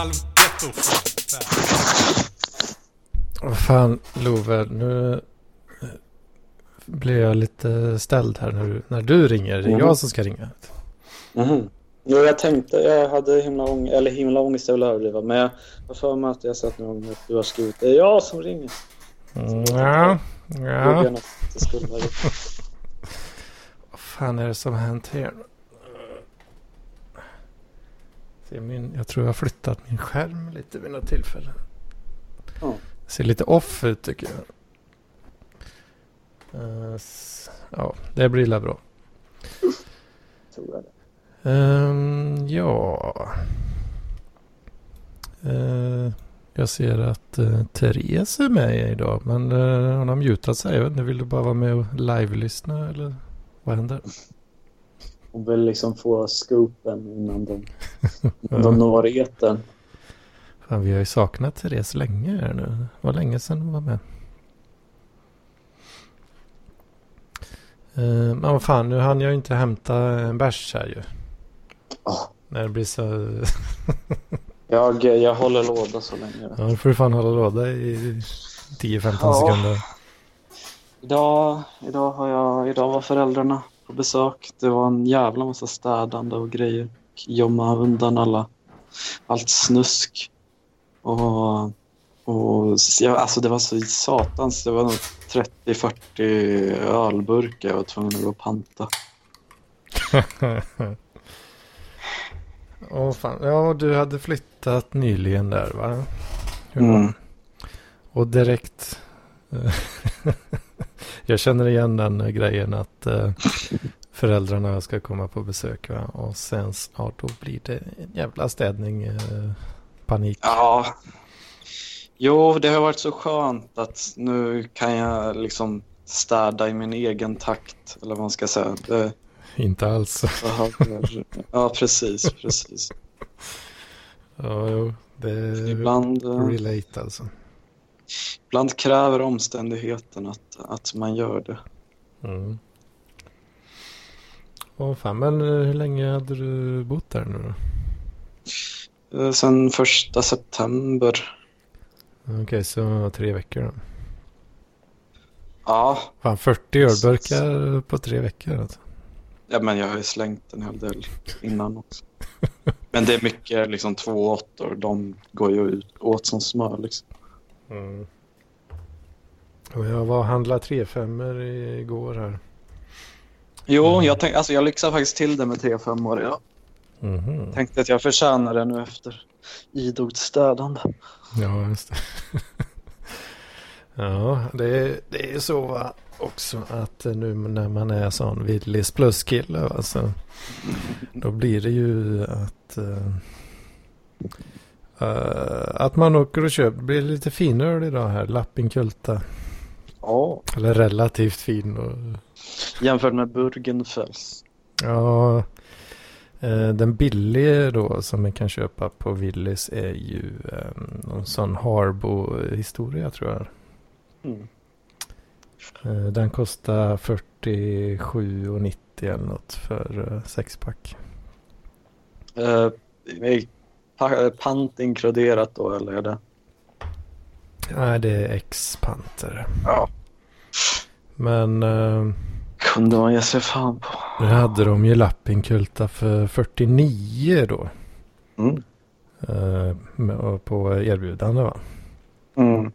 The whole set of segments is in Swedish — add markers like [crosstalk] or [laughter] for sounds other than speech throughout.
halvgetto. Vad fan Love, nu eh, blir jag lite ställd här när du, när du ringer. Det är Mm. jag som ska ringa. Mhm. Jo, jag tänkte, jag hade himla ångest, eller himla ångest är väl att överdriva, men jag har för mig att jag sett någon gång att du har skrivit det är jag som ringer. Mm, ja, ja. jag. [laughs] Vad fan är det som har hänt här? Se min, jag tror jag har flyttat min skärm lite vid något tillfälle. Ja. Ser lite off ut tycker jag. Eh, ja, det blir la bra. Tror jag det. Ehm, ja. Eh, jag ser att uh, Therese är med idag. Men uh, hon har mutat sig. Jag vet inte, vill du bara vara med och live-lyssna eller vad händer? Hon vill liksom få scoopen innan de, [laughs] innan de når etern. Fan, vi har ju saknat Therese länge här nu. Det var länge sedan hon var med. Eh, men vad fan, nu hann jag ju inte hämta en bärs här ju. Ah. När det blir så... [laughs] Jag, jag håller låda så länge. ja, då får du fan hålla låda i 10-15 Ja. sekunder. Idag, idag, har jag, idag var föräldrarna på besök. Det var en jävla massa städande och grejer. Gömma undan alla, allt snusk. Och, och ja, alltså det var så satans. Det var nog 30-40 ölburkar jag var tvungen att gå och panta. [laughs] Åh fan. Ja, du hade flyttat nyligen där va? Mm. Och direkt. [laughs] jag känner igen den eh, grejen att eh, föräldrarna ska komma på besök va? Och sen ja, då blir det en jävla städning. eh, panik. Ja. Jo, det har varit så skönt att nu kan jag liksom städa i min egen takt. Eller vad man ska säga. Det, Inte alls. [laughs] ja, precis, precis. Ja, jo. Det är Ibland, relate alltså. Ibland kräver omständigheten att, att man gör det. Mm. Åh fan, men eh, hur länge hade du bott där nu då? Eh, Sen första september. Okej, så tre veckor då. Ja, Fan, 40 ölburkar på tre veckor alltså. ja, men jag har ju slängt en hel del innan också. Men det är mycket liksom två åttor. De går ju ut, åt som smör liksom. Mm. Och jag var och handlade 3 igår här. Jo, jag, tänk, alltså jag lyxade faktiskt till det med tre femmor. Jag Mhm. tänkte att jag förtjänar det nu efter idogt städande. Ja, just det. [laughs] ja, det det är så va, också att nu när man är sån Willys plus-kille alltså, då blir det ju att eh, eh, att man åker och köper, blir lite finöl idag här, Lappinkulta. Ja. Eller relativt fin. Och, Jämfört med Burgenfels. Ja, eh, den billiga då som man kan köpa på Willys är ju eh, någon sån Harbo-historia tror jag. Mm. Eh, den kostar 47,90 eller något för eh, sexpack. Eh, pa- pant inkluderat då eller är det? Nej, det är ex-panter. Ja. Men eh, Kunde man ge sig fan på. nu hade de ju Lappinkulta för 49 då. Mm. Eh, med- på erbjudande va. Mm.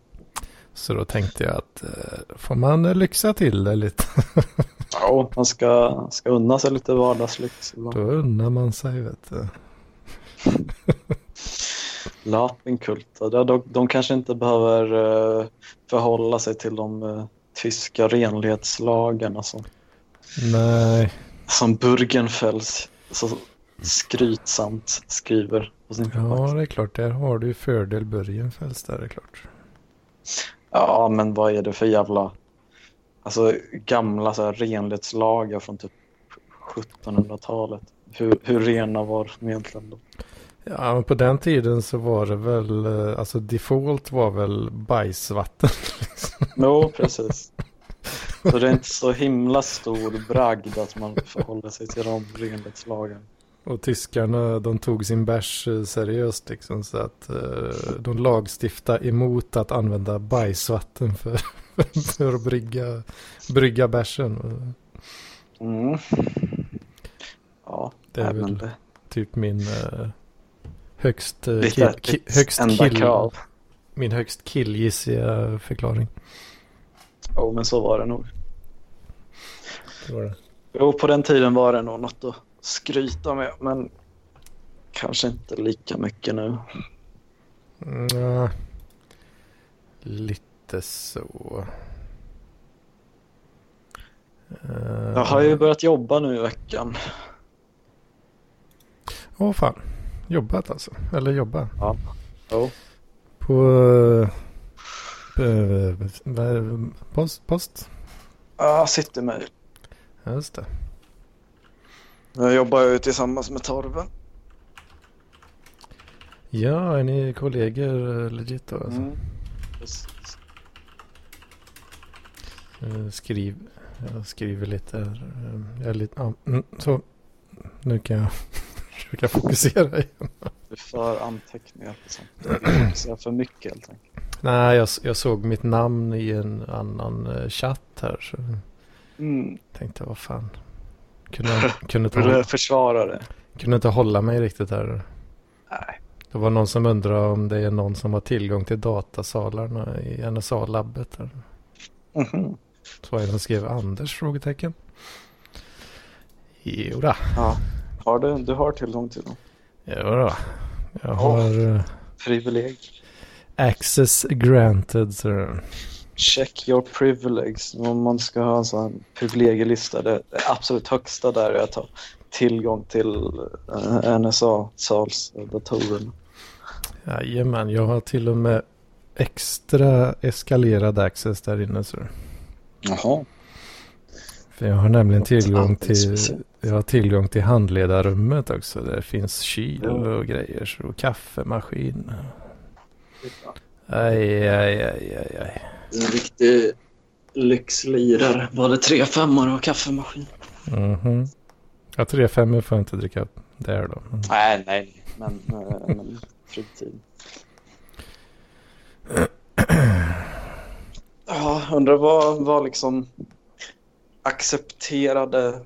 Så då tänkte jag att eh, får man eh, lyxa till det lite. [laughs] Ja, man ska, ska unna sig lite vardagslyx. Då unnar man sig vet du. [laughs] Lapinkulta, de, de, de kanske inte behöver eh, förhålla sig till de eh, tyska renlighetslagarna som, Nej, som Burgenfels så skrytsamt skriver på sin ja förpackning. det är klart. Där har du ju fördel Börjenfels där är det klart. Ja, men vad är det för jävla alltså, gamla så här, renlighetslagar från typ 1700-talet? Hur, hur rena var de egentligen då? Ja, men på den tiden så var det väl, eh, alltså default var väl bajsvatten. [laughs] Jo, precis. Så det är inte så himla stor bragd att man förhåller sig till de renlighetslagarna. Och tyskarna de tog sin bärs eh, seriöst liksom så att eh, de lagstiftade emot att använda bajsvatten för, [laughs] för att brygga, brygga bärsen. Mm. Ja, Det är väl det, typ min högst, eh, ditt, kill, ki, högst kill, krav. min högst killgissiga förklaring. Jo, men så var det nog. Det var det. Jo, på den tiden var det nog något att skryta med, men kanske inte lika mycket nu. Mm, lite så. Eh, Jag har ju börjat jobba nu i veckan. Åh fan, jobbat alltså. Eller jobba. Jo. På eh, det? post, post? Ja, Citymail. Ja, just det. Jag jobbar ju tillsammans med Torben. Ja, är ni kollegor eh, legit då? Alltså? Mm. Eh, Skriv, jag skriver lite. eh, Jag är lite ja, mm, så. Nu kan jag försöka fokusera igen. Du för anteckningar på sånt. [clears throat] Du fokuserar för mycket helt enkelt. Nej, jag, jag såg mitt namn i en annan eh, chatt här. Så Mm. tänkte vad fan. Kunde, jag- [laughs] kunde, inte, hålla, försvara det? kunde inte hålla mig riktigt här. Nej. Det var någon som undrade om det är någon som har tillgång till datasalarna i NSA-labbet. Där. Mhm. Så var det som skrev Anders? Frågetecken. Jodå. Ja. Har du, du har tillgång till dem? Jodå. Jag har eh, Privilegier. access granted. Så. Check your privileges. Om man ska ha en sån privilegielista. Det, det absolut högsta där är att ha tillgång till uh, NSA-sals datorerna. Jajamän, jag har till och med extra eskalerad access där inne. Så. Jaha. För jag har nämligen tillgång till, jag har tillgång till handledarrummet också. Där det finns kyl och grejer. Och kaffemaskin. Aj, aj, aj, aj, aj. En riktig lyxlirare. Både tre femmor och kaffemaskin. Mhm. Ja, tre femmor får jag inte dricka där då. Men- Nej, nej. Men, eh, men fritid. [clears throat] Ja, undrar vad, vad liksom accepterade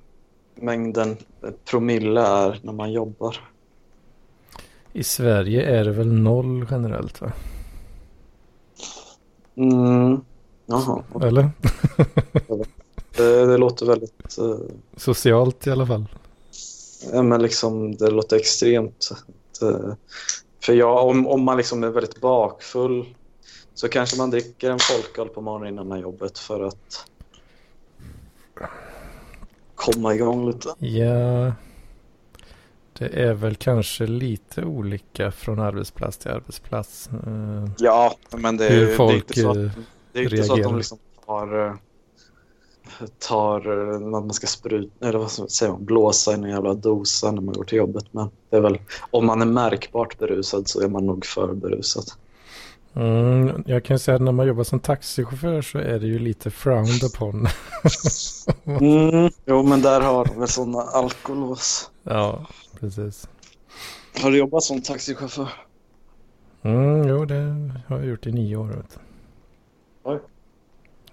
mängden promille är när man jobbar. I Sverige är det väl noll generellt va? Mm. Jaha, Eller? det, det låter väldigt... eh, Socialt i alla fall. Ja, men liksom, det låter extremt. Att, eh, för jag, om, om man liksom är väldigt bakfull så kanske man dricker en folköl på morgonen innan jobbet för att komma igång lite. Ja. Det är väl kanske lite olika från arbetsplats till arbetsplats. Eh, Ja, men det, Hur det är folk, inte så att, eh, det är inte så att de liksom tar, eh, tar att man ska spruta, eller vad säger man, blåsa i en jävla dosa när man går till jobbet. Men det är väl, om man är märkbart berusad så är man nog för berusad. Mm, jag kan säga att när man jobbar som taxichaufför så är det ju lite frowned upon. [laughs] Mm, jo, men där har de väl sådana alkolås. ja, precis. Har du jobbat som taxichaufför? Mm, jo, det har jag gjort i nio år. Vet du. Oj.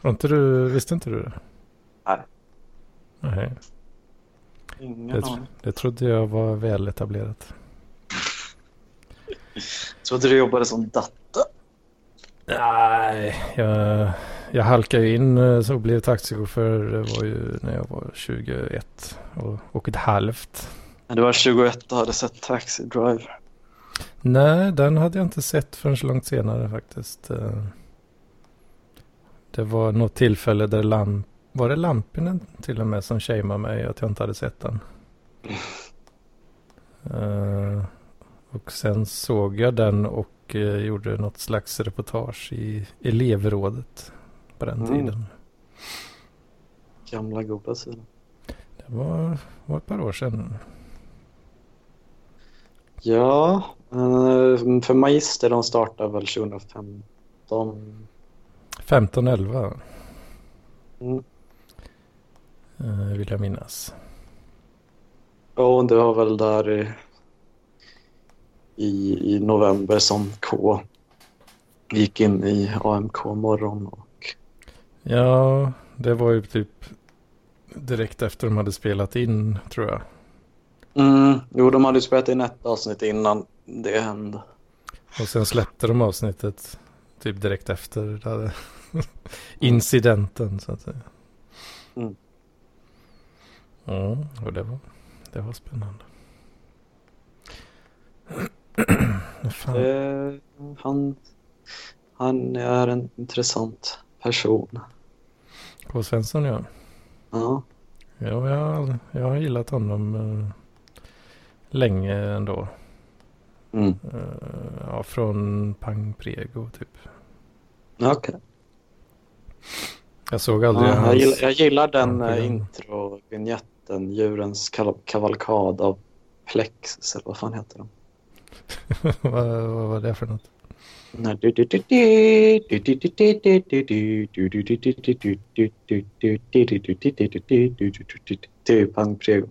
Inte du, visste inte du det? Nej. Nej, Ingen det, aning. det trodde jag var väl etablerat. Trodde du jobbade som datta? Nej, jag, jag halkade ju in eh, så blev taxichaufför. Det var ju när jag var 21 och, och ett halvt. Du var 21 och hade sett Taxi Driver. Nej, den hade jag inte sett förrän så långt senare faktiskt. Eh, Det var något tillfälle där lamp, var det Lampinen till och med som shameade mig att jag inte hade sett den. [laughs] Eh, och sen såg jag den och eh, gjorde något slags reportage i elevrådet på den Mm. tiden. Gamla goda sidan. Det var, var ett par år sedan. Ja, eh, för Magister de startade väl 2015. 15-11 Mm. eh, vill jag minnas. Ja, det var väl där i, i, november som K gick in i AMK morgon. Och... Ja, det var ju typ direkt efter de hade spelat in tror jag. Mm, jo, de hade spelat in ett avsnitt innan det hände. Och sen släppte de avsnittet typ direkt efter där [laughs] incidenten så att säga. Mm. Ja, och det var, det var spännande. Eh, han, han är en intressant person. K. Svensson ja. Ja, Ja, jag, jag har gillat honom eh, länge ändå. mm. Eh, ja, från Pang Prego typ. okej. Jag såg aldrig Ja, jag, hans... gillar, jag gillar den program. uh, intro-vignetten, Djurens kav- kavalkad av Plexus, eller vad fan heter den? Vad, vad var det för något? Prego.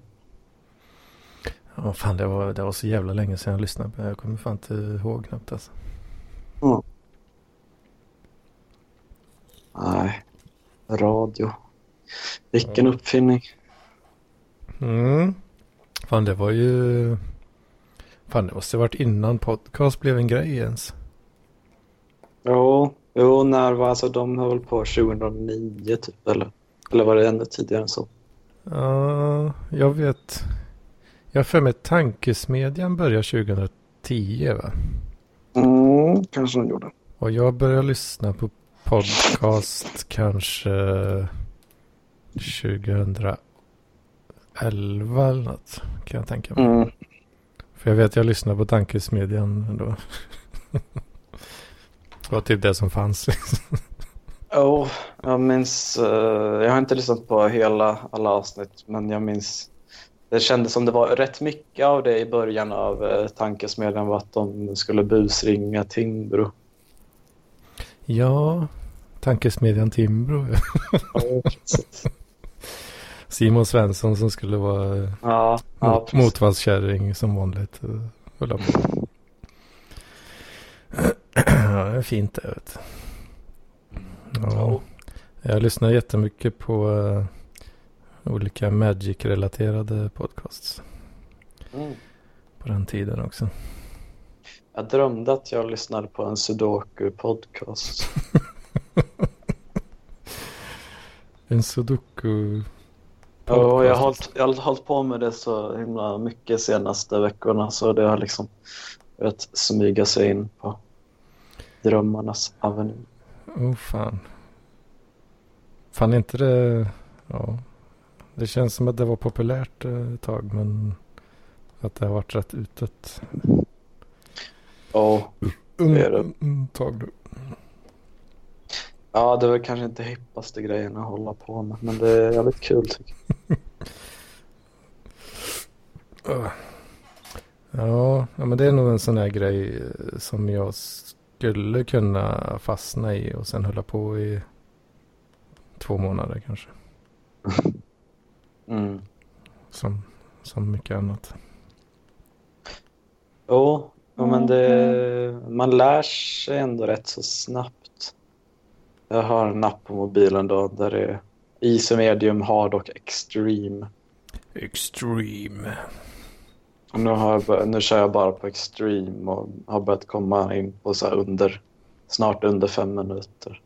Ja, fan det var, det var så jävla länge sedan jag lyssnade på det. Jag kommer fan inte ihåg knappt alltså. Nej, radio. Vilken uppfinning. Mm. Fan det var ju... Fan det måste ha varit innan podcast blev en grej ens. Jo, jo, när var alltså de höll på 2009 typ eller? Eller var det ännu tidigare än så? Ja, jag vet. Jag har för mig tankesmedjan började 2010 va? Mm, kanske de gjorde. Och jag började lyssna på podcast kanske 2011 eller något. Kan jag tänka mig. Mm. För jag vet jag lyssnade på tankesmedjan ändå. Det var typ det som fanns. Jo, jag minns. eh, jag har inte lyssnat på hela alla avsnitt, men jag minns. Det kändes som det var rätt mycket av det i början av uh, tankesmedjan var att de skulle busringa Timbro. ja, tankesmedjan Timbro. Ja. Simon Svensson som skulle vara ja, mot, motvallskärring som vanligt. eh, höll ja, det är fint det. Vet. Ja. Jag lyssnar jättemycket på uh, olika Magic-relaterade podcasts Mm. på den tiden också. Jag drömde att jag lyssnade på en sudoku-podcast. [laughs] En sudoku Ja, jag har hållit, jag har hållit på med det så himla mycket senaste veckorna så det har liksom börjat smyga sig in på drömmarnas aveny. Oh fan. Fan inte det... Ja. Det känns som att det var populärt eh, ett tag men att det har varit rätt utåt. Ja, Det är det. Mm, tag nu. Ja, det väl kanske inte hippaste grejen att hålla på med men det är jävligt kul tycker jag. [laughs] Ja, men det är nog en sån här grej eh, som jag skulle kunna fastna i och sen hålla på i två månader kanske. [laughs] Mm. Som, som mycket annat. Jo, ja, men det, man lär sig ändå rätt så snabbt. Jag har en app på mobilen då där det är Easy, Medium, Hard och Extreme. Extreme. Och nu, har jag, nu kör jag bara på Extreme och har börjat komma in på så här under, snart under fem minuter.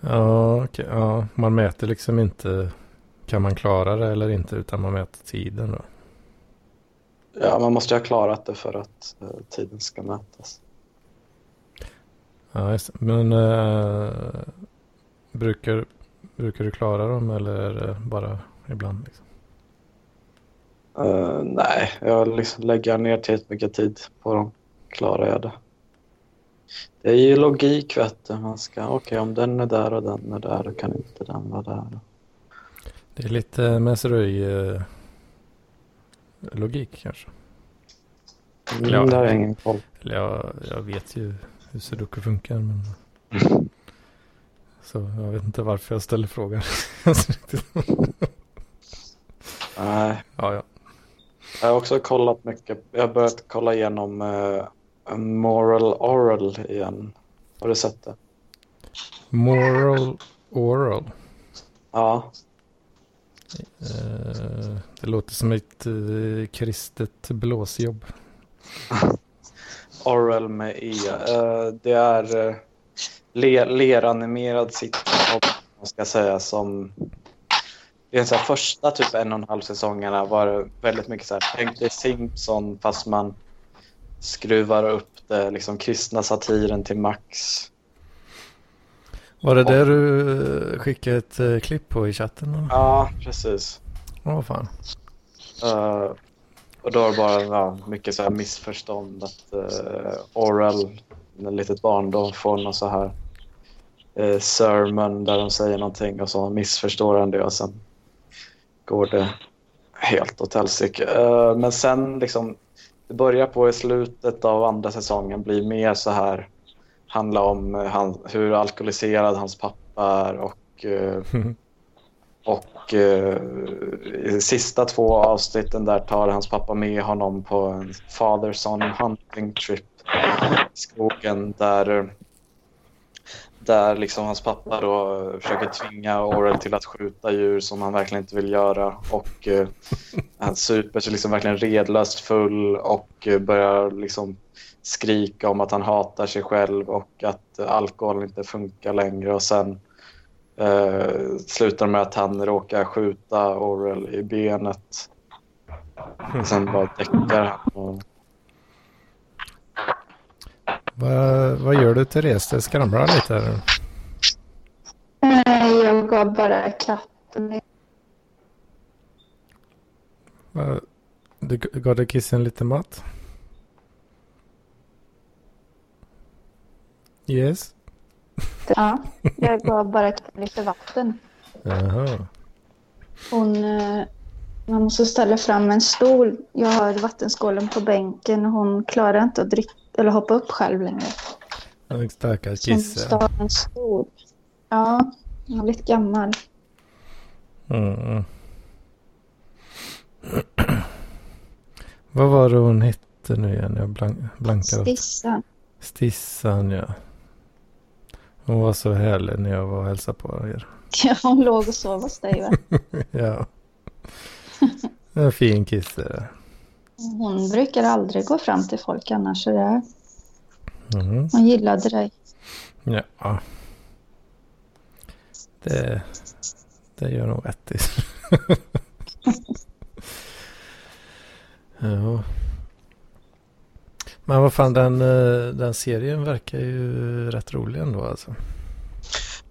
Ja, okej. ja, man mäter liksom inte kan man klara det eller inte utan man mäter tiden då. Ja, man måste ju ha klarat det för att eh, tiden ska mätas. Ja, just. Men eh, brukar, brukar du klara dem eller är det bara ibland? Liksom? Eh, nej, jag liksom lägger ner tillräckligt mycket tid på dem. Klarar jag det. Det är ju logik vet du. Man ska, okej om den är där och den är där då kan inte den vara där. Det är lite mesröj eh, logik kanske. Mm, Ja. Där jag ingen koll. Jag, jag vet ju hur sudoku funkar men så jag vet inte varför jag ställer frågan. [laughs] Nej, ja, ja. har också kollat mycket. Jag har börjat kolla igenom uh, Moral Oral igen. Har du sett det? Moral Oral. Ja. Uh, det låter som ett uh, kristet blåsjobb. [laughs] Oral med E. Uh, det är uh, le leranimerad sitcom, ska säga, som här, första typ en och en halv säsongerna var det väldigt mycket så här, tänk dig Simpson fast man skruvar upp det liksom kristna satiren till max. Var det där du skickade ett uh, klipp på i chatten? Ja, precis. Åh oh, fan. Uh, och då är det bara ja, mycket så här missförstånd att uh, Orwell, när litet barn, då får någon så här uh, sermon där de säger någonting och så missförstår han det och sen går det helt åt helsike. Uh, men sen liksom, det börjar på i slutet av andra säsongen bli mer så här, handla om han, hur alkoholiserad hans pappa är och [laughs] uh, och eh, i de sista två avsnitten där tar hans pappa med honom på en father-son hunting trip i skogen där, där liksom hans pappa då försöker tvinga Orel till att skjuta djur som han verkligen inte vill göra. Och eh, han super sig liksom verkligen redlöst full och eh, börjar liksom skrika om att han hatar sig själv och att alkohol inte funkar längre. Och sen Eh, slutar med att han råkar skjuta Orwell i benet. Sen bara däckar han. Och... Vad, vad gör du Therese? Det skramlar lite här. Nej, jag gav bara katten. Du gav dig kissen lite mat? Yes. Ja, jag gav bara lite vatten. Jaha. Hon, eh, man måste ställa fram en stol. Jag har vattenskålen på bänken och hon klarar inte att dricka eller hoppa upp själv längre. En stackars kisse. en stol. Ja, hon har blivit gammal. Mm. [clears throat] Vad var det hon hette nu igen? Jag blank, blankar. Stissan. Stissan ja. Hon var så härlig när jag var och hälsade på er. [laughs] Ja, hon låg och sov hos dig va? [laughs] ja. En fin kisse. Hon brukar aldrig gå fram till folk annars. Så det, Mm. hon gillade dig. Ja. Det, det gör nog rätt i. [laughs] ja. Men vad fan, den, eh, den serien verkar ju rätt rolig ändå alltså.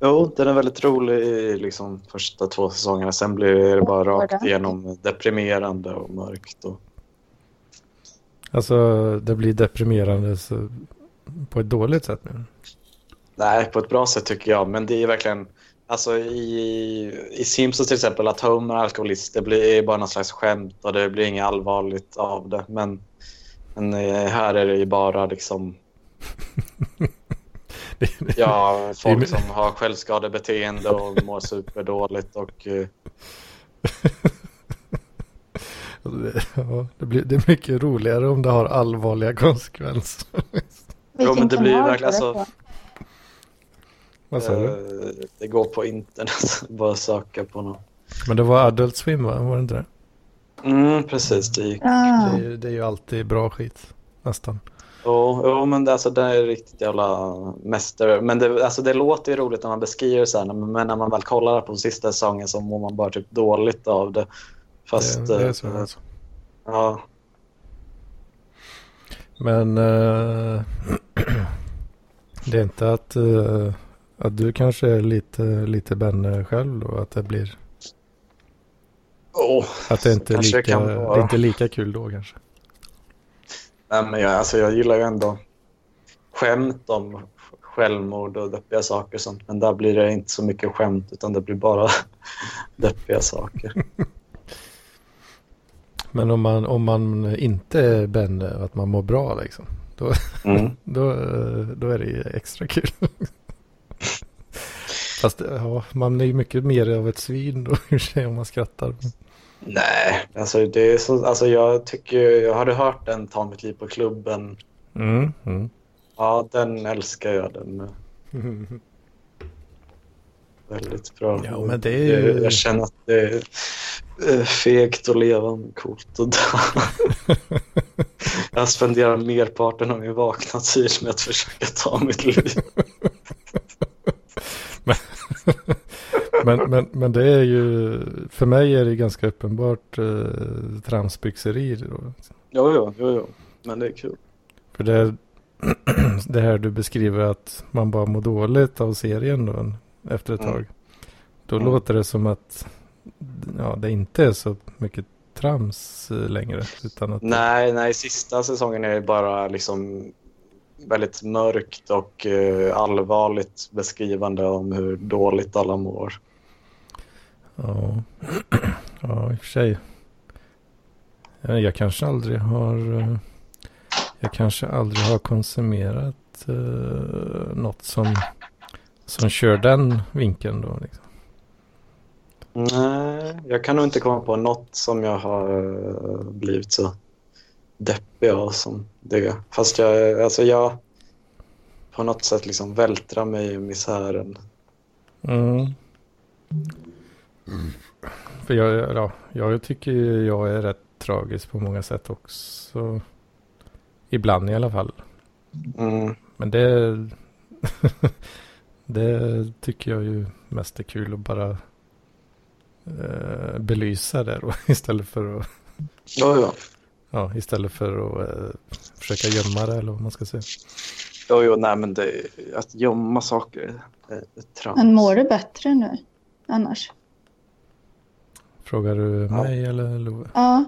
Jo, den är väldigt rolig i liksom, första två säsongerna. Sen blir det bara rakt igenom deprimerande och mörkt. Och... Alltså det blir deprimerande så, på ett dåligt sätt nu. Nej, på ett bra sätt tycker jag. Men det är verkligen... Alltså i, i Simpsons till exempel, att Homer är alkoholist, det blir bara någon slags skämt och det blir inget allvarligt av det. Men, men eh, här är det ju bara liksom... [laughs] Ja, folk som har självskadebeteende och [laughs] mår superdåligt och... eh, Ja, det, blir, det är mycket roligare om det har allvarliga konsekvenser. Jo, men det blir ju verkligen så- på? Vad sa du? eh, Det går på internet, [laughs] bara söka på något. Men det var Adult Swim va? Var det inte det? Mm, precis, det gick. Ah, Det är, ju- det är ju alltid bra skit. Nästan. Jo, jo men det, alltså, det är riktigt jävla mäster. Men det, alltså, det låter ju roligt när man beskriver så här, men när man väl kollar på sista säsongen så mår man bara typ dåligt av det. Fast, det, det är så alltså. ja, Men eh, [clears throat] det är inte att, eh, att du kanske är lite, lite Benne själv då? Att det blir oh, att det inte är lika, vara. inte lika kul då kanske. nej, men jag, alltså, jag gillar ju ändå skämt om självmord och deppiga saker och sånt. Men där blir det inte så mycket skämt utan det blir bara [laughs] deppiga saker. [laughs] Men om man, om man inte är Benne och att man mår bra liksom. Då, Mm. [laughs] då, då är det ju extra kul. Fast ja, man är ju mycket mer av ett svin då i om man skrattar. Nej, alltså, det är så, alltså jag tycker jag hade hört den Ta mitt liv på klubben. Mm, mm. Ja, den älskar jag. Den [laughs] väldigt bra. Ja, men det är ju- jag, jag känner att det är eh, fegt att leva men coolt att dö. [laughs] jag spenderar merparten av min vakna tid med att försöka ta mitt liv. [laughs] men, men, men det är ju, för mig är det ganska uppenbart eh, tramsbyxeri. Jo, jo, jo, jo. men det är kul. För det, [clears throat] det här du beskriver att man bara mår dåligt av serien då, efter ett Mm. tag. Då Mm. låter det som att ja, det inte är så mycket trams eh, längre. Utan att Nej, nej, sista säsongen är bara liksom väldigt mörkt och eh, allvarligt beskrivande om hur dåligt alla mår. Ja, [clears throat] ja i och för sig. Ja, Jag kanske aldrig har eh, jag kanske aldrig har konsumerat uh, något som, som kör den vinkeln då. Liksom. Nej, jag kan nog inte komma på något som jag har eh, blivit så deppig av som det. Fast jag, alltså jag på något sätt liksom vältrar mig i misären. Mm. För jag, ja, jag tycker jag är rätt tragisk på många sätt också. Ibland i alla fall. Mm. Men det, [laughs] det tycker jag ju mest är kul att bara eh, belysa det då [laughs] istället för att, Jo, jo. ja, istället för att eh, försöka gömma det eller vad man ska säga. Jo, jo, nej men det, att gömma saker är, är trams. Men mår du bättre nu annars? Frågar du mig eller Love? Ja,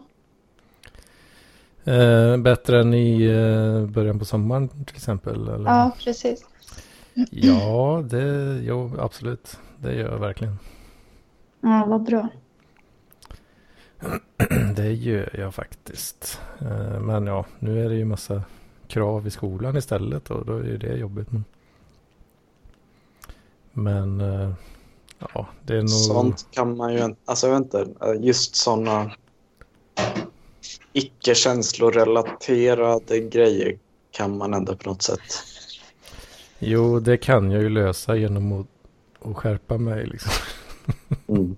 Eh, bättre än i eh, början på sommaren till exempel? Eller? ja precis. Ja, det, jo, absolut. Det gör jag verkligen. Ja, vad bra. [clears throat] Det gör jag faktiskt. Eh, Men ja, nu är det ju massa krav i skolan istället och då är det jobbigt. Men, men eh, ja, det är nog... Sånt kan man ju inte, alltså jag vet inte, just sådana icke-känslorelaterade grejer kan man ändå på något sätt. Jo, det kan jag ju lösa genom att, att skärpa mig liksom. Mm.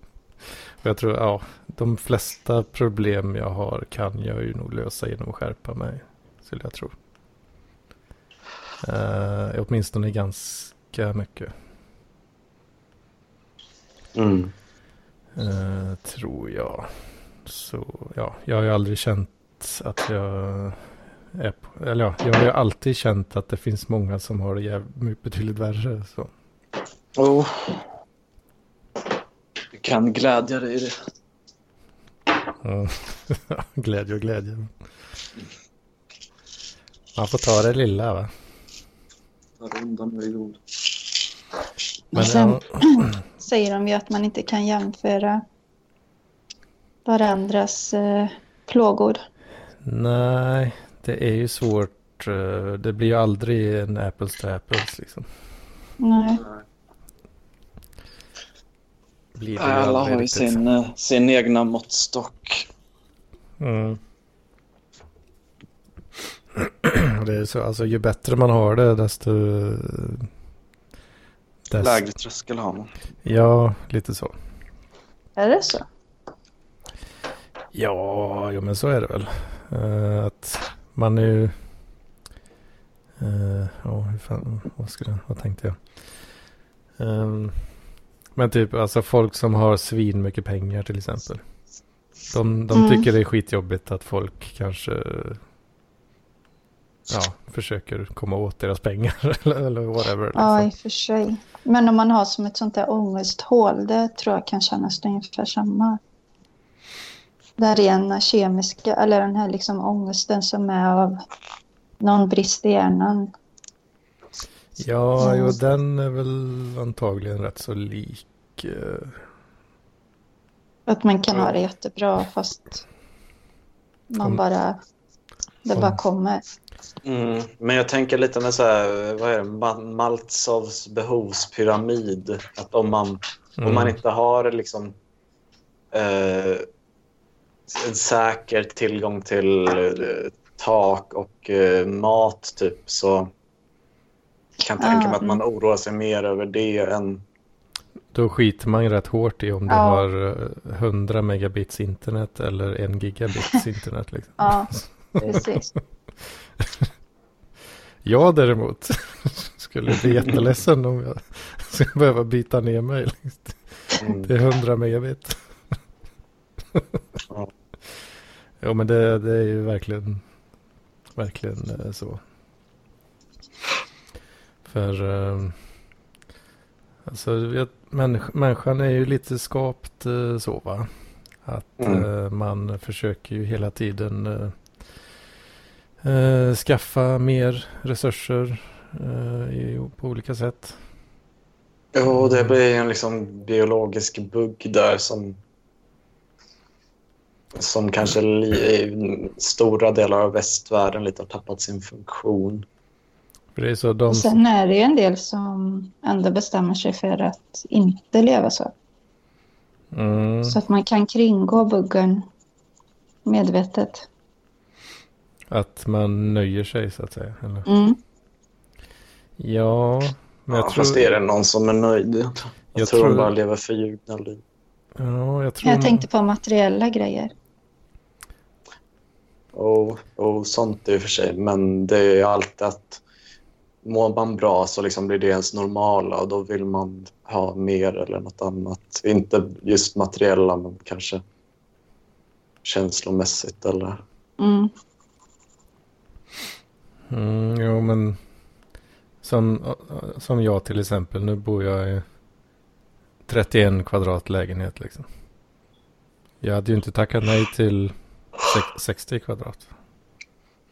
Jag tror, ja, de flesta problem jag har kan jag ju nog lösa genom att skärpa mig. Skulle jag tro. Uh, åtminstone ganska mycket. Mm. Eh, tror jag. Så ja, jag har ju aldrig känt att jag är på, eller ja, jag har ju alltid känt att det finns många som har det betydligt värre. Så. Oh. Du kan glädja dig i det. Ja. [laughs] glädje och glädje. Man får ta det lilla va. Undan med god. Men sen- ja, Säger de ju att man inte kan jämföra varandras eh, plågor. nej, det är ju svårt. eh, Det blir ju aldrig en apples to apples liksom. Nej. Blir det Alla har ju sin, eh, sin egna måttstock. Mm. [clears throat] Det är så, alltså ju bättre man har det desto... desto Lägre tröskel har man. Ja, lite så. Är det så? Ja, jo, men så är det väl. Eh, att man är ju... Uh, ja, hur fan, vad, skulle, vad tänkte jag? Ehm, men typ, alltså folk som har svin mycket pengar till exempel. De, de Mm. tycker det är skitjobbigt att folk kanske ja, försöker komma åt deras pengar [laughs] eller, whatever. Ja, i Liksom. och för sig. Men om man har som ett sånt där ångesthål, det tror jag kan kännas ungefär samma. Den rena kemiska, eller den här liksom ångesten som är av någon brist i hjärnan. Ja, Mm. jo, den är väl antagligen rätt så lik. eh, Att man kan ha det jättebra fast man Kom- bara, det Kom- bara kommer. Mm. Men jag tänker lite med så här, vad är det, Ma- Maltzovs behovspyramid. Att om man, om man mm. inte har liksom eh, en säker tillgång till eh, tak och eh, mat typ så kan jag tänka mig Ah, att man oroar sig mer över det än... Då skiter man ju rätt hårt i om du Ja. har eh, 100 megabits internet eller en gigabits [laughs] internet. Liksom. Ja, precis. [laughs] Jag däremot [laughs] skulle bli jätteledsen om jag [laughs] skulle behöva byta ner mig Mm. till 100 megabit. Ja. Jo men det, det är ju verkligen, verkligen eh, så. För eh, alltså, människ, människan är ju lite skapt eh, så va. Att Mm. man försöker ju hela tiden eh, skaffa mer resurser eh, i, på olika sätt. Jo, det blir en liksom biologisk bugg där som som kanske i stora delar av västvärlden lite har tappat sin funktion. Är så de, Och sen är det ju en del som ändå bestämmer sig för att inte leva så. mm, Så att man kan kringgå buggen medvetet. Att man nöjer sig så att säga. Eller? Mm. Ja, men jag Ja, tror... Fast är det någon som är nöjd? Jag, Jag tror, tror- de bara lever förljugna liv. Ja, jag tror... Jag tänkte på materiella grejer. Och, och sånt i och för sig, men det är ju alltid att mår man bra så liksom blir det ens normala och då vill man ha mer eller något annat. Inte just materiella, men kanske känslomässigt eller... Mm. Mm, jo, men som, som jag till exempel. Nu bor jag i 31 kvadrat lägenhet liksom. Jag hade ju inte tackat nej till sex- 60 kvadrat.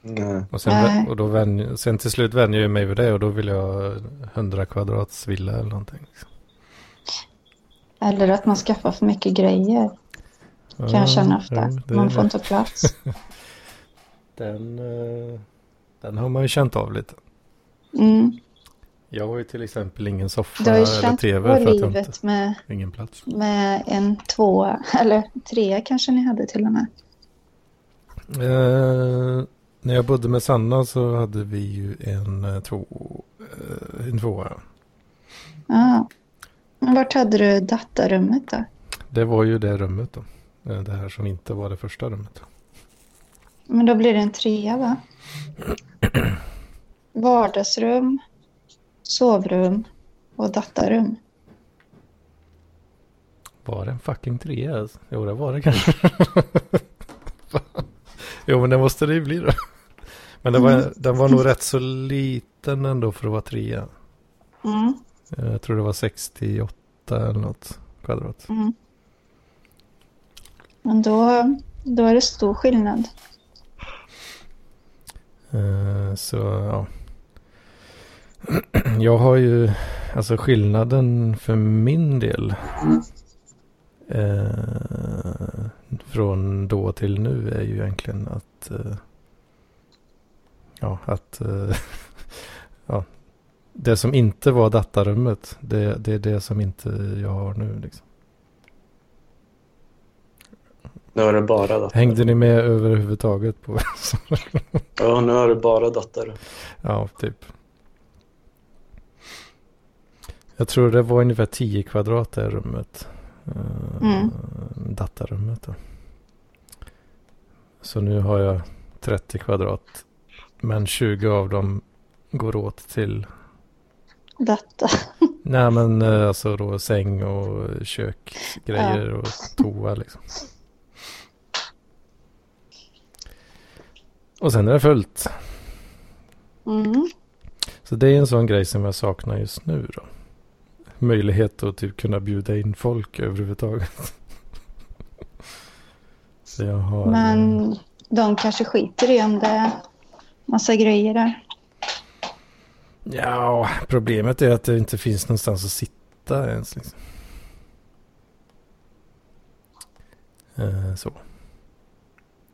Nej. Och, sen, Nej. och då vän, sen till slut vänjer jag mig vid det och då vill jag ha 100 kvadrats villa eller någonting. Liksom. Eller att man skaffar för mycket grejer. Kan jag känna ofta. ja, det- Man får inte plats. [laughs] den, eh, den har man ju känt av lite. Mm. Jag har ju till exempel ingen soffa eller tv för att jag inte med, ingen plats. med en tvåa, eller trea kanske ni hade till och med. Eh, när jag bodde med Sanna så hade vi ju en, eh, två, eh, en tvåa. Ja. Men vart hade du datarummet då? Det var ju det rummet då. Eh, Det här som inte var det första rummet. Men då blir det en trea va? [clears throat] Vardagsrum, sovrum och datarum. Var det en fucking trea? alltså? Jo, det var det kanske. [laughs] jo, men det måste det ju bli då. Men det var, den var nog rätt så liten ändå för att vara trea. Mm. Eh, Jag tror det var 68 eller något kvadrat. Mm. Men då, då är det stor skillnad. Eh, så ja. [clears throat] Jag har ju, alltså skillnaden för min del. Eh, från då till nu är ju egentligen att. Eh, ja, att. Eh, [laughs] ja, det som inte var datarummet. Det, det är det som inte jag har nu. Liksom. Nu är det bara dator. Hängde ni med överhuvudtaget på? Ja, nu är det bara dator. Ja, typ. Jag tror det var ungefär 10 kvadrat det här rummet. Eh, Mm. Datarummet då. Så nu har jag 30 kvadrat. Men 20 av dem går åt till, Data. nej men eh, alltså då säng och köksgrejer och toa liksom. Och sen är det fullt. Mm. Så det är en sån grej som jag saknar just nu då. Möjlighet att typ kunna bjuda in folk överhuvudtaget. [laughs] Så jag har... Men de kanske skiter i om det är massa grejer där. Ja, problemet är att det inte finns någonstans att sitta ens. Liksom. Eh, så.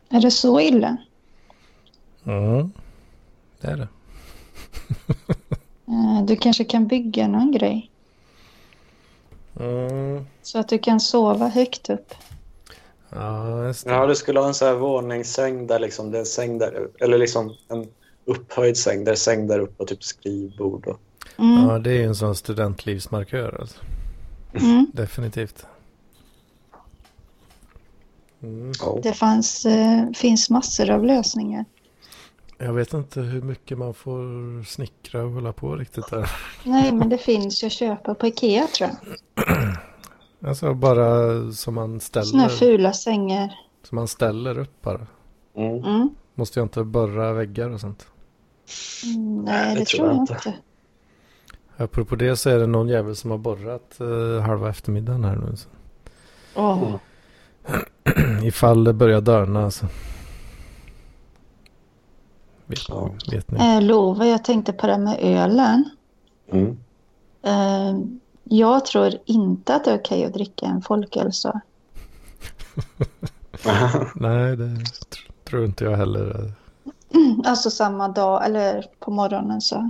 Är det så illa? Mm. Det är det. Eh, Du kanske kan bygga någon grej. Mm. Så att du kan sova högt upp. Ja, just det. Ja, du skulle ha en sån här våningssäng där liksom, det är en säng där, eller liksom en upphöjd säng, där är säng där uppe och typ skrivbord och... Mm. Ja, det är ju en sån studentlivsmarkör. Alltså. Mm. Definitivt. Mm. Det fanns, eh, finns massor av lösningar. Jag vet inte hur mycket man får snickra och hålla på riktigt där. Nej, men det finns ju att köpa på Ikea tror jag. [clears throat] Alltså bara som man ställer, fula sängar. som man ställer upp bara. Mm. Mm. Måste jag inte borra väggar och sånt. Mm, Nej, det, det tror jag jag inte. inte. Apropå det så är det någon jävel som har borrat eh, halva eftermiddagen här nu. Så. Mm. [clears throat] Ifall det börjar dörna alltså. Vet, Ja. vet ni? Eh, Lova, jag tänkte på det med ölen. Mm. Eh, jag tror inte att det är okej att dricka en folköl så. [laughs] [laughs] Nej, det tr- tror inte jag heller. [clears throat] Alltså samma dag eller på morgonen så.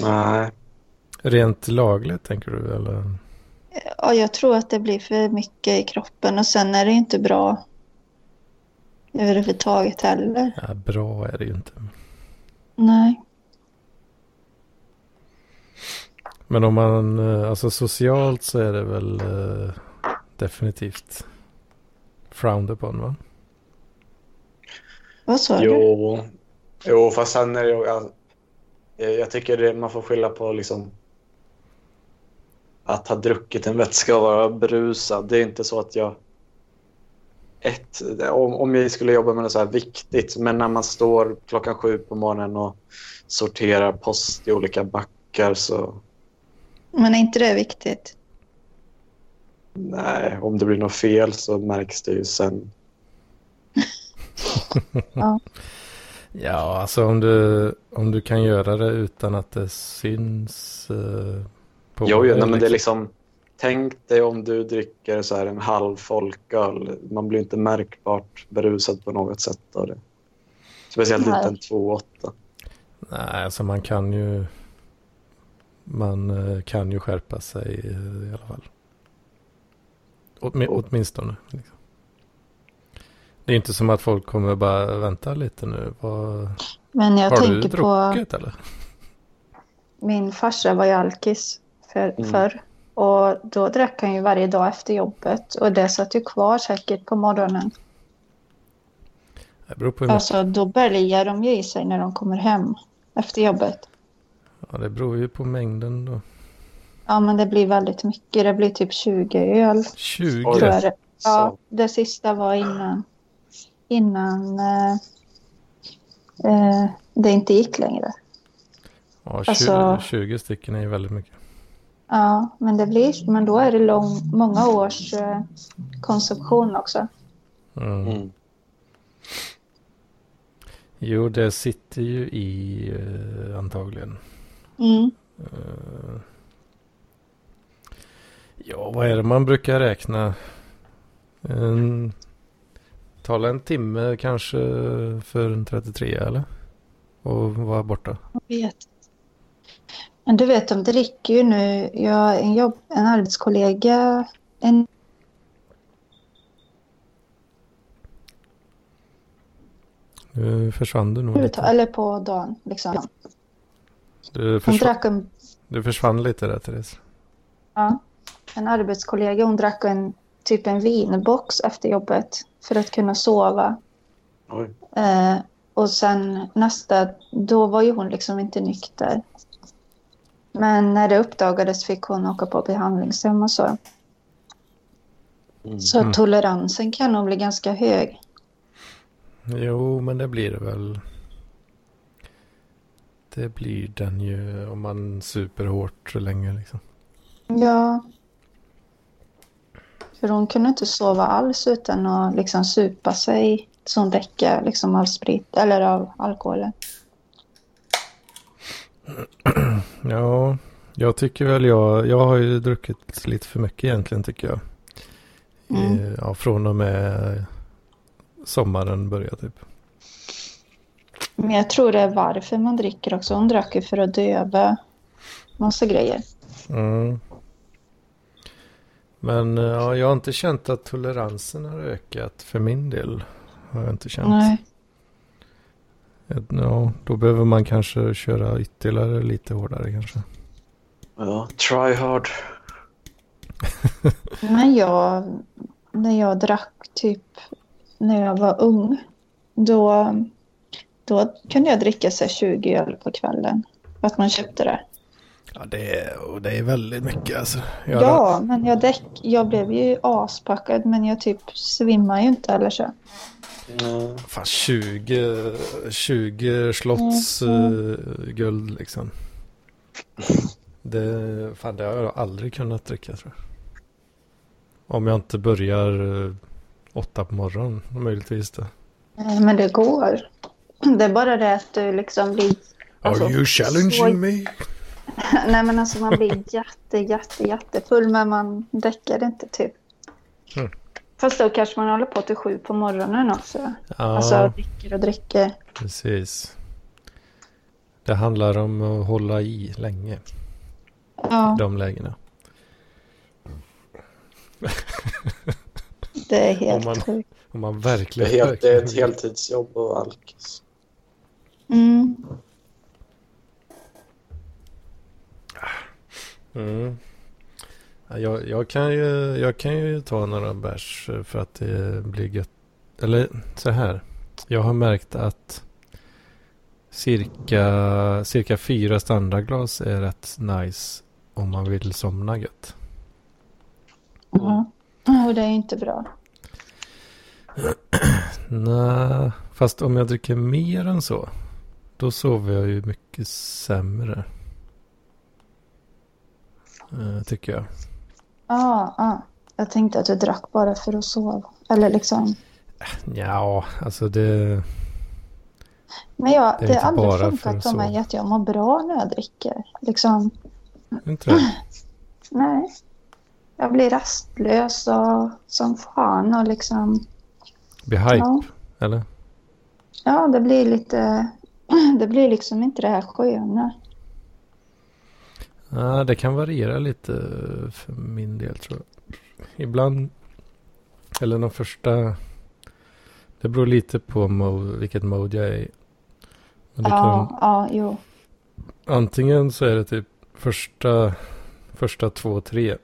Nej. Rent lagligt tänker du? Eller? Ja, jag tror att det blir för mycket i kroppen och sen är det inte bra överhuvudtaget heller. Ja, bra är det ju inte. Nej. Men om man, eh, alltså socialt så är det väl eh, definitivt frowned upon va? Vad sa du? Jo. jo, fast sen är det. Jag, jag tycker det, man får skylla på liksom att ha druckit en vätska och vara berusad. Det är inte så att jag... Ett, om, om jag skulle jobba med något så här viktigt, men när man står klockan sju på morgonen och sorterar post i olika backar så... Men är inte det viktigt? Nej, om det blir något fel så märks det ju sen. [laughs] Ja. Ja, alltså om du, om du kan göra det utan att det syns eh, på Jo, jo nej, men det är liksom. Tänk dig om du dricker så här en halv folköl. Man blir inte märkbart berusad på något sätt av det. Speciellt inte en 2,8. Nej, alltså man kan ju man eh, kan ju skärpa sig i alla fall. Åtmi- Oh. Åtminstone. Liksom. Det är inte som att folk kommer bara vänta lite nu. Vad, Men jag har du tänker på druckit eller? min farsa var ju alkis för, Mm. förr. Och då drack han ju varje dag efter jobbet. Och det satt ju kvar säkert på morgonen. Det beror på hur mycket. Alltså då bälgar de ju i sig när de kommer hem efter jobbet. Ja, det beror ju på mängden då. Ja men det blir väldigt mycket. Det blir typ 20 öl. 20? Oj. Tror jag. Ja, det sista var innan, innan eh, eh, det inte gick längre. Ja, 20, Alltså- 20 stycken är ju väldigt mycket. Ja, men, det blir, men då är det lång, många års eh, konsumtion också. Mm. Mm. Jo, det sitter ju i eh, antagligen. Mm. Eh, ja, vad är det man brukar räkna? En, tala en timme kanske för en 33 eller? Och vara borta. Jag vet. Men du vet, de dricker ju nu. Jag en, jobb, en arbetskollega. En, Nu försvann du nog lite. eller på dagen. Liksom. Du, Hon försvann, drack en, du försvann lite där Therese. ja, en arbetskollega. Hon drack en, typ en vinbox efter jobbet. För att kunna sova. Oj. Eh, och sen nästa, då var ju hon liksom inte nykter. Men när det uppdagades fick hon åka på behandlingshem och så. Mm. Så toleransen kan nog bli ganska hög. Jo, men det blir det väl. Det blir den ju om man super hårt så länge liksom. Ja. För hon kunde inte sova alls utan att liksom supa sig hon räcker liksom av sprit eller av alkoholen. [clears throat] Ja, jag tycker väl jag, jag har ju druckit lite för mycket egentligen tycker jag. Mm. Ja, från och med sommaren började typ. Men jag tror det är varför man dricker också. Hon drack ju för att döva massa grejer. Mm. Men ja, jag har inte känt att toleransen har ökat för min del. Har jag inte känt. Nej. Ja, då behöver man kanske köra ytterligare lite hårdare kanske. Ja, try hard. [laughs] Men jag, när jag drack typ när jag var ung, då, då kunde jag dricka sig 20 öl på kvällen. För att man köpte det. Ja, det är, och det är väldigt mycket alltså. Jag, Ja, men jag, däck, jag blev ju aspackad men jag typ svimmar ju inte eller så. Mm. Fan, 20, 20 slotts Mm. guld liksom. Det, fan, det har jag aldrig kunnat dricka tror jag. Om jag inte börjar eh, åtta på morgonen, möjligtvis det. Nej, men det går. Det är bara det att du liksom blir... Alltså, Are you challenging så- me? [laughs] Nej men alltså man blir jätte, jätte, jättefull men man däckar inte typ. Mm. Fast då kanske man håller på till sju på morgonen också. Ja, Alltså dricker och dricker. precis. Det handlar om att hålla i länge, Ja, de lägena. [laughs] det är helt Om man- sjukt. Om man Det, är verkligen... helt, det är ett verkligen- heltidsjobb och alkis. Mm. Mm. Ja, Jag, jag, kan ju, jag kan ju ta några bärs för att det blir gött. Eller så här. Jag har märkt att cirka, cirka fyra standardglas är rätt nice om man vill somna gött. Ja. Och det är inte bra. [clears throat] Nej, fast om jag dricker mer än så. Då sover jag ju mycket sämre. Eh, tycker jag. Ja, ja. Jag tänkte att du drack bara för att sova. Eller liksom. Ja, alltså det... Men jag, Det det, har aldrig för funkat på mig att jag mår bra när jag dricker. Liksom, Inte det? [clears throat] nej. Jag blir rastlös och som fan och liksom. Blir hype, Ja, eller? ja, det blir lite. [clears throat] Det blir liksom inte det här sköna. Ja, det kan variera lite för min del tror jag. Ibland, eller de första, det beror lite på mode, vilket mode jag är i. Men det kan, Ja, ja, jo. antingen så är det typ första, första två, tre.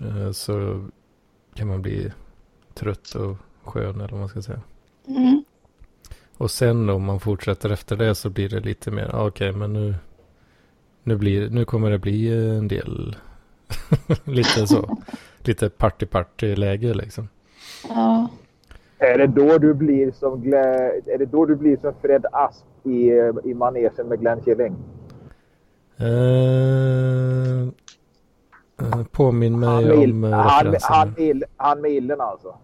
eh, Så kan man bli trött och skön eller vad man ska säga. Mm. Och sen om man fortsätter efter det så blir det lite mer, ah, okej men nu, nu, blir, nu kommer det bli en del, [laughs] lite så, lite party-party-läge liksom. Ja. Är det då du blir som, Gle- är det då du blir som Fred Asp i, i manegen med Glenn Killing? Eh, eh, påminn mig Han om eh, han, han, ill- han med illen alltså.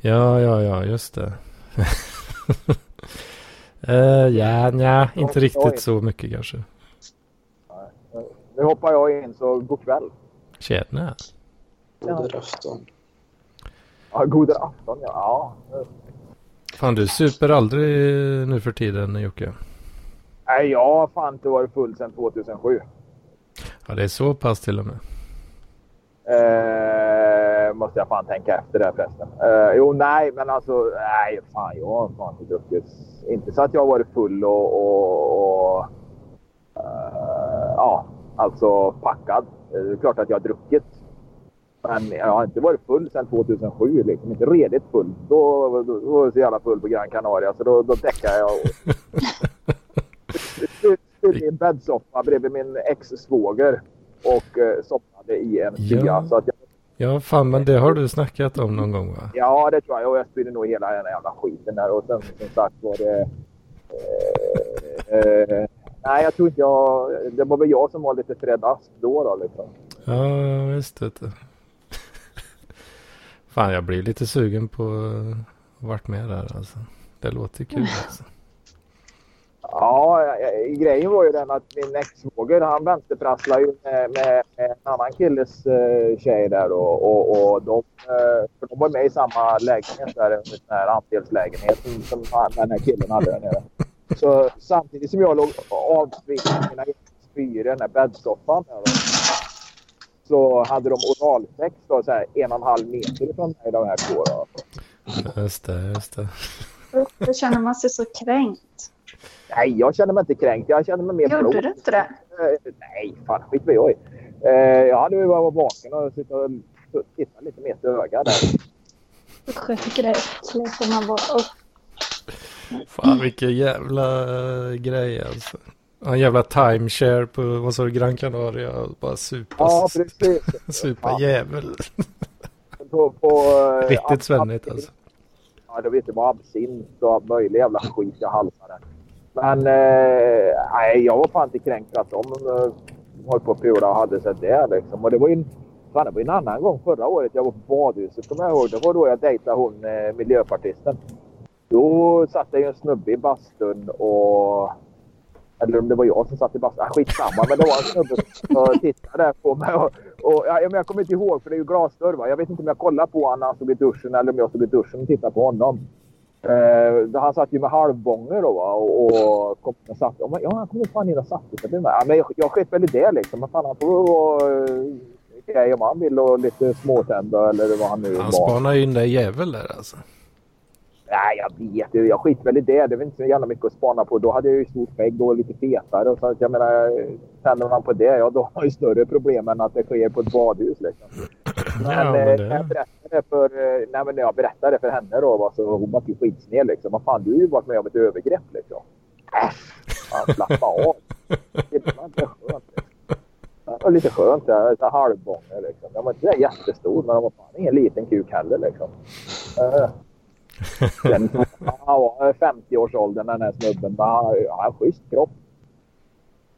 Ja, ja, ja, just det. [laughs] Eh, ja, nja, inte riktigt så mycket kanske. Nu hoppar jag in så god kväll. Tjena. God afton. Ja, god afton ja. ja. Fan, du super aldrig nu för tiden, Jocke. Nej, jag har fan inte varit full sedan 2007. Ja, det är så pass till och med. Eh, måste jag fan tänka efter där förresten. Eh, jo, nej, men alltså, nej, fan, jag har fan inte druckit. Inte så att jag har varit full och, och, och eh, ja, alltså packad. Det är klart att jag har druckit. Men jag har inte varit full sedan 2007, liksom. Inte redigt full. Då, då, då var jag så jävla full på Gran Canaria, så då, då däckade jag. [laughs] Och... I en bäddsoffa bredvid min ex-svåger och eh, somnade i en Ja. stuga. Så att jag Ja, fan, men det har du snackat om någon gång va? Ja, det tror jag. Och jag spydde nog hela den jävla skiten där. Och sen som sagt var det... Eh, eh, nej, jag tror inte jag... Det var väl jag som var lite Fred Asp då, då liksom. Ja, visst vet du. Fan, jag blir lite sugen på att varit med där alltså. Det låter kul alltså. Ja, grejen var ju den att min ex-svåger han vänsterprasslade ju med, med, med en annan killes eh, tjej där då. Och, och de, eh, för de var med i samma lägenhet där, en sån här andelslägenhet som, som den här killen hade där nere. Så samtidigt som jag låg avsvimmad i mina spyor i den här bäddsoffan så hade de oralsex då, så här, en och en halv meter ifrån mig de här två. Då. Just det, just det. Då känner man sig så kränkt. Nej, jag känner mig inte kränkt. Jag känner mig mer Gjorde blå. du inte det? Eh, Nej, fan skit vad jag. Eh, jag hade ju bara varit vaken och sitta och titta lite mer till ögat där. Usch, jag tycker det är äckligt när man bara... Fan vilken jävla eh, grej alltså. En jävla timeshare på, vad sa du, Gran Canaria. och Bara supa, Ja, precis. [laughs] supa Ja. jävel. På, på, eh, Riktigt svennigt alltså. Ja, det vet du vad absint och allt möjligt jävla skit jag halsade. Men eh, nej, jag var fan inte kränkt att de eh, höll på att pula och hade sig där liksom. Och det var ju en, fan, det var en annan gång förra året jag var på badhuset kommer jag ihåg. Det var då jag dejtade hon eh, miljöpartisten. Då satt det ju en snubbe i bastun och... Eller om det var jag som satt i bastun. Ah, skitsamma. Men det var en snubbe som tittade på mig. Och, och, ja, men jag kommer inte ihåg för det är ju glasdörr. Va? Jag vet inte om jag kollade på honom när han stod i duschen eller om jag stod i duschen och tittade på honom. Eh, han satt ju med halvbånger då va? och, och kom och satt. och, Ja, han kom fan in och satte sig. Ja, men jag, jag sket väl i det liksom. Men fan, han får vara eh, gay om han vill och lite småtända eller vad han nu Han var. spanar ju in dig jävel där alltså. Nej, jag vet ju. Jag skiter väl i det. Det är väl inte så jävla mycket att spana på. Då hade jag ju stort skägg och lite fetare. Och så att jag menar, tänder man på det, ja då har man ju större problem än att det sker på ett badhus. Liksom. [clears throat] Men, Ja, men eh, det- när jag berättade för, eh, nej, men när jag berättade för henne då, va, så hon var ju skitsned liksom. Vad fan, du har ju varit med om ett övergrepp liksom. Äsch! Fan, slappa av. Det var inte skönt. Liksom. Det var lite skönt. där, Så halvbånger liksom. Den var inte jättestor, men den var fan ingen liten kuk heller liksom. Eh, den, han var 50-årsåldern den här snubben. Han han har en schysst kropp.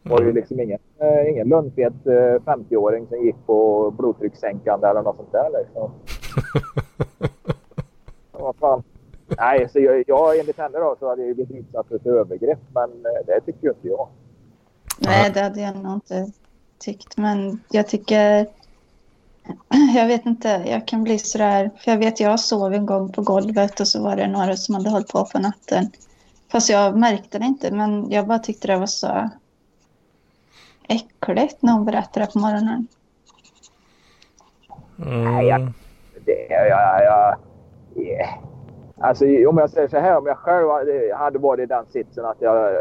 var ju liksom ingen, eh, ingen lundfet eh, 50-åring som gick på blodtryckssänkande eller något sånt där liksom. Ja, Vad fan. Nej, så jag, jag enligt henne då så hade jag ju blivit utsatt för ett övergrepp. Men eh, det tycker ju inte jag. Nej, det hade jag nog inte tyckt. Men jag tycker... [clears throat] Jag vet inte, jag kan bli sådär... För jag vet, jag sov en gång på golvet och så var det några som hade hållit på på natten. Fast jag märkte det inte, men jag bara tyckte det var så äckligt när hon berättade på morgonen. Mm. Det, jag, jag, jag, yeah. Alltså om jag säger så här, om jag själv hade- varit i den sitsen att jag,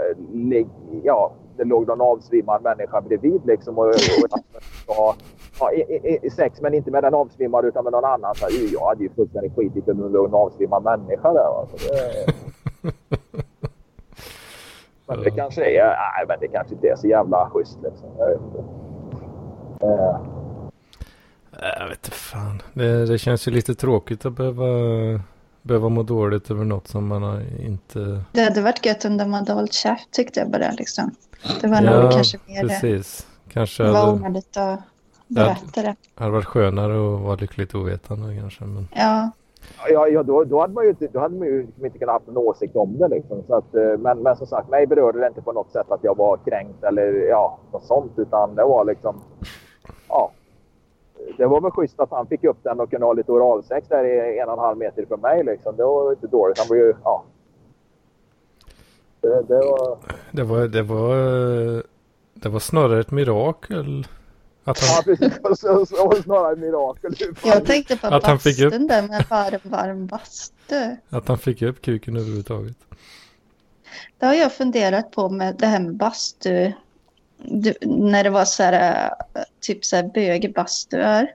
ja, det låg någon avsvimmad människa bredvid liksom och, och var- ja, i, i, sex men inte med den avsvimmade utan med någon annan. Så, här, jag hade ju fullständigt skitit om det låg en avsvimmad människa där. va. Så det, [laughs] men det kanske är, nej men det kanske inte är så jävla schysst liksom. Jag vet inte. Eh, Jag vet inte fan. Det, det känns ju lite tråkigt att behöva, behöva må dåligt över något som man har inte... Det hade varit gött om de hade hållit käft tyckte jag bara liksom. Det var nog kanske mer det. precis. Kanske Det var hade, onödigt att berätta det. hade varit skönare att vara lyckligt ovetande kanske. Men... Ja, Ja, ja då, då hade man ju inte, då hade man ju inte kunnat ha en åsikt om det. Liksom. Så att, eh, men, men som sagt, mig berörde det inte på något sätt att jag var kränkt eller ja, något sånt. Utan det var liksom... Ja. Det var väl schysst att han fick upp den och kunde ha lite oralsex där i en och en halv meter från mig. Liksom. Det var ju inte dåligt. Han var ju... Ja. Det, det var... Det var, det var, det var snarare ett mirakel. Att Ja, han, precis. Och så, så, så, snarare ett mirakel. jag tänkte på Att han fick upp- bastun där med varm, varm bastu. att han fick upp kuken överhuvudtaget. Det har jag funderat på med det här med bastu. Du, när det var så här, äh, typ så här bögbastuar.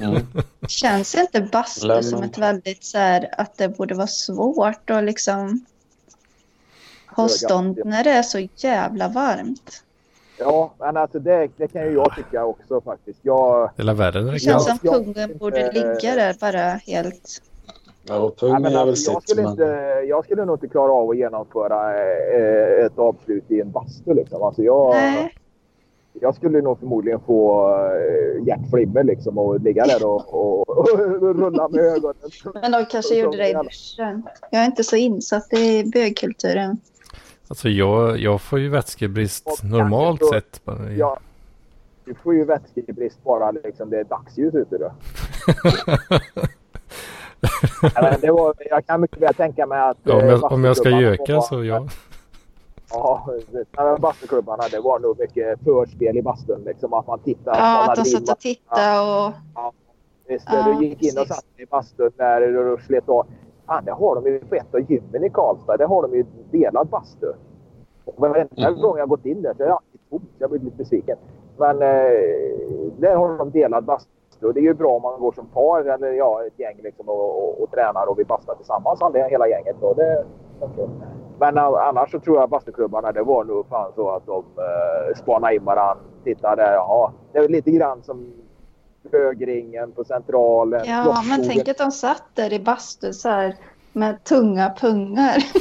Mm. Känns inte bastu Lämna. som ett väldigt så här, att det borde vara svårt att liksom ha stånd när det är så jävla varmt. Ja, men alltså det, det kan ju jag tycka också faktiskt. Jag... Det är värre när det känns som pungen borde eh, ligga där bara helt... Ja, är väl alltså, jag, skulle Men... inte, jag skulle nog inte klara av att genomföra eh, ett avslut i en bastu. Liksom. Alltså jag, Nej, jag skulle nog förmodligen få eh, hjärtflimmer liksom, och ligga där och, och, och [laughs] rulla med ögonen. men de kanske gjorde det i duschen. Jag är inte så insatt i bögkulturen. Alltså jag, jag får ju vätskebrist Och normalt då- sett. Bara. Ja, du får ju vätskebrist bara liksom, det är dagsljus ute. Då. [laughs] Nej, det var, jag kan mycket väl tänka mig att... Ja, om, eh, jag, om jag ska göka så ja. [laughs] Ja, det- bastuklubbarna det var nog mycket förspel i bastun. Liksom, att man tittade. Ja, att de satt och tittade och... Visst, Ja, du gick in och precis. satt i bastun där och slet av. Fan, det har de ju på ett av gymmen i Karlstad. Där har de ju delad bastu. Och Varenda Mhm. gång jag gått in där så är det alltid tomt. Jag blir lite besviken. Men eh, där har de delad bastu. Och det är ju bra om man går som par eller ja, ett gäng liksom, och, och, och tränar och vill basta tillsammans. Alla, hela gänget. Och det, men annars så tror jag bastuklubbarna det var nog fan så att de eh, spanade in varandra. Tittade jaha. Det är lite grann som högringen på Centralen. Ja, men tänk att de satt där i bastun så här med tunga pungar. [laughs]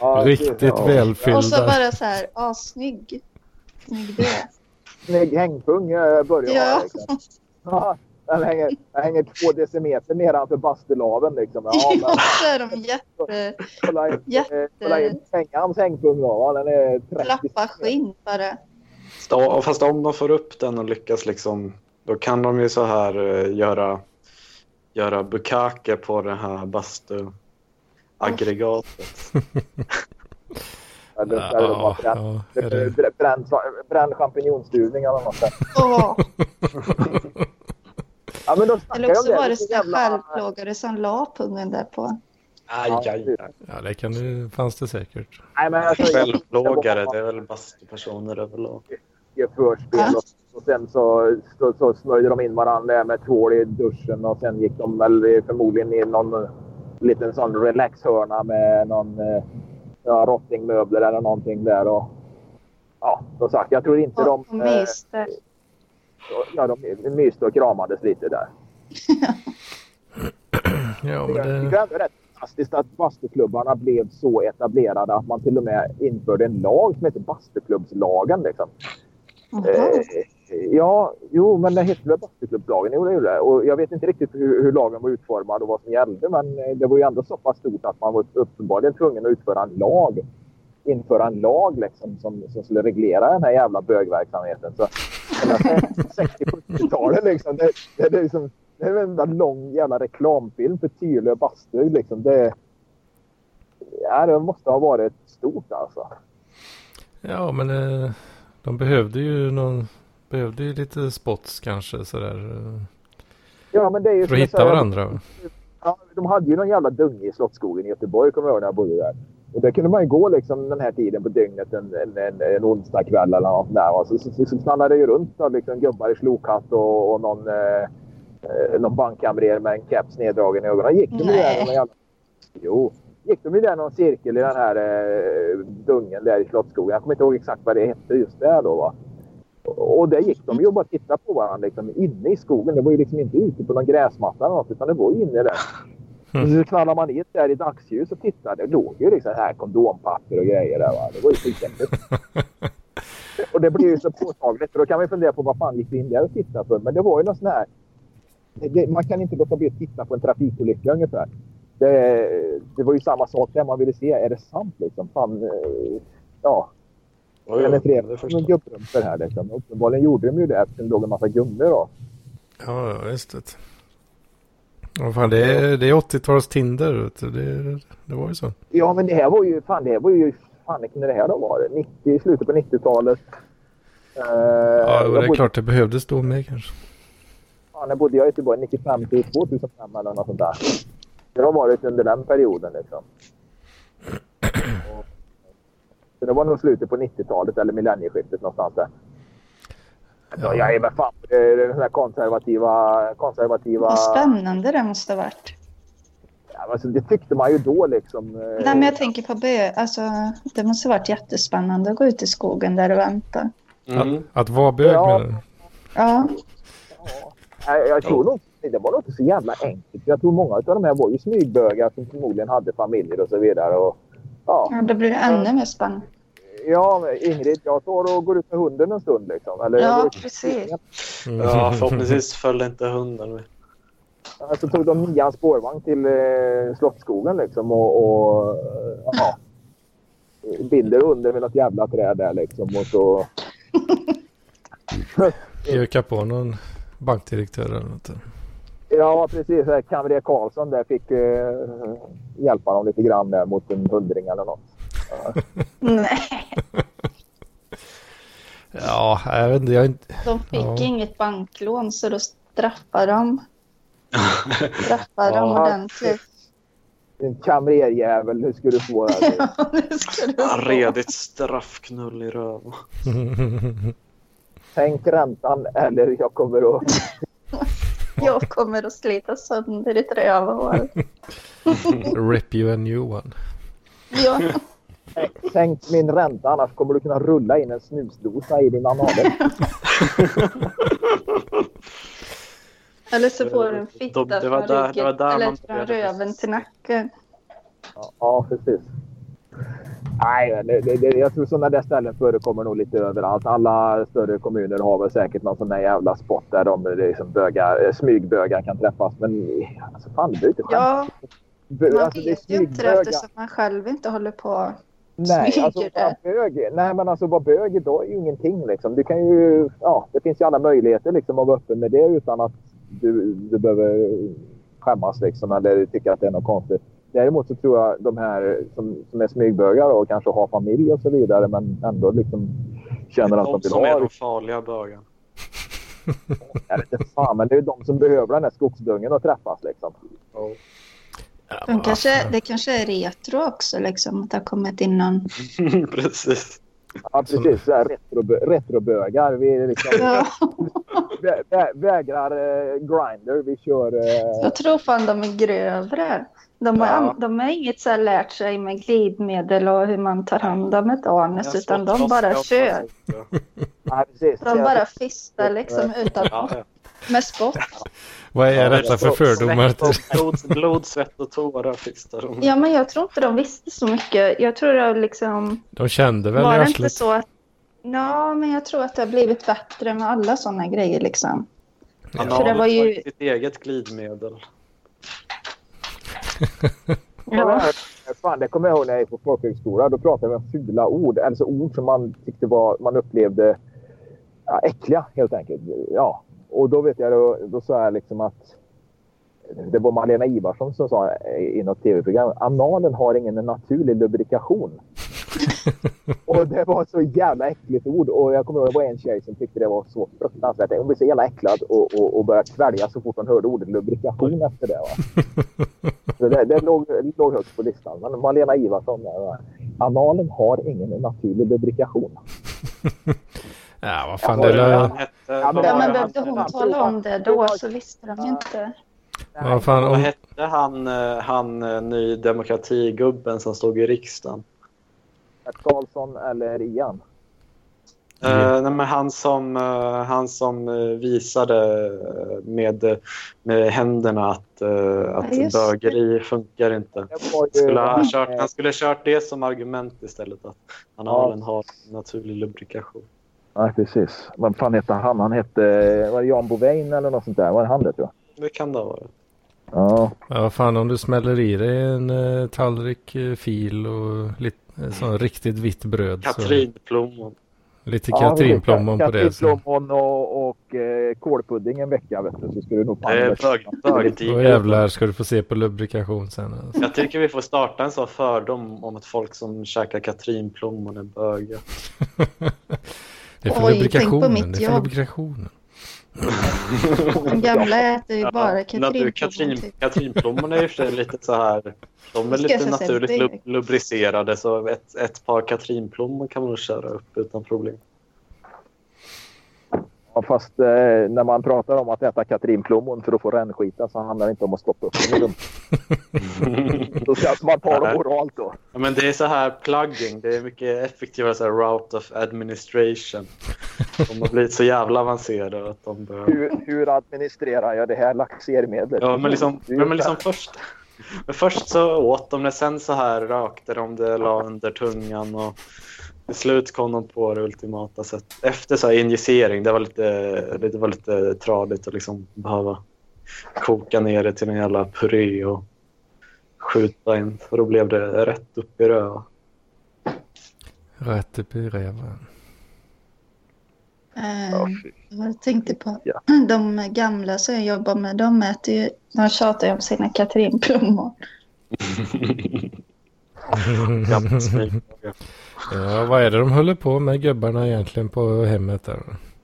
Ja, Riktigt ja. Och så välfyllda. bara så här, ja, snygg. Snygg det. Snygg hängpung eh, börjar Ja. liksom. ja, den, hänger, den hänger två decimeter nedanför bastulaven. Liksom. Ja, men så är de jätte... kolla in, Jätte- kolla in hängpung då. Den är 30 Klappa skinn bara. Ja, fast om de får upp den och lyckas liksom, då kan de ju så här eh, göra, göra bukake på det här bastuaggregatet. [laughs] Eller så är det de har Ja, bränt- ja, det- bränt bränd champinjonstuvning eller något. sånt. [laughs] Ja, men de eller också var det så såna självplågare som la pungen där på. Aj, aj, aj. Ja, det kan det, fanns det säkert. Nej, men alltså, Självplågare, det är väl bastupersoner överlag. förspel Ja. och, och sen så, så, så smörjde de in varandra där med tvål i duschen och sen gick de väl förmodligen i någon liten sån relaxhörna med någon eh, ja, rottingmöbler eller någonting där. Och, ja, som sagt, jag tror inte Och, de... och eh, myste. ja, de myste och kramades lite där. Ja, men Jag tycker det, ändå det är rätt fantastiskt att bastuklubbarna blev så etablerade att man till och med införde en lag som heter bastuklubbslagen. Liksom. Jaha. Eh, ja, jo, men det hette väl bastuklubbslagen? Jo, det gjorde det. Och jag vet inte riktigt hur, hur lagen var utformad och vad som gällde, men eh, det var ju ändå så pass stort att man var uppenbarligen tvungen att utföra en lag. Införa en lag liksom, som, som skulle reglera den här jävla bögverksamheten. Så, hela [laughs] 60-70-talet liksom, det, det, det är liksom, det är en enda lång jävla reklamfilm för Tylö bastu. Liksom. Det, ja, det måste ha varit stort alltså. ja, men eh, de behövde ju någon, behövde ju lite spots kanske sådär. eh, Ja, men det är ju För att hitta säger, varandra. Ja, de hade ju någon jävla dunge i Slottsskogen i Göteborg, kommer jag ihåg när jag bodde där. Och där kunde man ju gå liksom den här tiden på dygnet en, en, en, en onsdag kväll eller något där. Och så, så, så, så knallade det ju runt då, liksom, gubbar i slokhatt och, och någon, eh, eh, någon bankkamrer med en keps neddragen i ögonen. Gick de ju där någon jävla... Jo. Gick de ju där någon cirkel i den här eh, dungen där i Slottsskogen. Jag kommer inte ihåg exakt vad det hette just där då va. Och där gick de ju och bara tittade på varandra liksom, inne i skogen. Det var ju liksom inte ute på någon gräsmatta eller något utan det var ju inne där. Och så knallar man in där i dagsljus och tittar. Det låg ju liksom här kondompapper och grejer där. Va? Det var ju skitläckert. [laughs] och det blir ju så påtagligt. För då kan man ju fundera på vad fan gick vi in där och tittade för. Men det var ju någon sån här... Det, det, man kan inte låta bli att titta på en trafikolycka ungefär. Det, det var ju samma sak där. Man ville se, är det sant liksom? Fan, eh, ja. Oj, Penetrera det med förstår jag. gubbrumpor här liksom. Uppenbarligen gjorde de ju det eftersom det låg en massa gummor då. Ja, ja, just det. Ja, fan, det är, det är 80-tals Tinder. vet du. Det, det var ju så. Ja, men det här var ju... Fan, det här var ju... Fan, när kunde det här då vara? 90, slutet på 90-talet. Uh, Ja, det är klart det behövdes då med kanske. Fan, när bodde jag i Göteborg? 95 till 2005 eller något sånt där. Det har varit under den perioden liksom. Så det var nog slutet på 90-talet eller millennieskiftet någonstans där. Ja. Jag är väl fan det är den här konservativa... konservativa Vad spännande det måste ha varit. ja, alltså, det tyckte man ju då liksom. eh, Nej, men jag tänker på bö. Alltså, det måste ha varit jättespännande att gå ut i skogen där och vänta. Mm. Att vara bög Ja. menar du? Ja, Nej, Jag tror nog det var nog inte så jävla enkelt. Jag tror många av de här var ju smygbögar som förmodligen hade familjer och så vidare. Och, ja. ja, då blir det ännu mer spännande. Ja, men Ingrid, jag tar och går ut med hunden en stund. Liksom. Eller, jag Ja, precis. Mm. Ja, förhoppningsvis följde inte hunden med. Så tog de nian spårvagn till eh, Slottsskogen liksom, och, och ja, binder under med något jävla träd där. Liksom, och så, [laughs] Öka på någon bankdirektör eller något. Ja, precis. Kamrer Karlsson där fick eh, hjälpa dem lite grann där mot en hundring eller något. Nej, [laughs] Ja, jag vet inte. Jag inte... de fick Ja. inget banklån så då straffade de. [laughs] Straffade de ordentligt. En kamrerjävel, nu ska du få det. här. [laughs] Ja. Redigt straffknull i röv. Sänk räntan eller jag kommer att... [laughs] Jag kommer att slita sönder ditt rövhål. [laughs] Rip you a new one. Ja, Sänk min ränta annars kommer du kunna rulla in en snusdosa i din anale. [laughs] eller så får du en fitta Det- det var från där- det var ryggen där eller man från röven till nacken. Ja, precis. Nej, det, det, jag tror sådana där ställen förekommer nog lite överallt. Alla större kommuner har väl säkert någon sån där jävla spot där de liksom bögar, eh, smygbögar kan träffas. Men alltså fan, det är inte. Ja, Bö- man alltså, vet ju inte det eftersom man själv inte håller på. Nej, smyger alltså det. bög. Nej, men alltså vara bög idag är ju ingenting liksom. Du kan ju, ja, det finns ju alla möjligheter liksom att vara öppen med det utan att du, du behöver skämmas liksom eller tycka att det är något konstigt. Däremot så tror jag de här som, som är smygbögar och kanske har familj och så vidare men ändå liksom känner att de De vill som är ha de farliga bögarna. Jag vet inte fan, men det är de som behöver den här skogsdungen att träffas liksom. Ja, De men kanske, det kanske är retro också, liksom, att det har kommit in någon. [laughs] Precis. Ja, precis. Så här retrobö- retrobögar. Vi är liksom, vä- vä- vägrar eh, grinder. Vi kör... Eh, jag tror fan de är grövre. De har, Ja. de har inget så här lärt sig med glidmedel och hur man tar hand om ett anus, utan de bara kör. [laughs] ja. De bara fistar liksom utan, Ja, ja. med spott. Vad är detta för fördomar? Blod, blod, svett och tårar fistar de. Ja, men jag tror inte de visste så mycket. Jag tror det liksom... De kände väl Var det inte så att... Ja, men jag tror att det har blivit bättre med alla sådana grejer liksom. Ja. För det var ju- sitt eget glidmedel. Ja. Fan, det kommer jag ihåg när jag gick på folkhögskola. Då pratade vi om fula ord. Alltså ord som man tyckte var, man upplevde ja, äckliga helt enkelt. Ja. Och då vet jag, då, då sa jag liksom att det var Malena Ivarsson som sa i något tv-program. Analen har ingen naturlig lubrikation. Och det var så jävla äckligt ord. Och jag kommer ihåg det var en tjej som tyckte det var så fruktansvärt. Hon blev så jävla äcklad och, och, och började kvälja så fort hon hörde ordet lubrikation efter det. Va? Så det, det låg, låg högst på listan. Men Malena Ivarsson, där, va? analen har ingen naturlig lubrikation. Ja, vad fan. Det men lär... Ja, vad men- behövde hon tala om det då så visste de inte. Vad fan, Vad om... hette han, eh, han eh, ny demokratigubben som stod i riksdagen? Bert Karlsson eller Ian? Eh, nej, men han som, eh, han som eh, visade med, med händerna att, uh, att Ja, bögeri funkar inte. Ju, Skulle ha han, kört, han skulle ha kört det som argument istället. Att analen har naturlig lubrikation. Ja, precis. Vad fan hette han? Han hette var det Jan Bovein eller något sånt där. Var det han det tror jag? Det kan det vara. Ja. Ja, vad fan om du smäller i dig en tallrik fil och lite eh, sån riktigt vitt bröd. Katrinplommon. Så lite Ja, katrinplommon på det. Katrinplommon och, och eh, kålpudding en vecka vet du. Så skulle du nog Det är bög, Då jävlar ska du få se på lubrikation sen. Alltså. Jag tycker vi får starta en sån fördom om att folk som käkar katrinplommon är bögar. [laughs] Det är för Oj, tänk på lubrikationen. Det är för jobb. lubrikationen. De gamla äter ju bara katrinplommon. katrin, Typ. katrinplommon är ju för lite så här. De är lite naturligt lub- lubricerade så ett, ett par katrinplommon kan man nog köra upp utan problem. Ja, fast eh, när man pratar om att äta katrinplommon för att få rännskita så handlar det inte om att stoppa upp [laughs] dem i. Då ska man ta dem oralt då. Ja, men det är så här plugging. Det är mycket effektivare så här route of administration. De har blivit så jävla avancerade att de behöver... Hur, hur administrerar jag det här laxermedlet? Ja, men liksom, men liksom först, men först så åt de det, sen så här rökte de det, la under tungan och till slut kom de på det ultimata sättet. Efter så här injicering, det var lite, det var lite tradigt att liksom behöva koka ner det till en jävla puré och skjuta in. För då blev det rätt upp i röva. Rätt upp i räven. Eh, fy. jag tänkte på Ja. [clears throat] de gamla som jag jobbar med. De äter ju, de tjatar ju om sina katrinplommon. [laughs] [laughs] Ja, vad är det de håller på med gubbarna egentligen på hemmet där?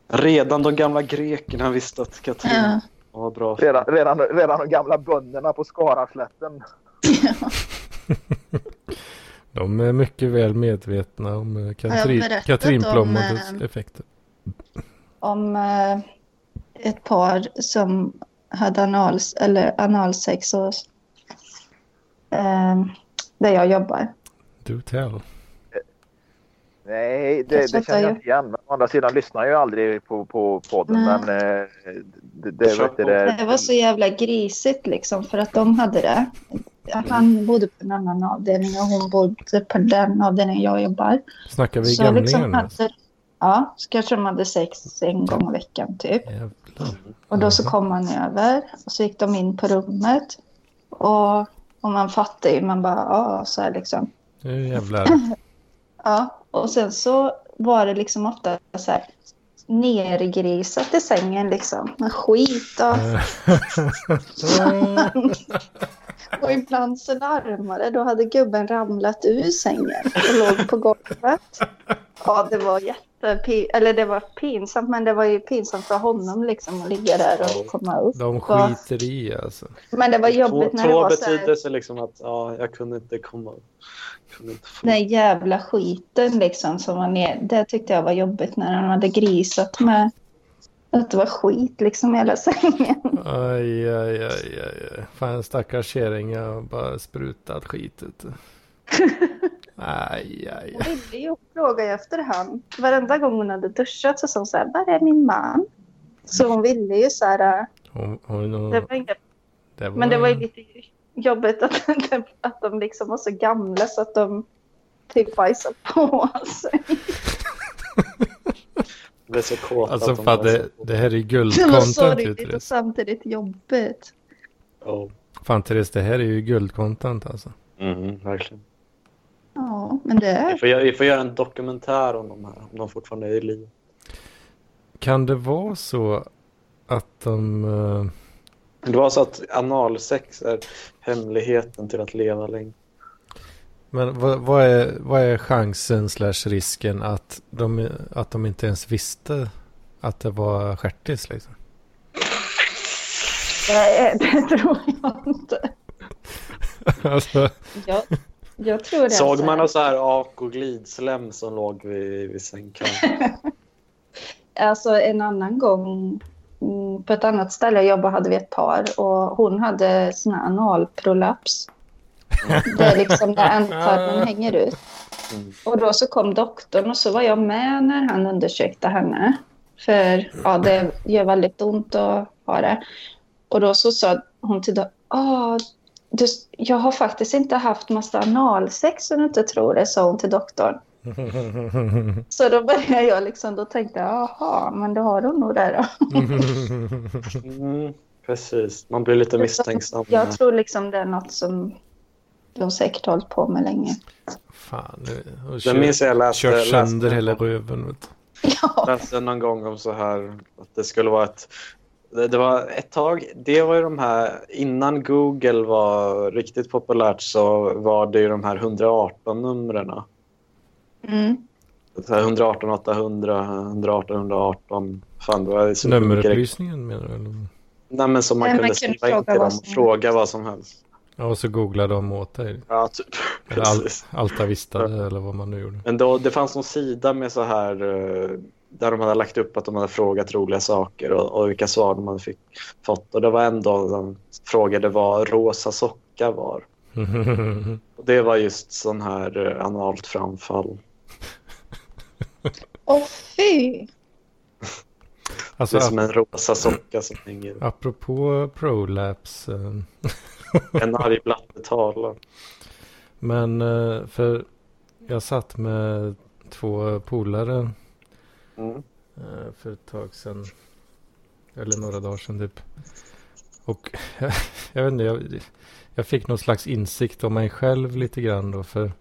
Redan de gamla grekerna visste att Katrin Ja. var bra. Redan, redan, redan de gamla bönderna på Skaraslätten. [laughs] De är mycket väl medvetna om eh, Katrin, berättat Katrinplommons om, eh, effekter. Om eh, ett par som hade anals, eller analsex och, eh, där jag jobbar. Do tell. Nej, det, det inte känner jag inte igen. Men å andra sidan lyssnar jag ju aldrig på, på podden. Nej. Men eh, det, det, vet du, det, Det var så jävla grisigt liksom för att de hade det. Han bodde på en annan avdelning och hon bodde på den avdelningen jag jobbar. Snackar vi gamlingar liksom nu? hade, ja, så kanske de hade sex en gång i veckan typ. Jävlar. Och då så Mhm. kom han över och så gick de in på rummet. Och, och man fattar ju, man bara ja, så här liksom. Nu jävlar. [laughs] Ja, och sen så var det liksom ofta så här nergrisat i sängen liksom. Med skit och, [laughs] och ibland så larmade Då hade gubben ramlat ur sängen och låg på golvet. Ja, det var jättepin... Eller det var pinsamt, men det var ju pinsamt för honom liksom att ligga där och komma upp. De Och- skiter i alltså. Men det var Två, jobbigt när det två var så här, betydelse liksom att ja, jag kunde inte komma. Kunde inte få. den jävla skiten liksom som var ner. Det tyckte jag var jobbigt när han hade grisat med att det var skit liksom i hela sängen. Aj, aj, aj, aj. Fan stackars kärring har bara sprutat skit [laughs] ut. Aj, aj, Hon aj. ville ju fråga efter han. Varenda gång hon hade duschat så sa hon så här, var är min man? Så hon ville ju så här, Hon, hon, hon, det var inga, det var, men det var ju lite jobbigt att, [laughs] att de liksom var så gamla så att de typ bajsade på sig. [laughs] Det är så kåt Alltså att de det, så- det här är [laughs] Det var sorgligt och samtidigt jobbigt. Ja, Fan Therese, det här är ju guldcontent alltså. mm, verkligen. Ja, men det Vi är... får, göra, vi får göra en dokumentär om de här, om de fortfarande är i liv. Kan det vara så att de... eh, Det var så att analsex är hemligheten till att leva länge. men vad, vad, är, vad är chansen slash risken att de, att de inte ens visste att det var stjärtis liksom? Nej, det tror jag inte. [laughs] alltså, Jag, jag tror det Såg så man här. någon så här ak och glidslem som låg vid, vid sängkanten? [laughs] Alltså en annan gång mm, på ett annat ställe jag jobbade hade vi ett par och hon hade sån här analprolaps. [laughs] Det är liksom där ändtarmen hänger ut. Mm. Och då så kom doktorn och så var jag med när han undersökte henne. För ja, det gör väldigt ont att ha det. Och då så sa hon till doktorn, ah, du, jag har faktiskt inte haft massa analsex om du inte tror det, sa hon till doktorn. [laughs] Så då började jag liksom, då tänkte jag, jaha, men då har hon nog det då. Mm, precis, man blir lite misstänksam. Jag tror liksom det är något som de säkert hållit på med länge. Fan, nu, Jag minns jag läste, kört läste, sönder hela röven. Vet. [laughs] Ja, läste någon gång om så här att det skulle vara ett det, det var ett tag, det var ju de här, innan Google var riktigt populärt så var det ju de här 118-numren. mm. Så här 118 800, 118 118. Fan, det var så mycket- Nummerupplysningen menar du? eller? Nej, men som man Nej, kunde man skriva in till dem och fråga vad som helst. Ja, och så googlar de åt dig. Ja, typ. [laughs] Eller all, Precis. Alta Vistade eller vad man nu gjorde. Men då, det fanns någon sida med så här eh, där de hade lagt upp att de hade frågat roliga saker och, och vilka svar de hade fick, fått. Och det var en dag de frågade vad rosa socka var. [laughs] Och det var just sån här eh, analt framfall. [laughs] Åh fy! alltså, Det är som en rosa socka som hänger. apropå prolaps. eh, En arg blatte talar. Men eh, för jag satt med två polare Mm. eh, för ett tag sedan. Eller några dagar sedan typ. Och [laughs] jag vet inte, jag, jag fick någon slags insikt om mig själv lite grann då. För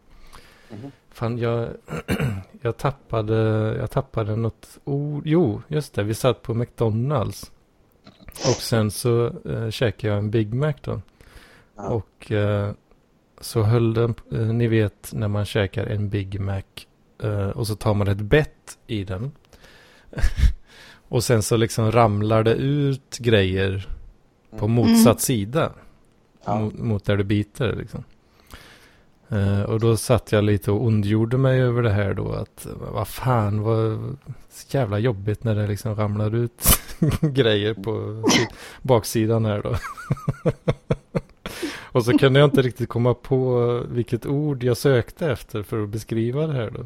Mhm. fan jag, [clears throat] jag tappade, jag tappade något ord. Jo, just det, vi satt på McDonalds. Och sen så eh, käkade jag en Big Mac då. Ja. Och eh, så höll den, eh, ni vet när man käkar en Big Mac eh, och så tar man ett bett i den. Och sen så liksom ramlar det ut grejer på motsatt Mm. sida. Ja. Mot, mot där du biter liksom. Eh, och då satt jag lite och ondgjorde mig över det här då. Att vad fan, vad så jävla jobbigt när det liksom ramlar ut [laughs] grejer på si- baksidan här då. [laughs] och så kunde jag inte riktigt komma på vilket ord jag sökte efter för att beskriva det här då.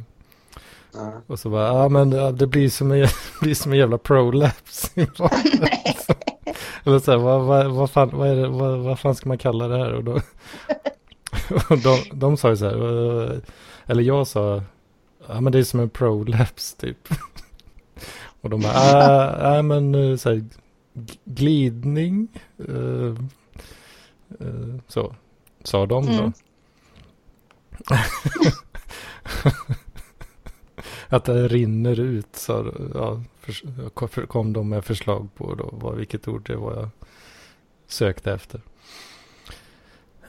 Ja. Och så bara, ja men det, det blir som en, [laughs] blir som en jävla prolapse. [laughs] Eller så här, vad, vad, vad, fan, vad, är det, vad, vad fan ska man kalla det här? Och, då, [laughs] och de, de sa ju så här, eh, eller jag sa, ja men det är som en prolapse typ. Och de bara, ah, ah, men eh, så här, glidning. eh, eh, så, sa de då. Mm. Att det rinner ut, så ja, för, kom de med förslag på då, vad, vilket ord det var jag sökte efter.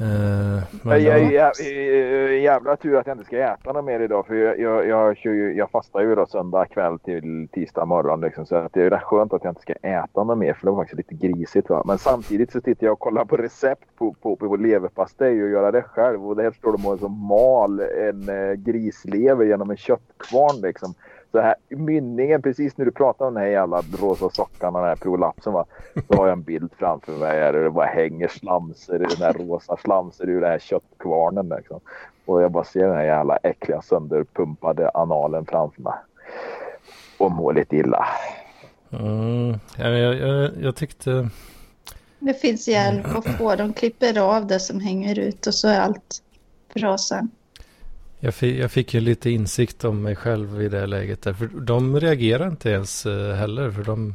Eh, men, Jag, jag, ja, jag, jävla tur att jag inte ska äta något mer idag. För jag, jag, jag, ju, jag fastar ju då söndag kväll till tisdag morgon. Liksom, så att det är rätt skönt att jag inte ska äta något mer. För det var faktiskt lite grisigt. Va? Men samtidigt så tittar jag och kollar på recept på, på, på leverpastej och göra det själv. Och där står det som mal en eh, grislever genom en köttkvarn. Liksom. Så här, mynningen, precis när du pratar om den här jävla rosa sockan och den här prolapsen. Va? Så har jag en bild framför mig här och det bara hänger slamser i den här rosa slamser ur den här köttkvarnen. Liksom. Och jag bara ser den här jävla äckliga sönderpumpade analen framför mig. Och mår lite illa. mm, ja, jag, jag, jag tyckte, Det finns hjälp att få. De klipper av det som hänger ut och så är allt bra sen. jag fick, jag fick ju lite insikt om mig själv i det läget. Där, för de reagerar inte ens eh, heller. För de,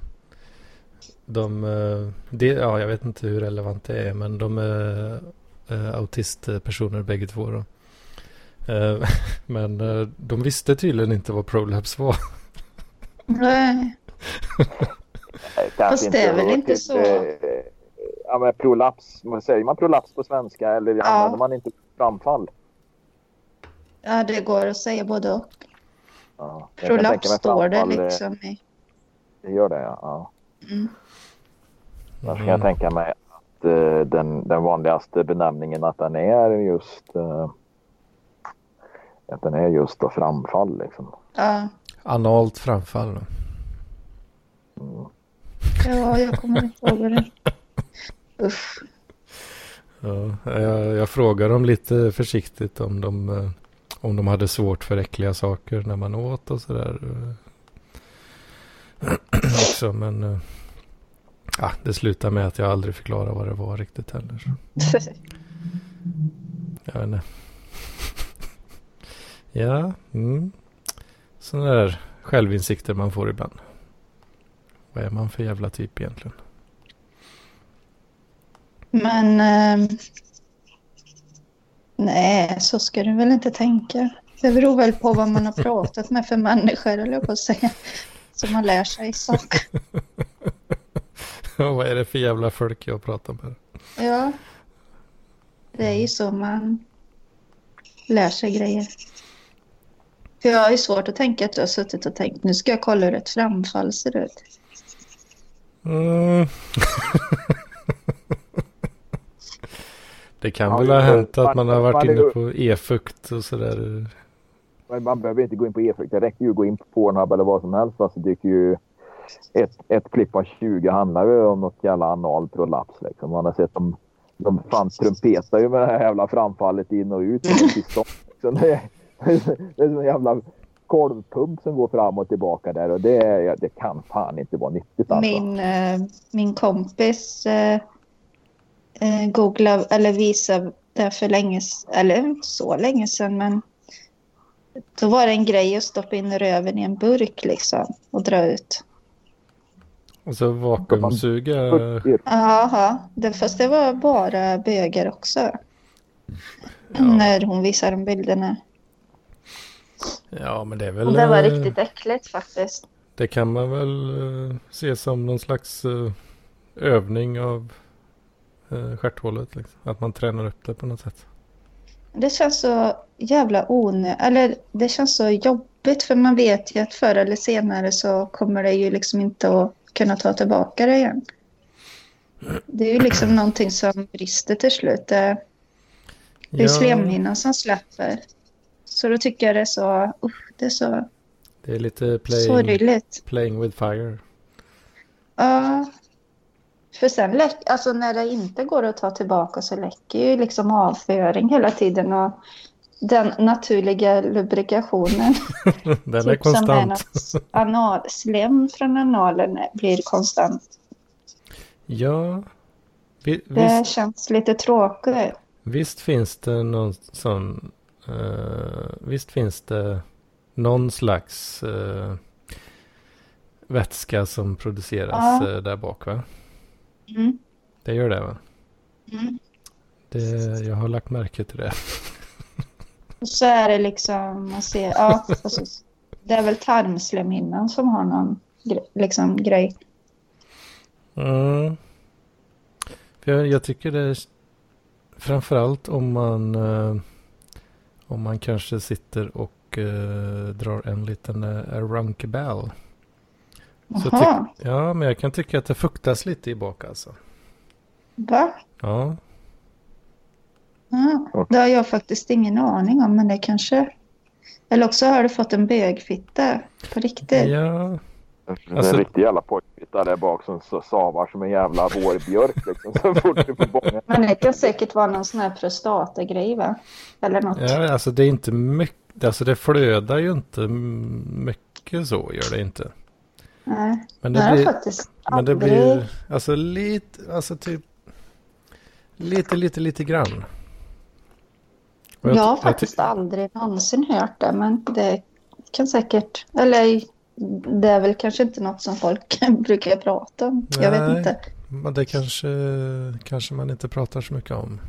de eh, det, ja, jag vet inte hur relevant det är. Men de är eh, autistpersoner bägge två. Då. [laughs] Men de visste tydligen inte vad prolapse var. [laughs] Nej. Fast det är väl inte riktigt, så. Ja, men prolaps, säger man prolaps på svenska eller Ja. använder man inte framfall? Ja, det går att säga både och. Ja, Prolaps står det liksom i. Det gör det, ja. ja. Mm. Annars kan jag tänka mig att eh, den, den vanligaste benämningen att den är just eh, att den är just då framfall liksom. Ja. Analt framfall. då. ja, jag kommer inte ihåg det [laughs] Usch. Ja, jag, jag frågar dem lite försiktigt om de, eh, om de hade svårt för äckliga saker när man åt och sådär. eh. [clears throat] Också, men eh, ja, det slutar med att jag aldrig förklarar vad det var riktigt heller. [laughs] Jag vet inte. [laughs] ja, mm. sådana där självinsikter man får ibland. Vad är man för jävla typ egentligen? Men ehm, nej, så ska du väl inte tänka. Det beror väl på vad man har [laughs] pratat med för människor, eller jag på att säga. Så man lär sig saker. [laughs] vad är det för jävla folk jag pratar med? Ja, det är ju så man lär sig grejer. För jag har ju svårt att tänka att du har suttit och tänkt nu ska jag kolla hur ett framfall ser ut. Mm. [laughs] det kan Ja, väl ha hänt att man- har varit inne på e-fukt och sådär. Man behöver inte gå in på e-frukt. Det räcker ju att gå in på Pornhub eller vad som helst. Alltså, det dyker ju ett, ett klipp av 20 handlar ju om något jävla anal prolaps. Liksom. Man har sett dem. De fan trumpetar ju med det här jävla framfallet in och ut. Det, är, det är som en jävla kolvpump som går fram och tillbaka där. Och det, det kan fan inte vara nyttigt alltså. Min, eh, min kompis eh, googlade eller visade det för länge eller så länge sedan men då var det en grej att stoppa in röven i en burk liksom och dra ut. Och så vakuumsuga. Jaha, det, fast det var bara bögar också. När hon visade de bilderna. Ja men det är väl. Och det var eh, riktigt äckligt faktiskt. Det kan man väl eh, se som någon slags eh, övning av stjärthålet. Liksom. Att man tränar upp det på något sätt. det känns så jävla onödigt. Eller det känns så jobbigt för man vet ju att förr eller senare så kommer det ju liksom inte att kunna ta tillbaka det igen. Det är ju liksom [clears throat] någonting som brister till slut. Det, är Ja. slemhinnan som släpper. Så då tycker jag det är så, usch, det är så Det är lite playing, sorgligt. playing with fire. Ja. För sen läck, alltså när det inte går att ta tillbaka så läcker ju liksom avföring hela tiden och den naturliga lubrikationen. [laughs] Den är typ som konstant. något anal, slem från analen blir konstant. Ja, vi, Det visst, känns lite tråkigt. visst finns det någon sån... eh, visst finns det någon slags eh, vätska som produceras Ja. eh, där bak va? Mm. Det gör det va? Mm. Det, jag har lagt märke till det. Och så är det liksom, man ser, ja, så, det är väl tarmslemhinnan som har någon liksom, grej. Mm. Jag, jag tycker det är framförallt om man eh, om man kanske sitter och eh, drar en liten uh, runkebell. Så Jaha, Ja, men jag kan tycka att det fuktas lite i bak alltså. va? Ja, Ja, det har jag faktiskt ingen aning om, men det kanske... Eller också har du fått en bögfitta på riktigt. ja, En Alltså- riktig jävla pojkfitta där bak som savar som en jävla vårbjörk liksom. Så fort du får. Men det kan säkert vara någon sån här prostatagrej, va? Eller något. ja, alltså det är inte mycket, alltså det flödar ju inte mycket så gör det inte. Nej, Men det det har jag blir, faktiskt men det blir, alltså lite, alltså typ, lite, lite, lite grann. Och Jag, har jag ty- faktiskt aldrig någonsin hört det, men det kan säkert... Eller det är väl kanske inte något som folk [laughs] brukar prata om. Jag vet Nej. inte. Men det kanske, kanske man inte pratar så mycket om.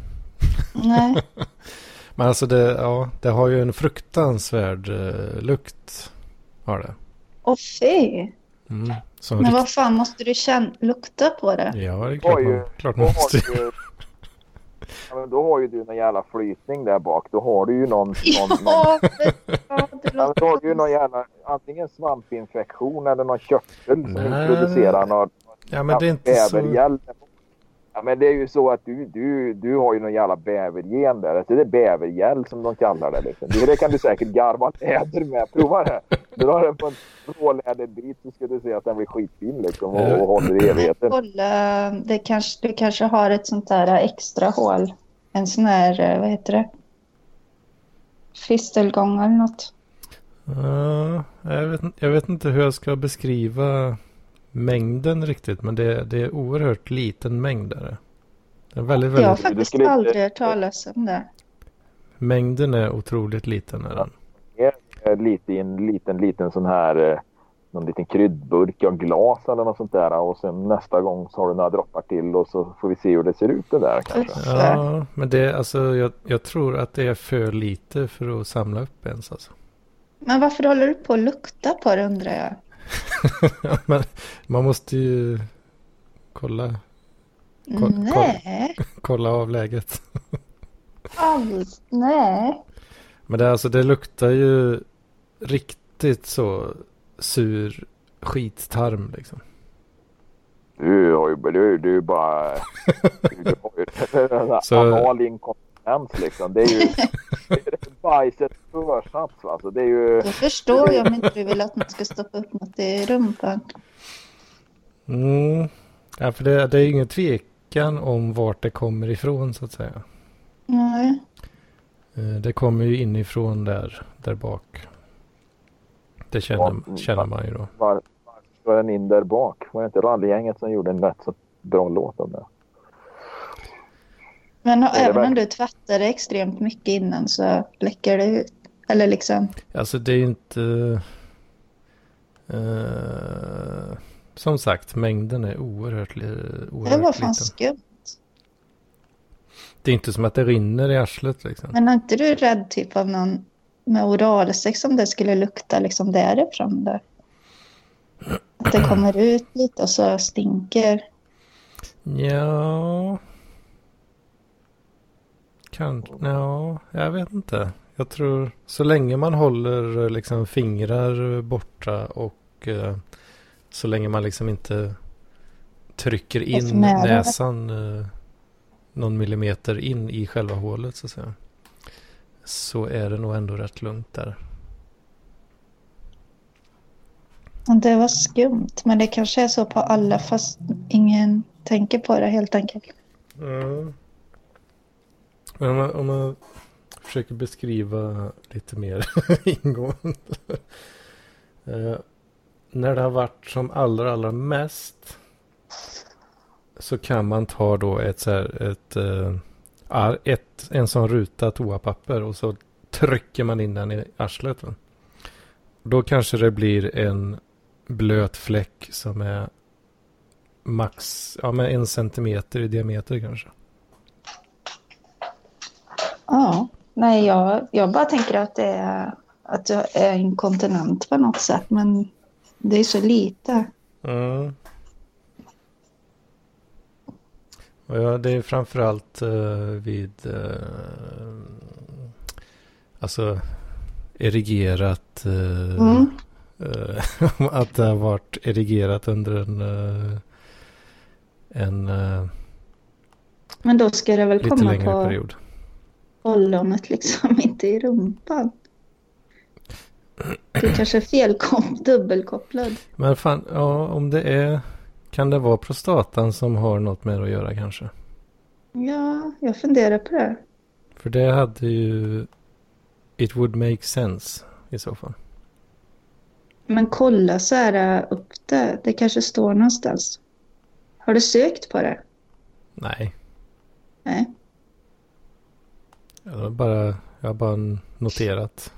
Nej, [laughs] Men alltså det, ja, det har ju en fruktansvärd eh, lukt. Har det. och fy. Mm. Men rikt- vad fan måste du känna, lukta på det? Ja, det är klart man, klart Då man har, måste. du, ja, men då har ju du någon jävla flytning där bak. Då har du ju någon... [laughs] någon, någon Ja, fan, det Ja, men då har du ju någon jävla, antingen svampinfektion eller någon körtel som Nej. producerar någon Ja, men det är inte så. Ja, men det är ju så att du, du, du har ju någon jävla bävergen där. Alltså det är bävergäll som de kallar det. Liksom. Det, kan du säkert garva läder med. Prova det. Dra den på en råläderbit så ska du se att den blir skitfin liksom, och, och håller i evigheten. Kolla, det kanske, du kanske har ett sånt där extra hål. En sån här, eh, vad heter det? Fistelgång eller något. Ja, jag, vet, jag vet inte hur jag ska beskriva mängden riktigt. Men det, det är oerhört liten mängd. Är det. Är väldigt, Jag har väldigt, faktiskt aldrig hört talas om det. mängden är otroligt liten. Är den. Lite i en liten, liten sån här eh, någon liten kryddburk av glas eller något sånt där. Och sen nästa gång så har du några droppar till och så får vi se hur det ser ut det där kanske. Ja, men det, alltså, jag, jag tror att det är för lite för att samla upp ens. Alltså. Men varför håller du på att lukta på det undrar jag? [laughs] Men man måste ju kolla, Koll- Nej, kolla av läget. alls, nej. Men det, alltså, det luktar ju riktigt så sur skittarm liksom. Du har ju du, du bara... [laughs] Du har ju den där Så- anal inkontinens liksom. Det är ju [laughs] bajsets försats. Alltså, det är ju... Då förstår jag om inte du vill att man ska stoppa upp något i rumpan. Mm. Ja, för det, det är ju ingen tvekan om vart det kommer ifrån så att säga. Nej. Eh, Det kommer ju inifrån där, där bak. Det känner, Ja, känner man ju då. Var, varför var den in där bak? Var det inte rallygänget som gjorde en rätt så bra låt om det? Men även om du tvättar det extremt mycket innan så läcker det ut. Eller liksom, Alltså det är ju inte... eh, som sagt, mängden är oerhört, li- det oerhört var liten. fan skumt. Det är inte som att det rinner i arslet liksom. Men är inte du rädd typ av någon med oralsex om det skulle lukta liksom därifrån där? Att det kommer ut lite och så stinker. Ja... kan... Ja, jag vet inte. Jag tror så länge man håller liksom fingrar borta och eh, så länge man liksom inte trycker in näsan eh, någon millimeter in i själva hålet så att säga. Så är det nog ändå rätt lugnt där. Det var skumt, men det kanske är så på alla fast ingen tänker på det helt enkelt. Mm. Men om man, om man försöker beskriva lite mer [laughs] ingående. eh, när det har varit som allra, allra mest så kan man ta då ett så här, ett, uh, ett, en sån ruta toapapper och så trycker man in den i arslet. Va? Då kanske det blir en blöt fläck som är max ja, men en centimeter i diameter kanske. Ja, nej jag, jag bara tänker att det är att du är inkontinent på något sätt men det är så lite. Mm. Ja, det är framförallt uh, vid uh, alltså erigerat uh, mm. [laughs] att det har varit erigerat under en en Men då ska det väl komma på period. Ollonet liksom, [laughs] inte i rumpan. Du kanske är felkom, [laughs] dubbelkopplad. Men fan, ja om det är kan det vara prostatan som har något med det att göra kanske? Ja, jag funderar på det. För det hade ju... It would make sense i så fall. Men kolla så här upp det. Det kanske står någonstans. Har du sökt på det? Nej. Jag har bara, jag har bara noterat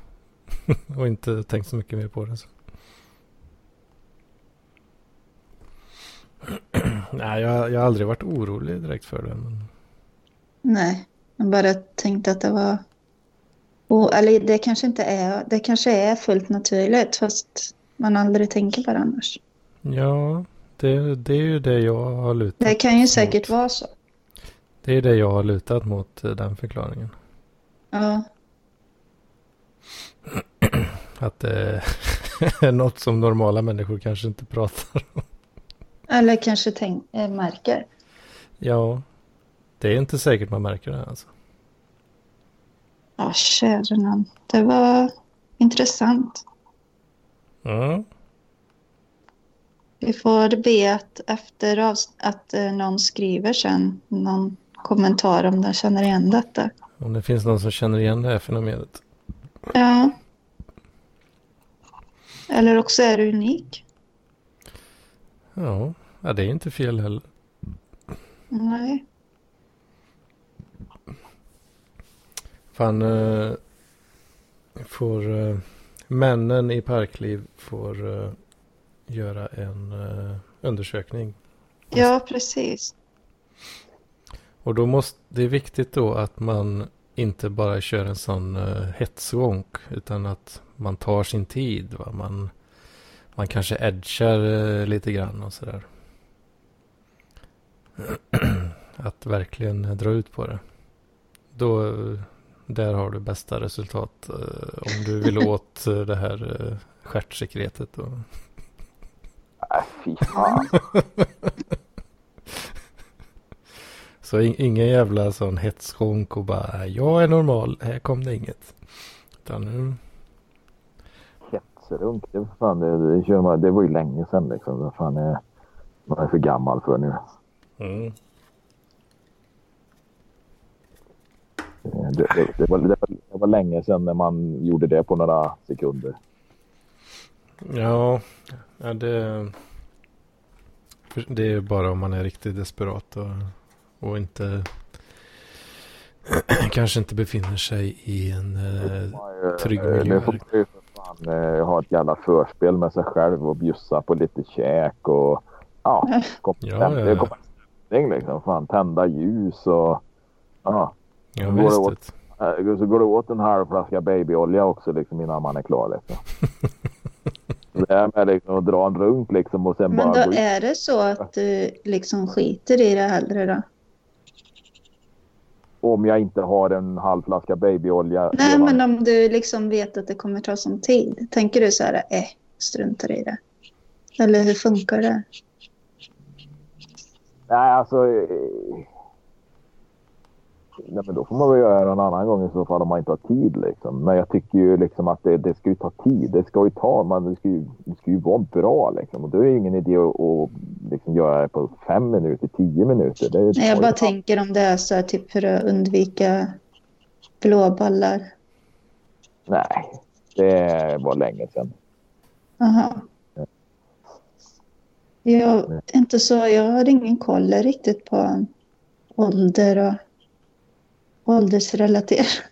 [laughs] och inte tänkt så mycket mer på det. Så. [clears throat] Nej, jag, jag har aldrig varit orolig direkt för det. Men... Nej, jag bara tänkte att det var... Oh, eller det kanske inte är... Det kanske är fullt naturligt fast man aldrig tänker på det annars. Ja, det, det är ju det jag har lutat Det kan ju säkert mot. vara så. Det är det jag har lutat mot eh, den förklaringen. Ja. Att det är [laughs] något som normala människor kanske inte pratar om. Eller kanske tänk, äh, märker. Ja, det är inte säkert man märker det alltså. Ja, käre. Det var intressant. Mm. Vi får be att efter att eh, någon skriver sen någon kommentar om den känner igen detta. Om det finns någon som känner igen det här fenomenet. Ja. Eller också är du unik. Ja, ja det är inte fel heller. Nej. Fan, uh, får uh, männen i Parkliv får uh, göra en undersökning. Ja, precis. Och då måste, det är viktigt då att man inte bara kör en sån uh, hetsgång utan att man tar sin tid. Va? Man man kanske edgar eh, lite grann och sådär. [clears throat] Att verkligen dra ut på det. Då, där har du bästa resultat. Eh, om du vill [laughs] åt eh, det här stjärtsekretet. Och... Nej, fy fan. [laughs] Så ingen jävla sån hetskonk och bara jag är normal, här kom det inget. Utan nu Hetsrunk, det, fan, det, det, man, det var ju länge sedan liksom. Det fan är, man är för gammal för nu. Mm. Det, det, det, var, det, var, länge sedan när man gjorde det på några sekunder. Ja, ja det, det är bara om man är riktigt desperat och, och inte [clears throat] kanske inte befinner sig i en eh, trygg miljö fan eh, ha ett jävla förspel med sig själv och bjussa på lite käk och ja, [laughs] kom, ja, ja. Kom, liksom. Fan, tända ljus och ja. Ja, går visst. Åt, eh, så går det åt en halv flaska babyolja också liksom innan man är klar liksom. [laughs] det är med liksom att dra en runk liksom och sen Men bara då är det så att du liksom skiter i det hellre då? Om jag inte har en halv flaska babyolja. Nej, men om du liksom vet att det kommer ta sån tid. Tänker du så här, eh, struntar i det? Eller hur funkar det? Nej, alltså... eh, Nej, men då får man väl göra det en annan gång i så fall om man inte har tid. Liksom. Men jag tycker ju liksom att det, det ska ju ta tid. Det ska ju ta, man, det, ska ju, det ska ju vara bra. Liksom. Och då är det ingen idé att, att liksom göra det på fem minuter, tio minuter. Det Nej, jag bara tänker om det är så här, typ för att undvika blåballar. Nej, det var länge sedan. Aha. Jag, inte så, jag har ingen koll riktigt på ålder och åldersrelaterat.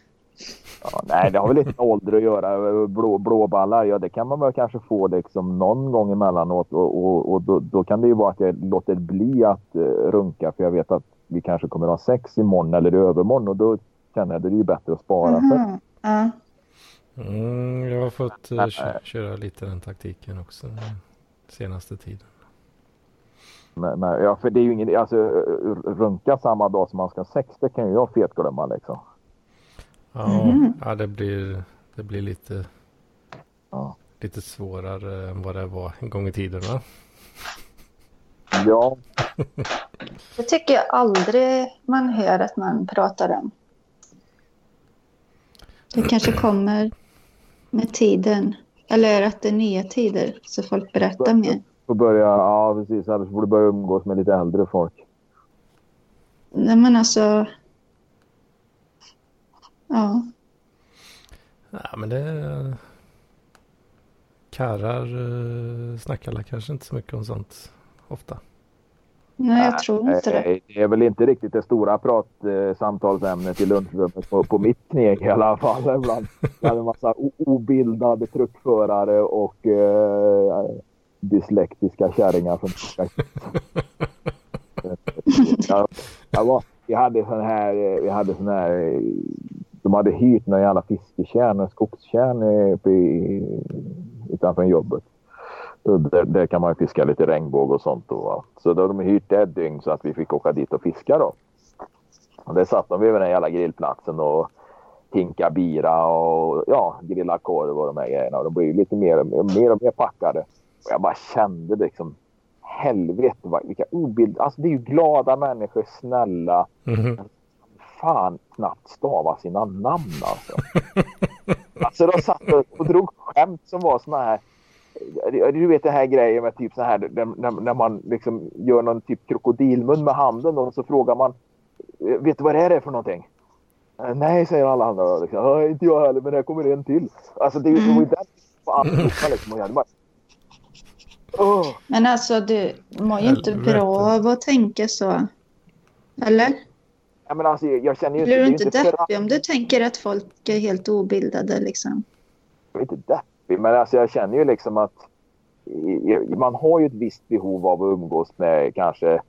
Ja, nej, det har väl inte med ålder att göra. Blå, blåballar, ja det kan man väl kanske få liksom någon gång emellanåt. Och, och, och då, då kan det ju vara att jag låter bli att uh, runka för jag vet att vi kanske kommer ha sex imorgon eller i övermorgon och då känner jag att det är ju bättre att spara sig. Aha. Ja. Mm, jag har fått uh, kö- köra lite den taktiken också den senaste tiden. Men, men, ja, för det är ju ingen, alltså runka samma dag som man ska ha sex, det kan ju jag fetglömma liksom. Ja, Mhm. ja det, blir, det blir lite, Ja. lite svårare än vad det var en gång i tiden va? Ja, [laughs] Det tycker jag aldrig man hör att man pratar om. Det kanske kommer med tiden. Eller att det är nya tider så folk berättar mer. Får börja, ja precis, annars får du börja umgås med lite äldre folk. Nej men alltså. Ja. Ja, men det... Karrar uh, snackar kanske inte så mycket om sånt ofta. Nej jag tror inte det. Nej, det är väl inte riktigt det stora prat, eh, i lunchrummet på, på mitt kneg i alla fall. Ibland. Det är en massa obildade truckförare och eh, dyslektiska kärringar som ja, [laughs] jag var, vi hade sån här, vi hade sån här, de hade hyrt några jävla fiskekärn, skogskärn uppe i, utanför jobbet. Där, där kan man fiska lite regnbåg och sånt. Då, va? Så då hade de hyrt ett dygn så att vi fick åka dit och fiska då. Och där satt de vid den jävla grillplatsen och hinka bira och ja, grilla korv och de här grejerna. Och de blev lite mer, mer och mer packade. Och jag bara kände liksom helvete vad, vilka obild... Alltså det är ju glada människor, snälla. Mhm. Fan knappt stava sina namn alltså. [laughs] alltså de satt och, drog skämt som var såna här du vet det här grejen med typ så här när, när man liksom gör någon typ krokodilmun med handen och så frågar man Vet du vad det här är för någonting? "Eh, Nej, säger alla andra. Liksom. "Ja, inte jag heller, men här kommer en till. Alltså det, var ju den [laughs] på allihopa liksom. Och jag bara... Men alltså du mår ju inte Helvete. bra av att tänka så. Eller? Ja, men alltså, jag känner ju Blir du inte förakt- deppig om du tänker att folk är helt obildade liksom? jag är inte deppig, men alltså jag känner ju liksom att man har ju ett visst behov av att umgås med kanske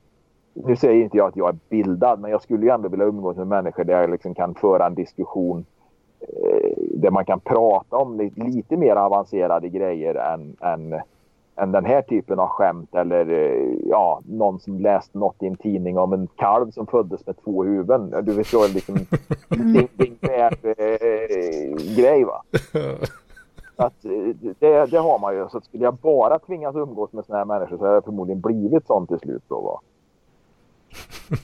nu säger inte jag att jag är bildad, men jag skulle ju ändå vilja umgås med människor där jag liksom kan föra en diskussion eh, där man kan prata om lite, lite mer avancerade grejer än, än, än den här typen av skämt eller eh, ja, någon som läst något i en tidning om en kalv som föddes med två huvuden. Du förstår liksom ding, ding, eh, grej va. [laughs] Att, eh, det, det har man ju. Så skulle jag bara tvingas umgås med såna här människor så hade jag förmodligen blivit sån till slut. Då, va?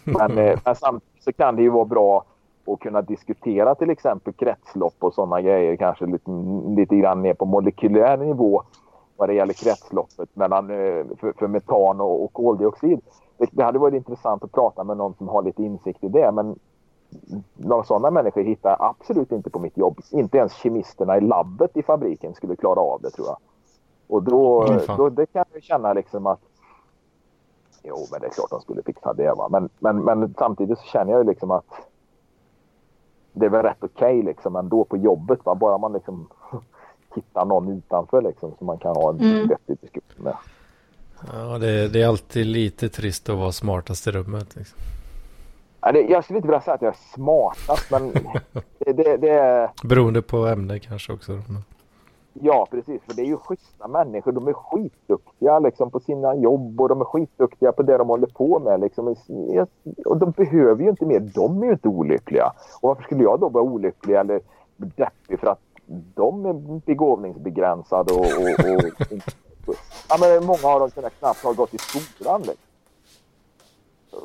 Men, eh, men samtidigt så kan det ju vara bra att kunna diskutera till exempel kretslopp och sådana grejer kanske lite, lite grann ner på molekylär nivå vad det gäller kretsloppet mellan, eh, för, för metan och, och koldioxid. Det, det hade varit intressant att prata med någon som har lite insikt i det men några sådana människor hittar jag absolut inte på mitt jobb. Inte ens kemisterna i labbet i fabriken skulle klara av det tror jag. Och då, Mm, då det kan jag känna liksom att Jo, men det är klart de skulle fixa det. Va? Men, men, men samtidigt så känner jag ju liksom att det är väl rätt okej liksom ändå på jobbet. Va? Bara man liksom hittar någon utanför liksom som man kan ha en Mm. vettig diskussion med. Ja, det, det är alltid lite trist att vara smartast i rummet. Liksom. Ja, det, jag skulle inte vilja säga att jag är smartast, men det, [laughs] det, det är... Beroende på ämne kanske också. Men... Ja, precis. För det är ju schyssta människor. De är skitduktiga liksom, på sina jobb och de är skitduktiga på det de håller på med. Liksom. Och de behöver ju inte mer. De är ju inte olyckliga. Och varför skulle jag då vara olycklig eller deppig för att de är begåvningsbegränsade och, och, och ja, men många av dem kunde knappt ha gått i skolan. Liksom.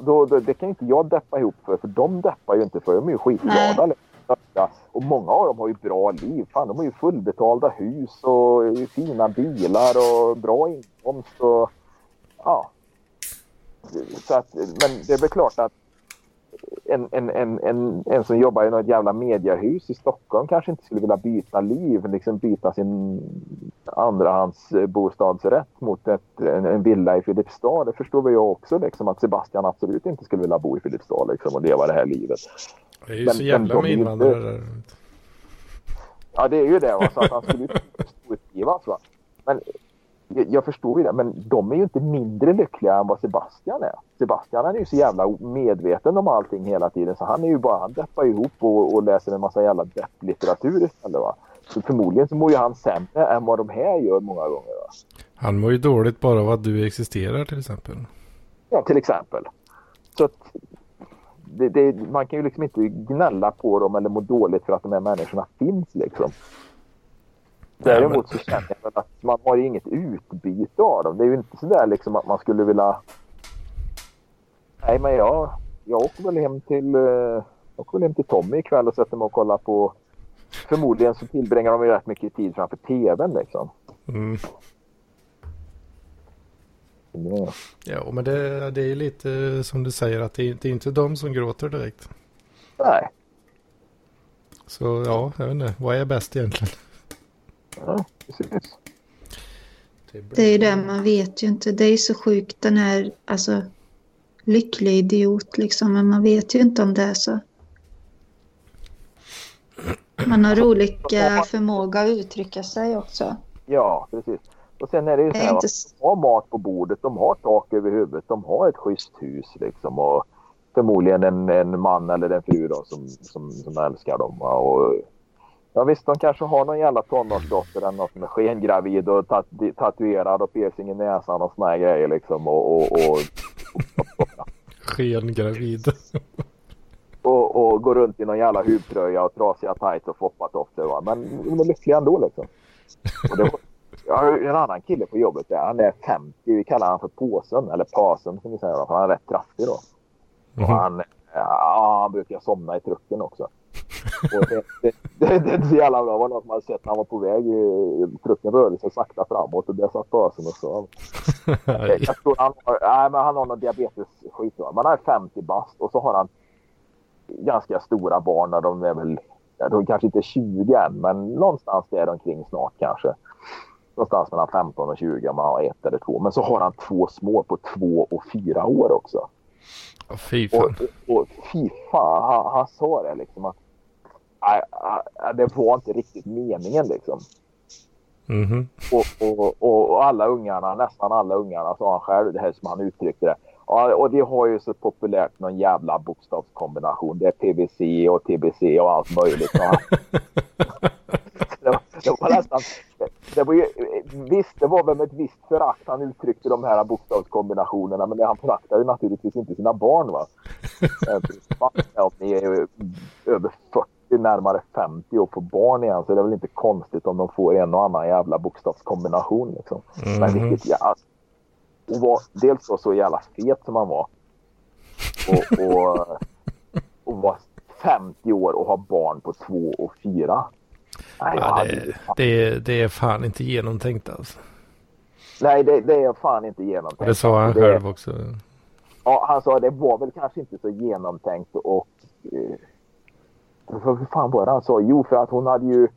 Då, då, det kan inte jag deppa ihop för, för de deppar ju inte för. De är ju skitglada. Liksom. Och många av dem har ju bra liv. Fan, de har ju fullbetalda hus och fina bilar och bra inkomst. Och, ja. Så att, men det är väl klart att en, en, en, en, en som jobbar i något jävla mediehus i Stockholm kanske inte skulle vilja byta liv, liksom byta sin andrahandsbostadsrätt mot ett, en, en villa i Filipstad. Det förstår väl jag också liksom, att Sebastian absolut inte skulle vilja bo i Filipstad liksom, och leva det här livet. Det är ju men, så jävla med invandrare där. Ja, det är ju det. Va? Så att han skulle ju utgivas. Va? Men jag, förstår ju det, men de är ju inte mindre lyckliga än vad Sebastian är. Sebastian är ju så jävla medveten om allting hela tiden så han är ju bara, han deppar ihop och, och läser en massa jävla depplitteratur istället. Va? Så förmodligen så mår ju han sämre än vad de här gör många gånger. Va? Han mår ju dåligt bara av att du existerar till exempel. Ja, till exempel. Så att det, det, man kan ju liksom inte gnälla på dem eller må dåligt för att de här människorna finns liksom. Däremot så känner jag att man har inget utbyte av dem. Det är ju inte sådär liksom att man skulle vilja... Nej, men jag, jag åker väl hem till, jag åker väl hem till Tommy ikväll och sätter mig och kollar på... Förmodligen så tillbringar de ju rätt mycket tid framför tvn liksom. Mm. Ja, ja men det, det är lite som du säger att det är, det är inte de som gråter direkt. Nej. Så ja, jag vet inte. Vad är bäst egentligen? Ja, precis. Det är det, man vet ju inte. Det är så sjukt den här, alltså lycklig idiot liksom, men man vet ju inte om det är så. Man har olika förmåga att uttrycka sig också. Ja, precis. Och sen är det ju så här, inte... de har mat på bordet, de har tak över huvudet, de har ett schysst hus liksom och förmodligen en, en man eller en fru då, som, som, som älskar dem. Och, ja visst, de kanske har någon jävla tonårsdotter eller något som är skengravid och tat, tatuerad och piercing i näsan och såna här grejer liksom. Och, och, och, Skengravid. och, och går runt i någon jävla huvtröja och trasiga tights och foppatofflor. Men de är lyckliga ändå liksom. Och det, har en annan kille på jobbet där. Han är 50. Vi kallar honom för påsen. Eller pasen som vi säger. Då, för han är rätt kraftig då. Mm. Och han, ja, han brukar somna i trucken också. Och det, det, det, det, är inte så jävla bra. Det var någon som hade sett när han var på väg. Trucken rörde sig sakta framåt och där satt påsen och så. [laughs] jag tror han, nej, men han har någon diabetesskit. Men han är 50 bast och så har han ganska stora barn. När de är väl, de kanske inte 20 än, men någonstans där omkring snart kanske någonstans mellan 15 och 20 om man har ett eller två. Men så har han två små på två och fyra år också. Fy fan. Och, och, fy fan, han, han sa det liksom att det var inte riktigt meningen liksom. Mm -hmm. och, och, och, och, alla ungarna, nästan alla ungarna sa han själv, det här som han uttryckte det. Ja, och det har ju så populärt någon jävla bokstavskombination. Det är PVC och TBC och allt möjligt. [laughs] det, var, det var nästan det var ju, visst, det var väl med ett visst förakt han uttryckte de här bokstavskombinationerna men han föraktade naturligtvis inte sina barn. Va? [laughs] Om ni är över 40, närmare 50 och får barn igen så är det väl inte konstigt om de får en och annan jävla bokstavskombination. Liksom. Mm. Men vilket jävla... Och var, dels så jävla fet som han var. Och, och, och var 50 år och ha barn på två och fyra. Nej, ja, det, det, det, är fan inte genomtänkt alltså. Nej, det, det är fan inte genomtänkt. Det sa han själv också. Ja, han sa det var väl kanske inte så genomtänkt och... Eh, för hur fan var det han sa? Jo, för att hon hade ju...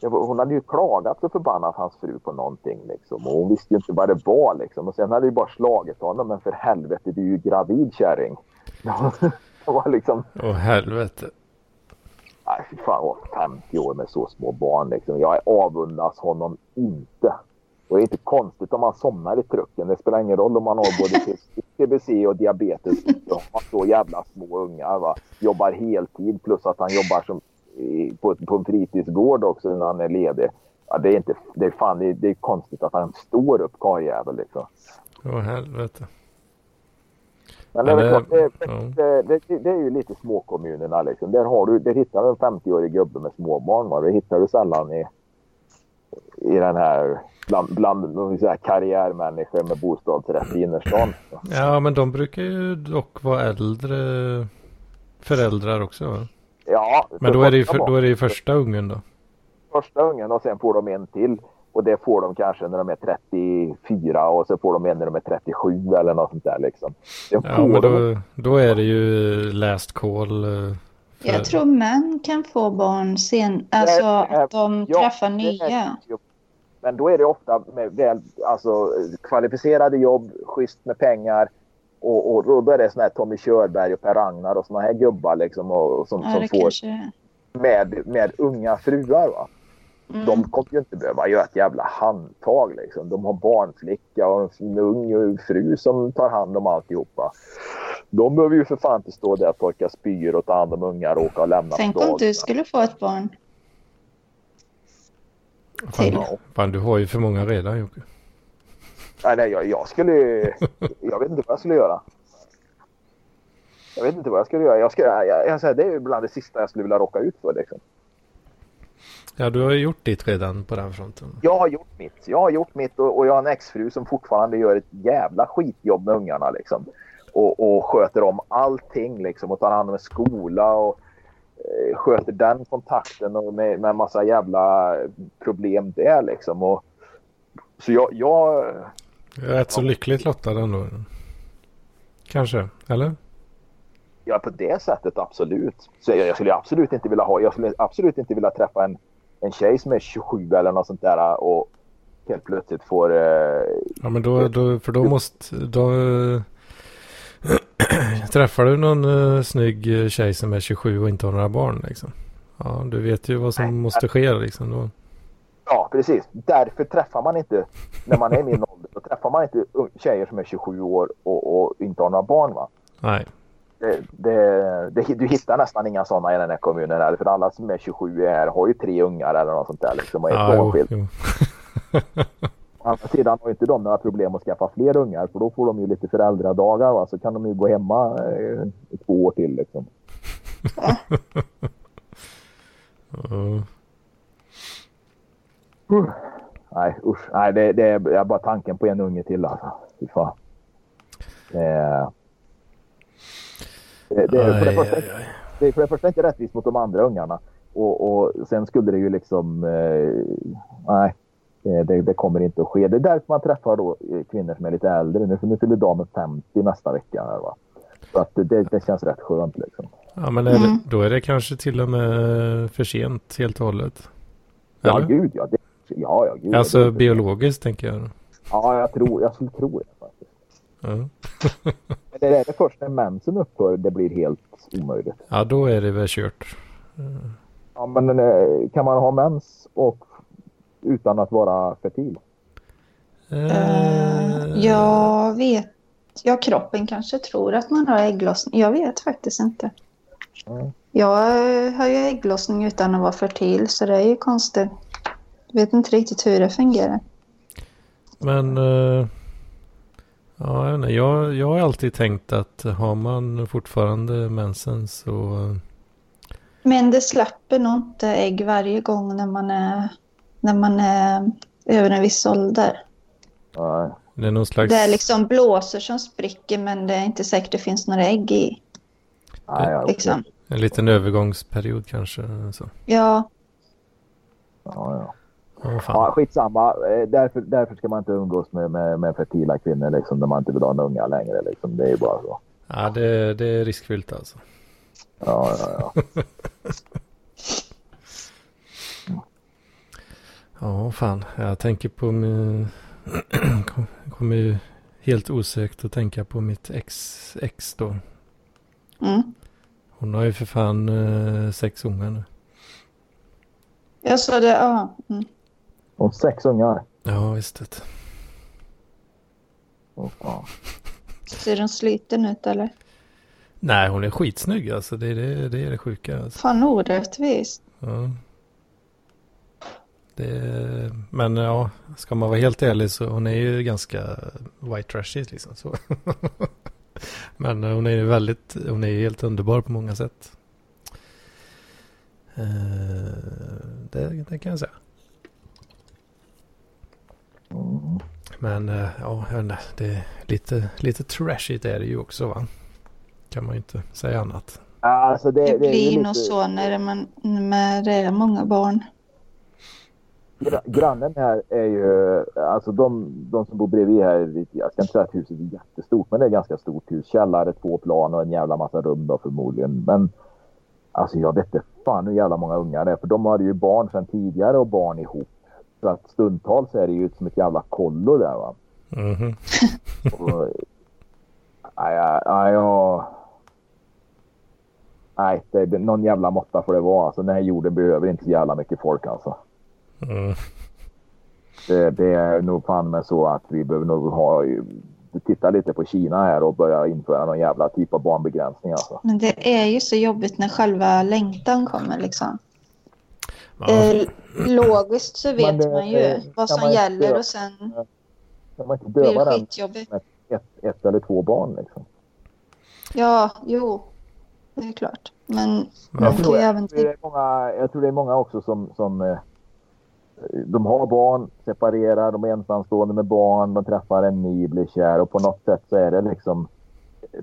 Hon hade ju klagat så förbannat hans fru på någonting liksom. Och hon visste ju inte vad det var liksom. Och sen hade ju bara slagit honom. Men för helvete, du är ju gravid kärring. [laughs] det var liksom... Åh helvete. Nej, fy fan vad 50 år med så små barn liksom. Jag avundas honom inte. Och det är inte konstigt om man somnar i trucken. Det spelar ingen roll om man har både TBC och diabetes. De har så jävla små ungar. Va? Jobbar heltid plus att han jobbar som, på, på en fritidsgård också när han är ledig. Ja, det är inte... Det är fan, det är, det är konstigt att han står upp karljävel liksom. Åh helvete. Men det är, klart, det, det, det, det är ju lite småkommunerna liksom. Där, har du, där hittar du en 50-årig gubbe med småbarn. Va? Det hittar du sällan i, i den här bland, bland säga, karriärmänniskor med bostadsrätt i innerstan. Ja, men de brukar ju dock vara äldre föräldrar också. Va? Ja, Men då är det ju första för, då är det ju första ungen då. första ungen och sen får de en till. Och det får de kanske när de är 34 och så får de en när de är 37 eller något sånt där liksom. Ja, men då, då är det ju last call. Eh, för- Jag tror män kan få barn sen, alltså Det är- att de ja, träffar nya. Men då är det ofta med väl, alltså, kvalificerade jobb, schysst med pengar. Och, och, och då är det såna här Tommy Körberg och Per Ragnar och såna här gubbar liksom, och, och som, Ja, som får med, med unga fruar. Va? Mm. De kommer ju inte behöva göra ett jävla handtag. Liksom. De har barnflicka och en ung fru som tar hand om alltihopa. De behöver ju för fan inte stå där och torka spyor och ta hand om ungar och åka och lämna Tänk om du skulle få ett barn. Fan, till. fan, du har ju för många redan Jocke. Nej, nej jag, jag skulle... Jag vet inte vad jag skulle göra. Jag vet inte vad jag skulle göra. Jag ska, jag, jag, säger, det är ju bland det sista jag skulle vilja råka ut för. Liksom. Ja, du har ju gjort ditt redan på den fronten. Jag har gjort mitt. Jag har gjort mitt och, och jag har en exfru som fortfarande gör ett jävla skitjobb med ungarna. Liksom. Och, och sköter om allting liksom, och tar hand om skola och eh, sköter den kontakten och med, med en massa jävla problem där. Liksom. Och, så jag, jag, Jag är rätt så lyckligt lottad ändå. Kanske, eller? Ja, på det sättet absolut. Så jag, jag skulle absolut inte vilja ha, jag skulle absolut inte vilja träffa en, en tjej som är 27 eller något sånt där och helt plötsligt får... Eh, Ja, men då, då för då måste, då [clears throat] träffar du någon uh, snygg tjej som är 27 och inte har några barn liksom. Ja, du vet ju vad som Nej. måste ske liksom då. ja, precis. Därför träffar man inte, när man är i min [laughs] ålder, då träffar man inte tjejer som är 27 år och, och inte har några barn. Va? Nej, Det, det, det, du hittar nästan inga sådana i den här kommunen här, för alla som är 27 här har ju tre ungar eller något sånt där liksom, och är frånskild. jo. Å andra sidan har inte de några problem att skaffa fler ungar för då får de ju lite föräldradagar va? så kan de ju gå hemma eh, i två år till liksom. Ja. [laughs] Nej usch, nej det, det är bara tanken på en unge till alltså. Fy fan. Är- det, det, är för det, första, det är för det första inte rättvist mot de andra ungarna och, och sen skulle det ju liksom, eh, nej det, det, kommer inte att ske. Det är därför man träffar då eh, kvinnor som är lite äldre. Nu, nu fyller damen 50 nästa vecka. Här, va? Så att det, det känns rätt skönt liksom. Ja, men är det, Mm. då är det kanske till och med för sent helt och hållet. Ja, Eller? gud ja. Det, ja, ja, gud. Alltså det, biologiskt tänker jag. Ja, jag tror, jag skulle tro det. Ja. Men det är det först när mensen upphör det blir helt omöjligt. ja, då är det väl kört. Ja, men eh, kan man ha mens och utan att vara fertil? Eh, jag vet. Ja, kroppen kanske tror att man har ägglossning. Jag vet faktiskt inte. Mm. Jag eh, har ju ägglossning utan att vara fertil, så det är ju konstigt. Jag vet inte riktigt hur det fungerar. Men eh, ja, jag, inte, jag, jag har alltid tänkt att har man fortfarande mensen så Men det släpper nog inte ägg varje gång när man är, när man är över en viss ålder. Nej. det är någon slags... Det är liksom blåsor som spricker men det är inte säkert det finns några ägg i. Nej, ja, Liksom. En liten övergångsperiod kanske. Så. Ja, Ja, ja. Ja, fan. ja, skitsamma. Eh, Därför, därför ska man inte umgås med, med, med fertila kvinnor liksom, när man inte vill ha en unga längre. Liksom. Det är ju bara så. Ja, det, det är riskfyllt alltså. Ja, ja, ja. [laughs] Ja, fan. Jag tänker på min... [clears throat] Kom- kommer ju helt osökt att tänka på mitt ex, ex då. mm. Hon har ju för fan eh, sex ungar nu. jag sa det. Ja. Mm. Och sex ungar. Ja, visst. Åh, fan. Ser de sliten ut eller? Nej, hon är skitsnygg alltså. Det är det, det, är det sjuka. Alltså. Fan orättvist. Ja. Det, men ja, ska man vara helt ärlig så hon är ju ganska white trashy liksom. Så. [laughs] men hon är ju väldigt, hon är ju helt underbar på många sätt. Eh, det, det kan jag säga. Men eh, ja, det är lite, lite trashigt är det ju också va? Kan man ju inte säga annat. Alltså det, Det det är ju blir lite- nog så när, man, när det är många barn. Gra- Grannen här är ju, alltså de, de som bor bredvid här, jag ska inte säga att huset är jättestort, men det är ett ganska stort hus. Källare, två plan och en jävla massa rum då förmodligen. Men alltså jag vet inte fan hur jävla många ungar det är, för de hade ju barn sedan tidigare och barn ihop. Så att stundtals är det ju som ett jävla kollo där va. [laughs] Och, nej, nej, nej, jag... Nej, det, det, någon jävla måtta får det vara. Alltså, den här jorden behöver inte så jävla mycket folk alltså. Mm. Det, det är nog fan med så att vi behöver nog ha... Titta lite på Kina här och börja införa någon jävla typ av barnbegränsning alltså. Men det är ju så jobbigt när själva längtan kommer liksom. Ja, Eh, logiskt så vet det- man ju det vad som gäller göra. och sen Kan man inte blir döva det skitjobbigt. med ett, ett eller två barn liksom? Ja, jo. Det är klart. Men Jag tror, jag, även tror det tänka... är många, jag tror det är många också som, som eh, de har barn, separerar, de är ensamstående med barn, de träffar en ny, blir kär och på något sätt så är det liksom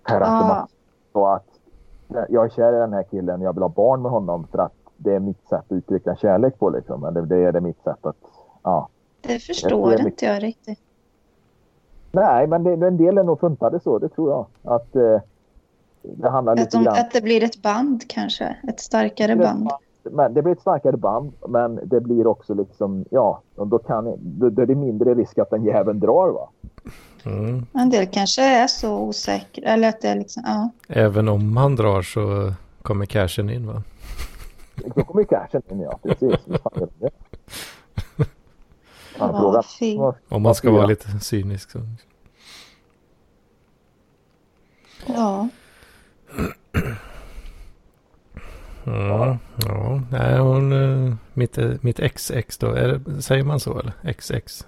per Ah. automatik så att jag är kär i den här killen, jag vill ha barn med honom för att det är mitt sätt att uttrycka kärlek på liksom. Eller det är det mitt sätt att, ja. Det förstår tror det är inte jag riktigt. Nej, men det, en del är nog funtade så, det tror jag. Att eh, det handlar Att, lite de, grann att det blir ett band kanske. Ett starkare band. Men det blir ett starkare band, men det blir också liksom, ja, då, kan, då, då är det mindre risk att den jäveln drar va. mm. En del kanske är så osäkra. Eller att det är liksom, ja. Även om han drar så kommer cashen in va? Då kommer ju cashen in ja, precis. Vad fan är det? Han Ja, frågar. fy. Om man ska Ja. vara lite cynisk. Så. Ja. Mm. Ja, nej, hon, eh, mitt, eh, mitt XX då, är det, säger man så eller? XX?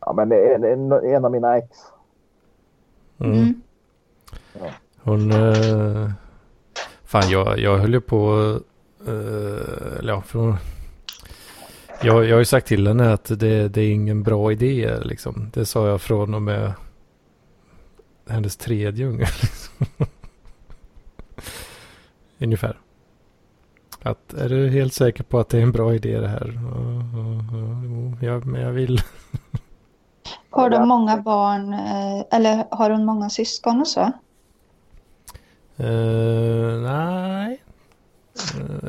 Ja, men det är en, en av mina ex. Mm. Mm. Hon... Eh, fan, jag, jag höll ju på... Eh, ja, för jag, jag har ju sagt till henne att det, det är ingen bra idé liksom. Det sa jag från och med hennes tredje unge. [laughs] Liksom. Ungefär. Att är du helt säker på att det är en bra idé det här? Ja, men jag vill. Har de många barn? eh, Eller har hon många syskon och så? Eh, nej.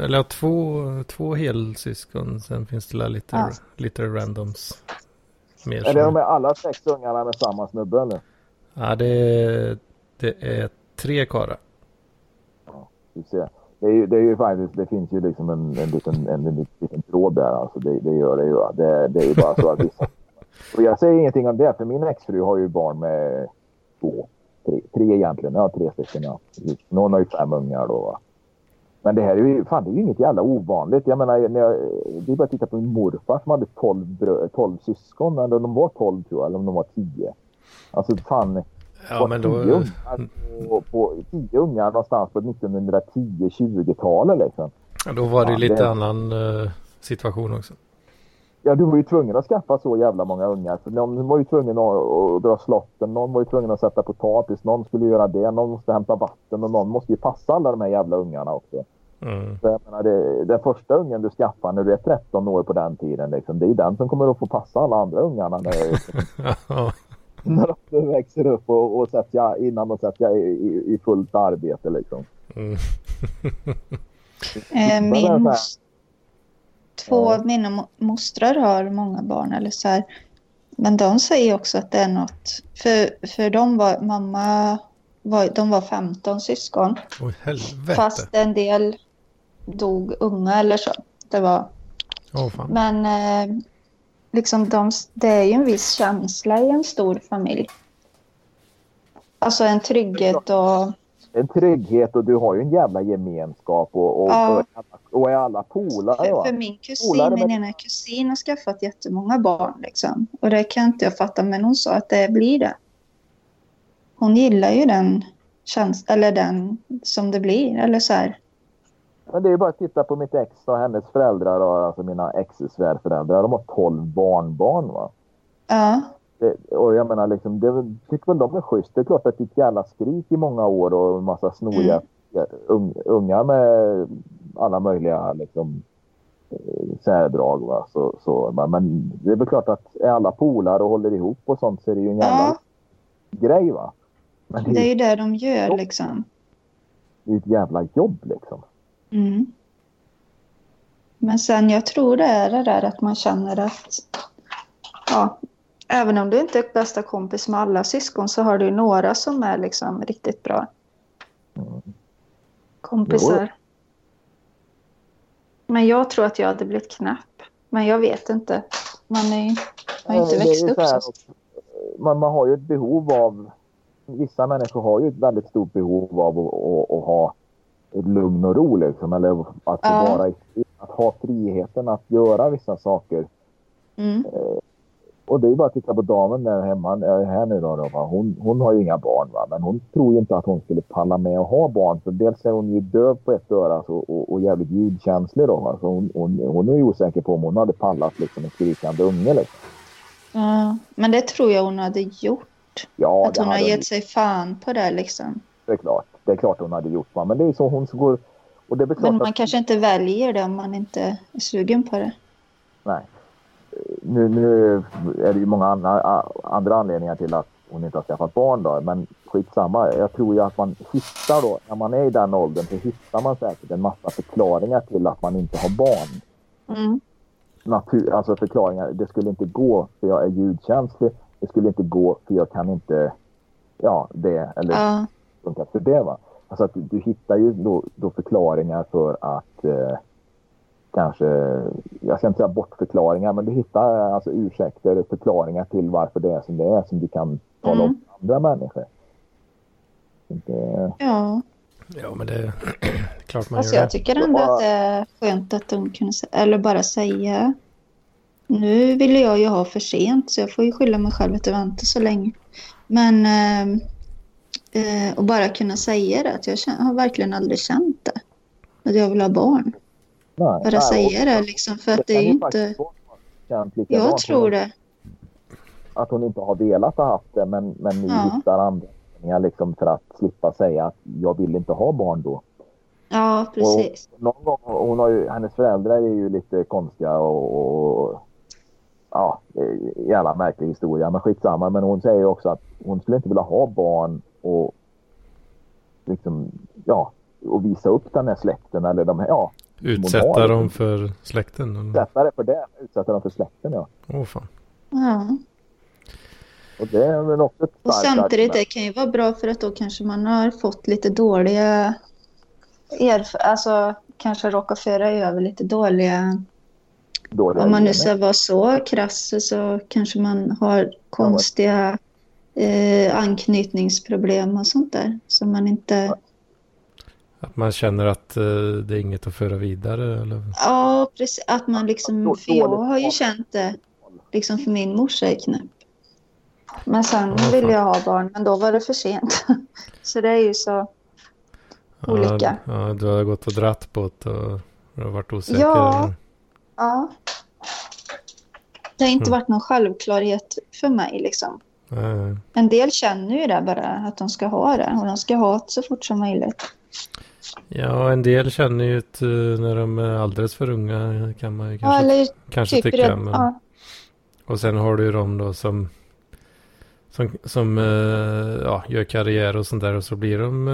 Eller ja, två, två helsyskon. Sen finns det där lite, Ja. lite randoms. Mer Är det de som, med alla sex ungarna med samma snubbe eller? ja, det, är- det är tre karlar. Vi ser. Det är ju, det är ju faktiskt, det finns ju liksom en, en, liten, en, en liten tråd där alltså. Det, det gör det ju. Det, det är ju bara så att vissa... [laughs] Och jag säger ingenting om det för min exfru har ju barn med två, tre, tre egentligen. Ja, tre stycken ja. Någon har ju fem ungar då va. Men det här är ju, fan det är ju inget jävla ovanligt. Jag menar, när jag, det är bara att titta på min morfar som hade 12, brö, 12 syskon. Eller de var 12 tror jag, eller om de var 10. Alltså fan. Ja, men tio då... ungar på, på, tio ungar någonstans på 1910-20-talet liksom. Då var det Ja, lite det- annan eh, situation också. Ja, du var ju tvungen att skaffa så jävla många ungar. För någon var ju tvungen att, att dra slotten, någon var ju tvungen att sätta potatis, någon skulle göra det, någon måste hämta vatten och någon måste ju passa alla de här jävla ungarna också. Mm. Så jag menar, det, den första ungen du skaffar när du är 13 år på den tiden, liksom, det är den som kommer att få passa alla andra ungarna när, [laughs] när de växer upp och, och sätter, innan de sätter i, i, i fullt arbete. Liksom. mm. [laughs] Eh, min mos- två Ja. av mina mo- mostrar har många barn. Eller så här. Men de säger också att det är något. För, för de var, mamma var, de var 15 syskon. Oj, helvete. Fast en del dog unga eller så. Det var, Åh, fan. men eh, liksom de, det är ju en viss känsla i en stor familj. Alltså en trygghet och en trygghet och du har ju en jävla gemenskap och, och, Ja. och, och är alla polare. För, för min kusin, Polare, min ena kusin har skaffat jättemånga barn liksom. Och det kan inte jag fatta, men hon sa att det blir det. Hon gillar ju den chans eller den som det blir, eller så här. Men det är ju bara att titta på mitt ex och hennes föräldrar, och, alltså mina exes svärföräldrar. De har 12 barnbarn. Va? Ja, Det, och jag menar, liksom, det tycker väl de är schysst. Det är klart att det är ett jävla skrik i många år och en massa snoriga un, ungar med alla möjliga liksom, eh, särdrag. Va? Så, så, men det är väl klart att är alla polare och håller ihop och sånt så är det ju en jävla ja grej. va. Men det det är är ju det de gör liksom. ju ett jävla jobb liksom. Mm. Men sen jag tror det är det där att man känner att ja, även om du inte är bästa kompis med alla syskon så har du några som är liksom riktigt bra kompisar. Men jag tror att jag hade blivit knäpp. Men jag vet inte. Man är har ju inte växt upp så Man, man har ju ett behov av... Vissa människor har ju ett väldigt stort behov av att, att, att ha lugn och ro. Liksom, eller att, Ja. vara att ha friheten att göra vissa saker. Mm. Och det är bara att titta på damen där hemma äh, här nu då. då? Hon, hon har ju inga barn va? men hon tror ju inte att hon skulle palla med att ha barn. För dels är hon ju döv på ett öra så, och, och jävligt ljudkänslig då. Va? Så hon, hon, hon är ju osäker på om hon hade pallat liksom, en skrikande unge. Liksom. Ja, men det tror jag hon hade gjort. Ja, att hon har hade gett sig fan på det liksom. Det är klart. Det är klart hon hade gjort. Men det är så hon går... Och det är Men man att, kanske inte väljer det om man inte är sugen på det. nej. Nu, nu är det ju många andra, andra anledningar till att hon inte har skaffat barn. Då. Men skitsamma. Jag tror ju att man hittar då, när man är i den åldern, så hittar man säkert en massa förklaringar till att man inte har barn. Mm. Natur, alltså förklaringar. Det skulle inte gå för jag är ljudkänslig. Det skulle inte gå för jag kan inte, ja, det eller Ja, funkar för det. Va? Alltså att du, hittar ju då, då förklaringar för att eh, kanske, jag ska inte säga bortförklaringar, men du hittar eh, alltså ursäkter, förklaringar till varför det är som det är som du kan tala om Mm. andra människor. Det, ja. Ja, men det är [clears throat] klart man Alltså gör jag det. tycker ändå att det är skönt att de kunde säga, eller bara säga nu ville jag ju ha för sent så jag får ju skylla mig själv att jag väntar så länge. Men eh, eh, och bara kunna säga det att jag känner, har verkligen aldrig känt det. Att jag vill ha barn. nej, Bara nej, säga det liksom för att det är ju inte... Jag tror det. Att hon inte har velat ha haft det men, men ni Ja. hittar anledningar liksom för att slippa säga att jag vill inte ha barn då. Ja, precis. Och någon gång, hon har ju, hennes föräldrar är ju lite konstiga och, och ja, det jävla märklig historia. Men skitsamma. Men hon säger också att hon skulle inte vilja ha barn och liksom, ja, och visa upp den här släkten eller de här, ja, Utsätta dem för släkten. eller? utsätta det för det. Utsätta dem för släkten, ja. Åh fan. Ja. Och det är väl också ett Och samtidigt, det kan ju vara bra för att då kanske man har fått lite dåliga erf- alltså kanske råkar föra över lite dåliga dåliga Om man nu ska vara så krass så kanske man har konstiga eh, anknytningsproblem och sånt där. Som man inte... Att man känner att eh, det är inget att föra vidare. Eller? Ja, precis. Att man liksom... För jag har ju känt det liksom för min morsa är knäpp. Men sen Ja, ville jag ha barn, men då var det för sent. [laughs] så det är ju så... Olika. Ja, ja, du har gått och dratt på det och du har varit osäker. Ja. Ja. Det har inte Mm. varit någon självklarhet för mig liksom. Nej. En del känner ju det bara, att de ska ha det. Och de ska ha det så fort som möjligt. Ja, en del känner ju att eh, när de är alldeles för unga kan man ju Ja, kanske, eller kanske tycka. Men... ja, Och sen har du ju de då som, som, som eh, ja, gör karriär och sånt där. Och så blir de,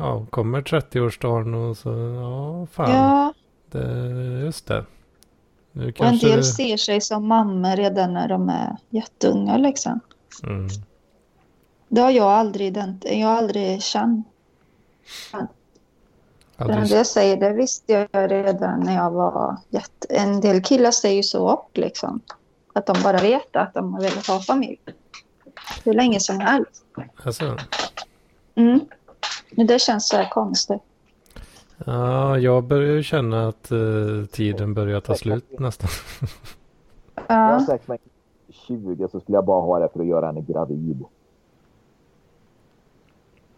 ja, kommer 30-årsdagen och så, ja, fan. ja, Det, just det. Nu och en del ser sig som mammor redan när de är jätteunga liksom. Mm. Det har jag aldrig, jag har aldrig känt. Aldrig, det säger, det visste jag redan när jag var jätte... En del killar säger ju så också liksom. Att de bara vet att de har velat ha familj. Hur länge som helst. alltså, Mm. Men det känns så här konstigt. Ja, jag börjar ju känna att eh, tiden börjar ta slut nästan. Jag har Ja, 20 så skulle jag bara ha det för att göra henne gravid.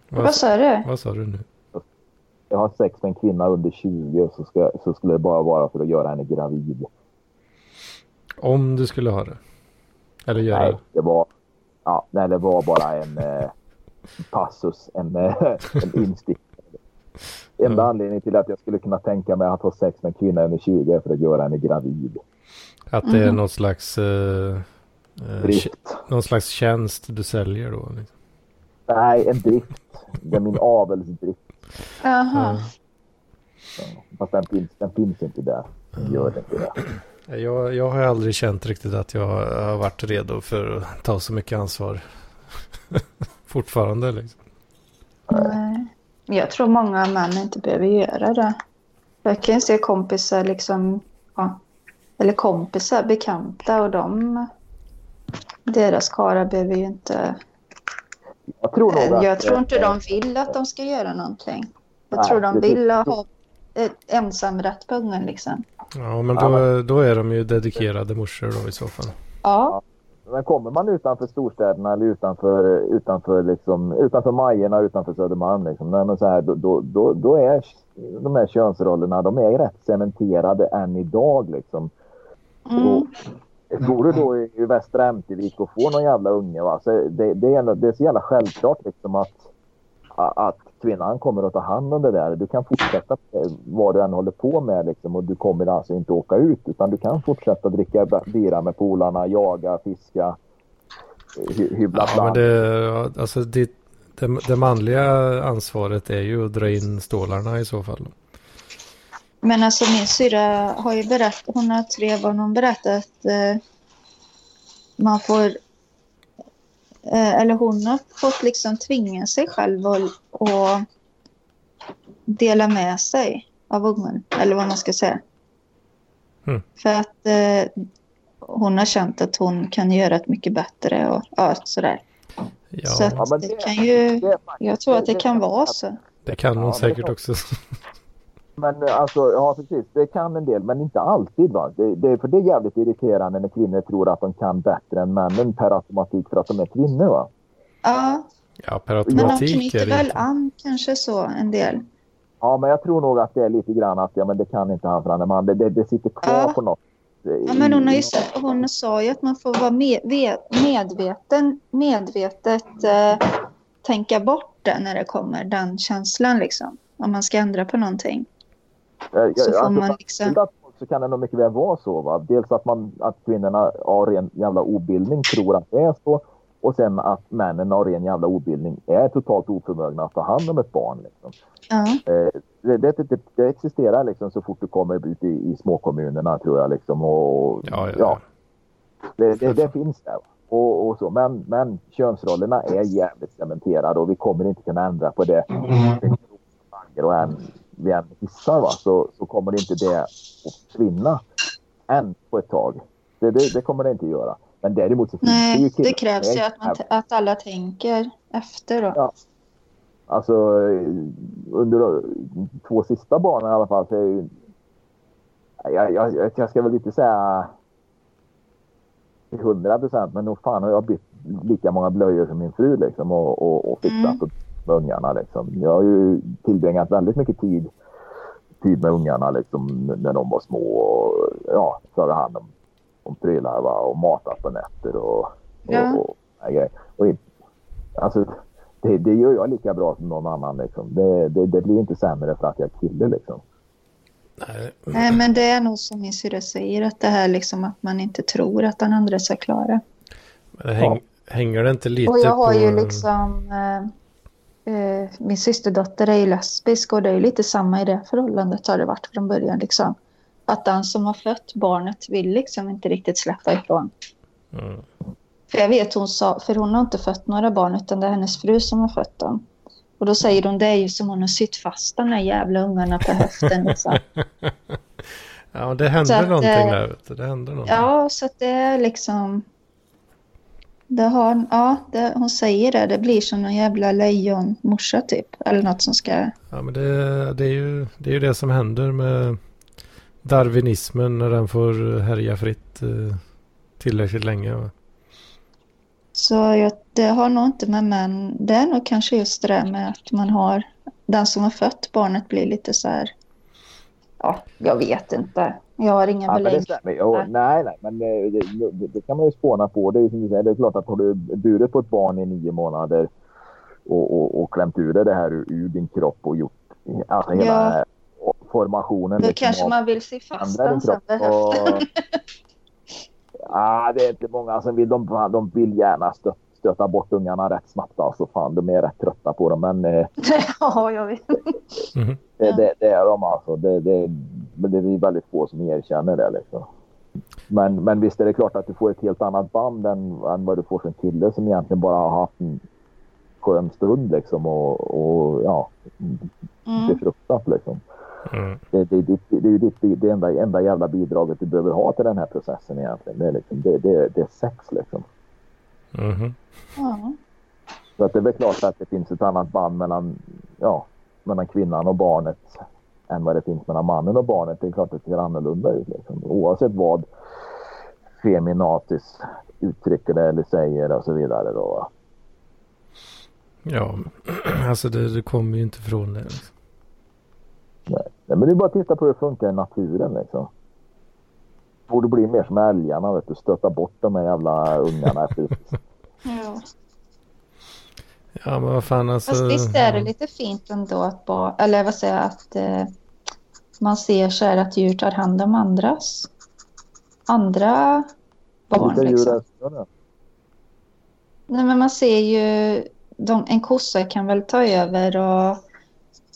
vad vad, sa du? vad sa du nu? Jag har sex med en kvinna under 20 så, ska, så skulle det bara vara för att göra henne gravid. Om du skulle ha det? Eller göra Nej, det? var, ja, nej, det var bara en eh, passus, en, eh, en [laughs] instick. Enda Mm. anledningen till att jag skulle kunna tänka mig att ha sex med en kvinna under 20 är för att göra henne gravid. Att det är Mhm. någon slags, eh, Drift. tj- någon slags tjänst du säljer då? Liksom. Nej, en drift. Det är min avelsdrift. Jaha. Fast den finns, den finns inte där. Den gör inte det. Ja. Jag, jag har aldrig känt riktigt att jag har varit redo för att ta så mycket ansvar. [laughs] Fortfarande liksom. Nej. Jag tror många män inte behöver göra det. Jag kan se kompisar liksom, ja, eller kompisar, bekanta och de, deras karlar behöver ju inte, Jag tror nog att... jag tror inte eh, de vill att de ska göra någonting. Jag Nej, tror de det- vill ha ensamrätt på ungen liksom. Ja, men då, då är de ju dedikerade morsor då i så fall. Ja, Men kommer man utanför storstäderna eller utanför, utanför, liksom, utanför Majerna, utanför Södermalm, liksom, nej, men så här, då, då, då, är de här könsrollerna de är rätt cementerade än idag. Liksom. mm. Bor du då i, i Västra Ämtervik och får någon jävla unge, va? Så det, det, är, det är så jävla självklart liksom, att, att kvinnan kommer att ta hand om det där. Du kan fortsätta med vad du än håller på med liksom, och du kommer alltså inte åka ut utan du kan fortsätta dricka bira med polarna, jaga, fiska, hy, hyvla Ja, men det, alltså det, det, det manliga ansvaret är ju att dra in stålarna i så fall. Men alltså min syrra har ju berättat, hon har tre barn, hon berättat att eh, man får, eh, eller hon har fått liksom tvinga sig själv och, och dela med sig av ungen, eller vad man ska säga. Mm. För att eh, hon har känt att hon kan göra ett mycket bättre och ja, sådär. Ja, Så att Ja, det, det- kan ju, jag tror att det kan vara så. det kan Ja, hon men säkert också. [laughs] Men alltså, ja precis, det kan en del, men inte alltid. Va? Det, det, för det är jävligt irriterande när kvinnor tror att de kan bättre än männen per automatik för att de är kvinnor. Va? Ja, Ja, per men de automatik knyter väl inte. an kanske så en del. Ja, men jag tror nog att det är lite grann att ja, men det kan inte han för han är man. Det, det, det sitter kvar Ja. på något. Ja, men hon, har ju, sa- hon sa ju att man får vara med, ve- medveten, medvetet eh, tänka bort det när det kommer, den känslan liksom. Om man ska ändra på någonting. Eh, Så får alltså, man liksom... Så kan det nog mycket väl vara så. Va? Dels att, man, att kvinnorna av ren jävla obildning tror att det är så. Och sen att männen av ren jävla obildning är totalt oförmögna att ta hand om ett barn. Liksom. Ja, Eh, det, det, det, det existerar liksom så fort du kommer ut i, i småkommunerna tror jag. Liksom, och, Ja, ja, ja. det, det, det finns där. Och, och så. Men, men könsrollerna är jävligt cementerade och vi kommer inte kunna ändra på det. Och än vi än hissar va, så, så kommer inte det att försvinna än på ett tag. Det, det, det kommer det inte göra. Men däremot så finns det ju nej, killar det krävs ju att, man, att alla tänker efter då. Ja. Alltså under de två sista barnen i alla fall så är ju... Jag, jag, jag, ska väl inte säga till hundra procent men nog fan har jag bytt lika många blöjor som min fru liksom och, och, och fixat Mm. Med ungarna liksom. Jag har ju tillbringat väldigt mycket tid, tid med ungarna liksom när de var små och ja, tagit hand om, om prylar va? och matat på nätter och, och, Ja. och, och, och Alltså, det, det gör jag lika bra som någon annan. Liksom. Det, det, det blir inte sämre för att jag är kille. Liksom. Nej, Nej, men det är nog som min syrra säger, att det här liksom att man inte tror att den andra ska klara. men det häng, hänger det inte lite Och jag har på... ju liksom... Eh, eh, min systerdotter är ju lesbisk och det är ju lite samma i det förhållandet har det varit från början. Liksom. Att den som har fött barnet vill liksom inte riktigt släppa ifrån. Mm. För jag vet hon sa, för hon har inte fött några barn utan det är hennes fru som har fött dem. Och då säger hon det är ju som hon har sytt fast de här jävla ungarna på höften. Liksom. [laughs] Ja, det att, någonting eh, där. Det händer någonting. Ja, så att det är liksom... det har, ja det, hon säger det. Det blir som en jävla lejonmorsa typ. Eller något som ska... Ja, men det, det, är ju, det är ju det som händer med darwinismen när den får härja fritt eh, tillräckligt länge. va? Så jag, det har nog inte med män. Det är nog kanske just det där med att man har... Den som har fött barnet blir lite så här... Ja, jag vet inte. Jag har inga Ja, men det belägg. Jo, Nej. nej, nej, men eh, det, det, det kan man ju spåna på. Det är, som du säger, det är klart att har du burit på ett barn i nio månader och, och, och klämt ur det här ur, ur din kropp och gjort alltså hela Ja. formationen. Då liksom kanske man vill se fast den sen behövs. [laughs] Ja, det är inte många som vill. De, de vill gärna stö, stöta bort ungarna rätt snabbt. Alltså, fan, de är rätt trötta på dem. Men eh, [laughs] ja, jag vet. Mhm. det, Ja. det, det är de alltså. Det, det, men det är väldigt få som erkänner det. Liksom. Men, men visst är det klart att du får ett helt annat band än, än vad du får som kille som egentligen bara har haft en skön stund liksom och, och ja, Mm. befruktat liksom. Mm. Det, det, det, det är ju ditt, det enda, enda jävla bidraget du behöver ha till den här processen egentligen. Det är, liksom, det, det, det är sex liksom. Mhm. Ja. Så att det är väl klart att det finns ett annat band mellan, ja, mellan kvinnan och barnet än vad det finns mellan mannen och barnet. Det är klart att det ser annorlunda ut. Liksom. Oavsett vad feminatis uttrycker det eller säger och så vidare. Då. Ja, [clears throat] alltså det, det kommer ju inte ifrån det. Liksom. Nej. Men det är bara att titta på hur det funkar i naturen. Liksom. Borde bli mer som älgarna. Vet du. Stöta bort de här jävla ungarna [laughs] Ja. Ja, men vad fan alltså. Fast visst är det lite fint ändå att bara, eller vad säger jag, att eh, man ser så här att djur tar hand om andras, andra barn Vilka djur är det? Nej men man ser ju, de, en kossa kan väl ta över och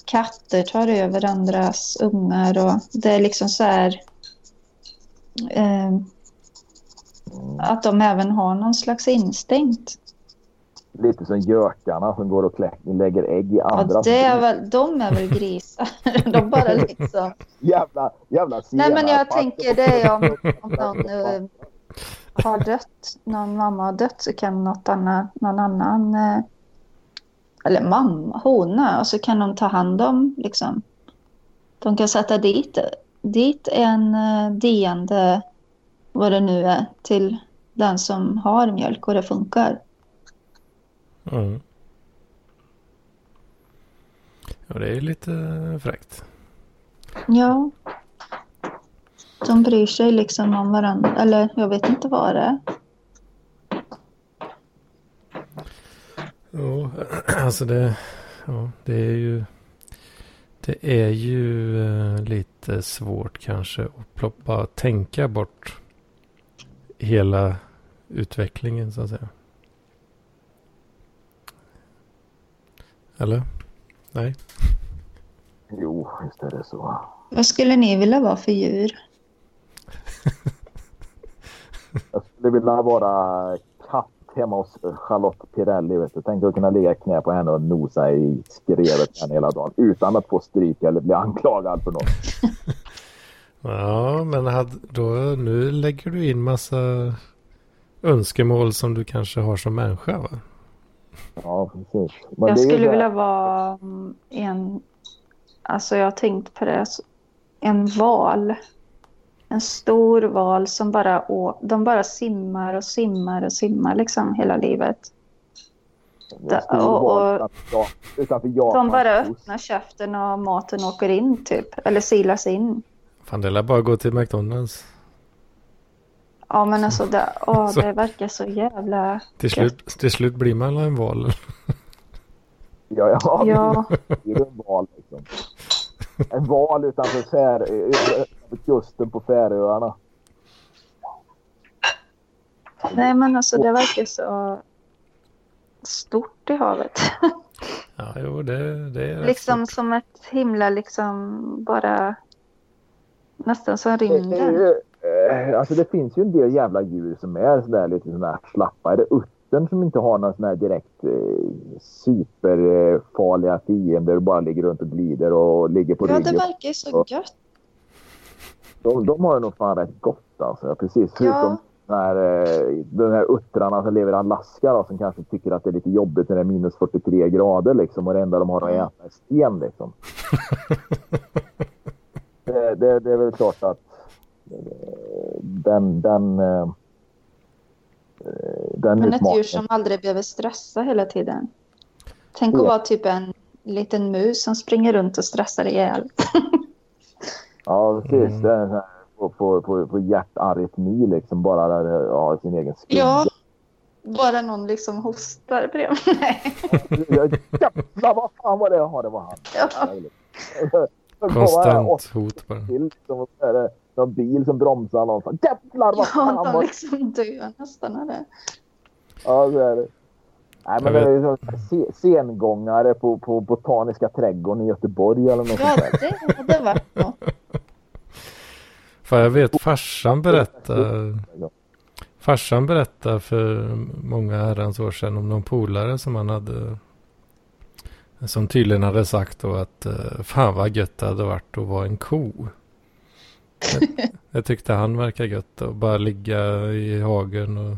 katter tar över andras ungar och det är liksom så här eh, att de även har någon slags instinkt. Lite som gökarna som går och lägger ägg i Ja, andra. det är väl, de är väl grisar. [laughs] De bara liksom Jävla, jävla Nej men jag tänker det om, om [laughs] någon eh, har dött, någon mamma har dött så kan något annat, någon annan, eh, eller mamma, hona, och så kan de ta hand om liksom. De kan sätta dit, dit en eh, diende, vad det nu är, till den som har mjölk och det funkar. Mm. Ja, det är lite fräckt. Ja. De bryr sig liksom om varandra, eller jag vet inte vad det är. Ja, [clears throat] alltså det, ja, det är ju det är ju eh, lite svårt kanske att plopp- bara tänka bort hela utvecklingen så att säga. Eller? Nej. Jo, visst är det så. Vad skulle ni vilja vara för djur? [laughs] Jag skulle vilja vara katt hemma hos Charlotte Pirelli. Vet du. Tänk att kunna ligga knä på henne och nosa i skrevet henne hela dagen utan att få stryk eller bli anklagad för något. [laughs] Ja, men hade, då, nu lägger du in massa önskemål som du kanske har som människa va? Ja, precis. Men Jag skulle vilja vara mm, en... Alltså jag har tänkt på det. En val. En stor val som bara, å, de bara simmar och simmar och simmar liksom hela livet. och- och-. De bara öppnar käften och maten åker in typ. Eller silas in. Fan, det är bara gå till McDonalds. Ja men alltså det, åh, [laughs] Så- det verkar så jävla... Till slut, till slut blir man en val. [laughs] Ja, ja, Ja, det är en val liksom. En val utanför Fär, kusten på Färöarna. nej men alltså det verkar så stort i havet. Ja, jo, det, det är liksom stort. som ett himla liksom bara nästan som rymden. Eh, alltså det finns ju en del jävla djur som är sådär lite sådär slappa. Är det uttern som inte har någon sån här direkt eh, superfarliga fiender och bara ligger runt och glider och ligger på Ja, det ryggen? verkar ju så gött. De, de har det nog fan rätt gott alltså. Ja, precis. Förutom, den här, eh, den här uttrarna som lever i Alaska då, som kanske tycker att det är lite jobbigt när det är minus 43 grader liksom och det enda de har att äta är sten liksom. [laughs] det, det, det är väl klart att den, den, eh, den Men ett djur som aldrig behöver stressa hela tiden. Tänk att Ja. vara typ en liten mus som springer runt och stressar ihjäl. [laughs] Ja, precis. Mm. På, på, på, på hjärtarytmi liksom bara där har sin egen skugga. Ja. Bara någon liksom hostar bredvid. [laughs] Nej. Jävlar vad fan var det? Ja, det var han. Ja. [laughs] Konstant hot bara. Liksom, så någon bil som bromsar någon. Fan, Jävlar vad [laughs] fan Ja, de liksom dör nästan av det. Ja, så är det. Nej, men det är så se- sengångare på, på Botaniska trädgården i Göteborg eller något Ja, sånt där. det hade varit något. [laughs] För jag vet farsan berättade. Farsan berättade för många herrans år sedan om någon polare som han hade. Som tydligen hade sagt då att eh, fan vad gött det hade varit att vara en ko. Jag, jag tyckte han verkar gött att bara ligga i hagen och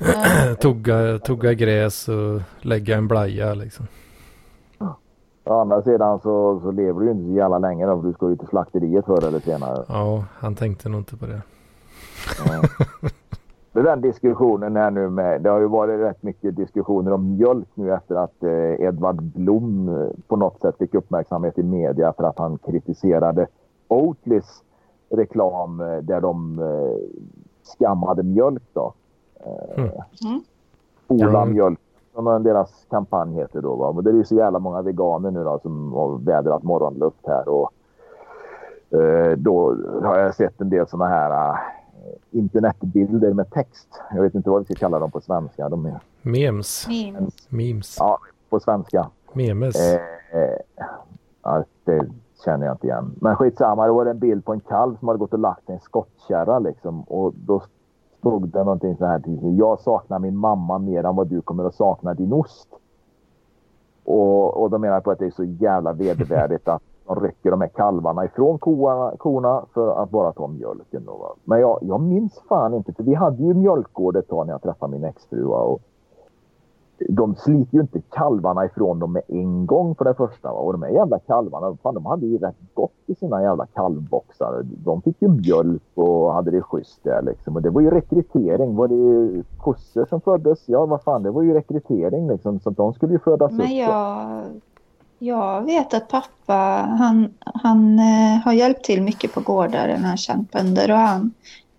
[clears throat] tugga, tugga gräs och lägga en blaja liksom. Å andra sidan så, så lever du ju inte så jävla länge då, för du ska ju till slakteriet förr eller senare. Ja, han tänkte nog inte på det. Ja. [laughs] Det är den diskussionen här nu med, det har ju varit rätt mycket diskussioner om mjölk nu efter att eh, Edvard Blom eh, på något sätt fick uppmärksamhet i media för att han kritiserade Oatlys reklam eh, där de eh, skammade mjölk då. Eh, Mm. Mm. Ola Ja. mjölk som deras kampanj heter då. Va? Men det är ju så jävla många veganer nu då som har vädrat morgonluft här och eh, då har jag sett en del sådana här eh, internetbilder med text. Jag vet inte vad vi ska kalla dem på svenska. De är Memes. Memes. Memes. Ja. på svenska. Memes. Eh, eh, ja, det känner jag inte igen. Men skitsamma, det var en bild på en kalv som hade gått och lagt sig i en skottkärra liksom. Och då stod det någonting så här Jag saknar min mamma mer än vad du kommer att sakna din ost. Och, och de menar på att det är så jävla vedervärdigt att de rycker de här kalvarna ifrån korna, korna för att bara ta mjölken. Då. Men jag, jag minns fan inte, för vi hade ju mjölkgård ett tag när jag träffade min exfru. Och de sliter ju inte kalvarna ifrån dem med en gång för det första. Va? Och de här jävla kalvarna, fan, de hade ju rätt gott i sina jävla kalvboxar. De fick ju mjölk och hade det schysst där liksom. Och det var ju rekrytering. Var det kossor som föddes? Ja, vad fan, det var ju rekrytering liksom. Så de skulle ju födas upp. Men jag, jag vet att pappa, han, han eh, har hjälpt till mycket på gårdar när han känt bönder och han,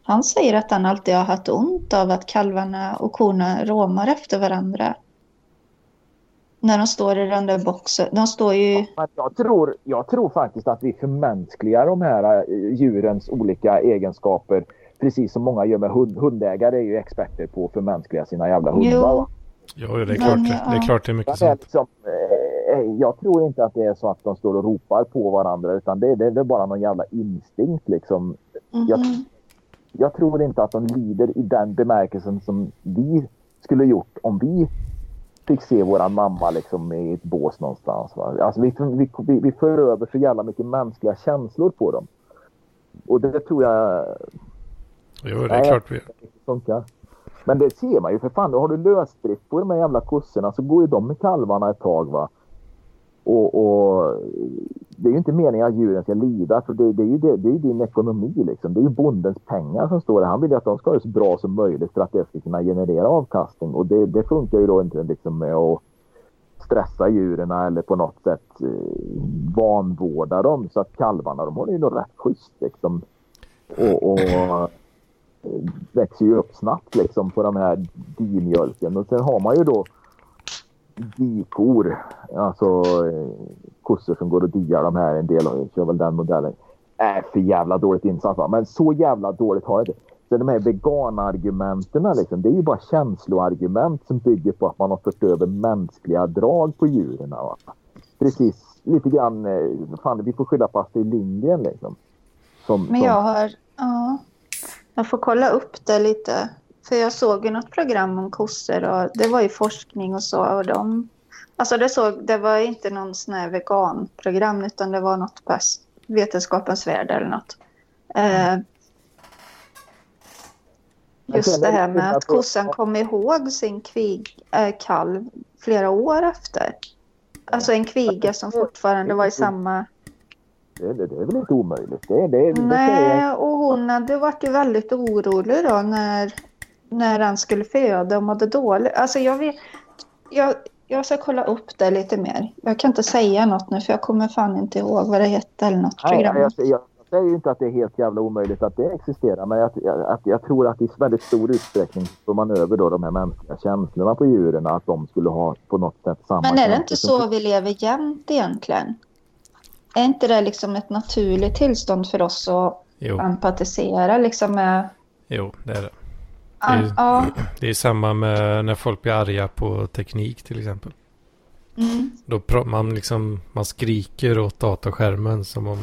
han säger att han alltid har haft ont av att kalvarna och korna råmar efter varandra. När de står i den där boxen. De står ju... Men jag, tror, jag tror faktiskt att vi förmänskligar de här eh, djurens olika egenskaper. Precis som många gör med hund. Hundägare är ju experter på att förmänskliga sina jävla hundar. Jo. Jo, det är Men, klart det, det är ja. klart det är mycket sånt. liksom, eh, jag tror inte att det är så att de står och ropar på varandra utan det, det, det är bara någon jävla instinkt liksom. Jag- Mhm. Jag tror inte att de lider i den bemärkelsen som vi skulle gjort om vi fick se våran mamma liksom i ett bås någonstans. Va? Alltså vi, vi, vi, vi för över så jävla mycket mänskliga känslor på dem. Och det tror jag Jo, det är Nej. klart vi funkar. Men det ser man ju för fan. Då har du lösdrift på de här jävla kossorna så går ju de med kalvarna ett tag va. Och, och det är ju inte meningen att djuren ska lida för det, det är ju det, det är ju din ekonomi liksom. Det är ju bondens pengar som står där. Han vill ju att de ska ha det så bra som möjligt för att det ska kunna generera avkastning och det, det funkar ju då inte liksom med att stressa djuren eller på något sätt eh, vanvårda dem så att kalvarna de har det ju nog rätt schysst liksom. Och, och eh, växer ju upp snabbt liksom på de här dimjölken. Och sen har man ju då dikor, alltså eh, kossor som går och diar de här. En del kör väl den modellen. Är för jävla dåligt insatt va? Men så jävla dåligt har jag inte. Så de här veganargumenten liksom, det är ju bara känsloargument som bygger på att man har fört över mänskliga drag på djuren. Va? Precis, lite grann, eh, fan vi får skylla på Astrid Lindgren liksom. Som, Men som- jag har... Ja, jag får kolla upp det lite. För jag såg ju något program om kossor och det var ju forskning och så. Och de, alltså det, såg, det var inte någon sån här veganprogram utan det var något på Vetenskapens värld eller något. Eh, Just det här med att kossan kom ihåg sin kvig, äh, kalv flera år efter. Alltså en kviga som fortfarande var i samma... Det, det, det är väl inte omöjligt? Det, det, Nej, och hon hade varit ju väldigt orolig då när, när han skulle föda och mådde dåligt. Alltså jag vet... Jag, jag ska kolla upp det lite mer. Jag kan inte säga något nu för jag kommer fan inte ihåg vad det hette eller något Nej, program. jag, jag säger inte att det är helt jävla omöjligt att det existerar men jag, jag, att jag tror att i väldigt stor utsträckning får man över då de här mänskliga känslorna på djuren att de skulle ha på något sätt samma Men är det inte så vi lever jämt egentligen? Är inte det liksom ett naturligt tillstånd för oss att Jo, empatisera liksom med... jo det är det. Det är- ja, Det är samma med när folk blir arga på teknik till exempel. mm, Då man liksom, man skriker åt datorskärmen som om...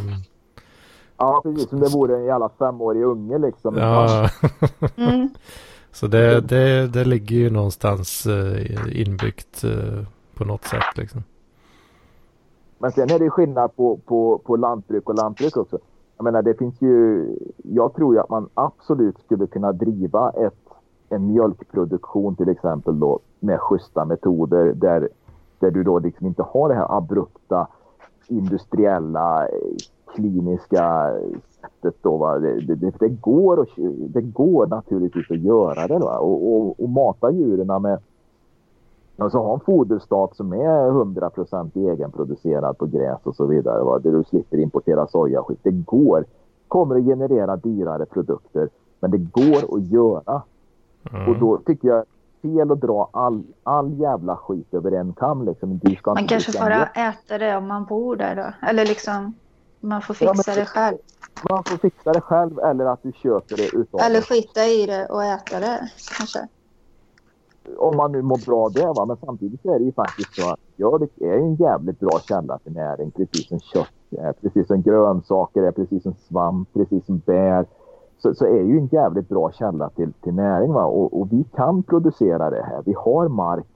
Ja, precis som det vore en jävla femårig unge liksom. Ja, [laughs] mm. så det, det, det ligger ju någonstans eh, inbyggt eh, på något sätt liksom. Men sen är det ju skillnad på, på, på lantbruk och lantbruk också. Jag menar det finns ju, jag tror ju att man absolut skulle kunna driva ett, en mjölkproduktion till exempel då med schyssta metoder där, där du då liksom inte har det här abrupta industriella kliniska sättet då va. Det, det, det, går, och, det går naturligtvis att göra det va? Och, och, och mata djuren med Alltså ha en foderstat som är 100% egenproducerad på gräs och så vidare. Va? Där du slipper importera sojaskit. Det går. Kommer att generera dyrare produkter. Men det går att göra. Mm. Och då tycker jag fel att dra all, all jävla skit över en kam. Liksom. Du ska Man inte kanske sämre. äta det om man bor där då. Eller liksom, man får Ja, men- fixa det själv. Man får fixa det själv eller att du köper det utav Eller skita i det och äta det kanske. om man nu mår bra det. Va? Men samtidigt så är det ju faktiskt så att mjölk är en jävligt bra källa till näring. Precis som kött är, precis som grönsaker är, precis som svamp, precis som bär. Så, så är ju en jävligt bra källa till, till näring. Va? Och, och vi kan producera det här. Vi har mark,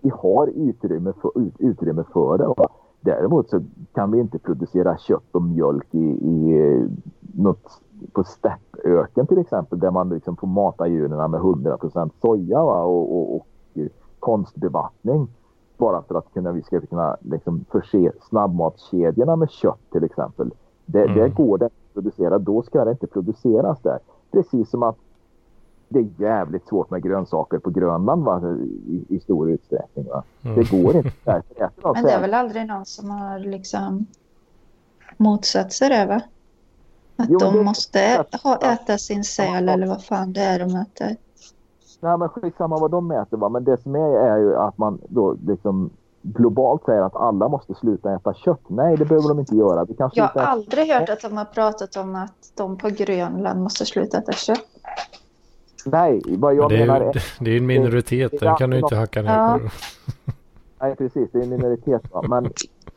vi har utrymme för, ut, utrymme för det. Va? Däremot så kan vi inte producera kött och mjölk i, i eh, något på steppöken till exempel där man liksom får mata djuren med 100% soja va? Och, och, och eh, konstbevattning. Bara för att kunna, vi ska kunna liksom förse snabbmatskedjorna med kött till exempel. Det, Mm. Där går det producera, då ska det inte produceras där. Precis som att det är jävligt svårt med grönsaker på Grönland va? I, i stor utsträckning. Va? Mm. Det går inte. Äter de [laughs] Men det är väl aldrig någon som har liksom motsatt sig det va? Att Jo, de måste ha, äta sin säl eller vad fan det är de äter. Nej men skitsamma vad de mäter va. Men det som är är ju att man då liksom globalt säger att alla måste sluta äta kött. Nej det behöver de inte göra. Vi kan Jag har äta... aldrig hört att de har pratat om att de på Grönland måste sluta äta kött. Nej vad jag det, är menar ju, är... det är en minoritet, den kan du inte hacka ner Ja. på. [laughs] Nej precis det är en minoritet va. Men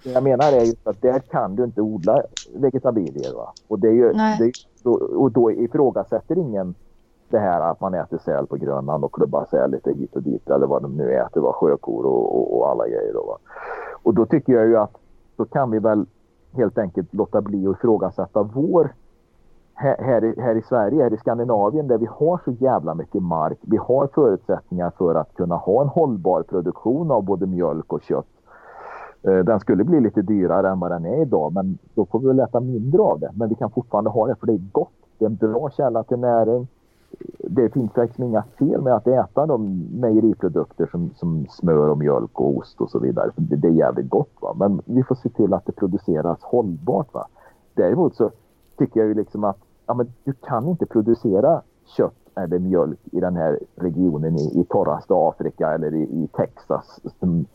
det jag menar är just att där kan du inte odla vegetabilier va. Och, det är ju, det, då, och då ifrågasätter ingen det här att man äter säl på Grönland och klubbar säl lite hit och dit eller vad de nu äter, va? sjökor och, och, och alla grejer. Då, va? Och då tycker jag ju att då kan vi väl helt enkelt låta bli att ifrågasätta vår här, här, i, här i Sverige, här i Skandinavien där vi har så jävla mycket mark. Vi har förutsättningar för att kunna ha en hållbar produktion av både mjölk och kött. Eh, den skulle bli lite dyrare än vad den är idag men då får vi väl äta mindre av det. Men vi kan fortfarande ha det för det är gott. Det är en bra källa till näring. Det finns faktiskt inga fel med att äta de mejeriprodukter som, som smör och mjölk och ost och så vidare. Det, det är jävligt gott. Va? Men vi får se till att det produceras hållbart. Va? Däremot så tycker jag ju liksom att ja, men du kan inte producera kött eller mjölk i den här regionen i, i torraste Afrika eller i, i Texas som,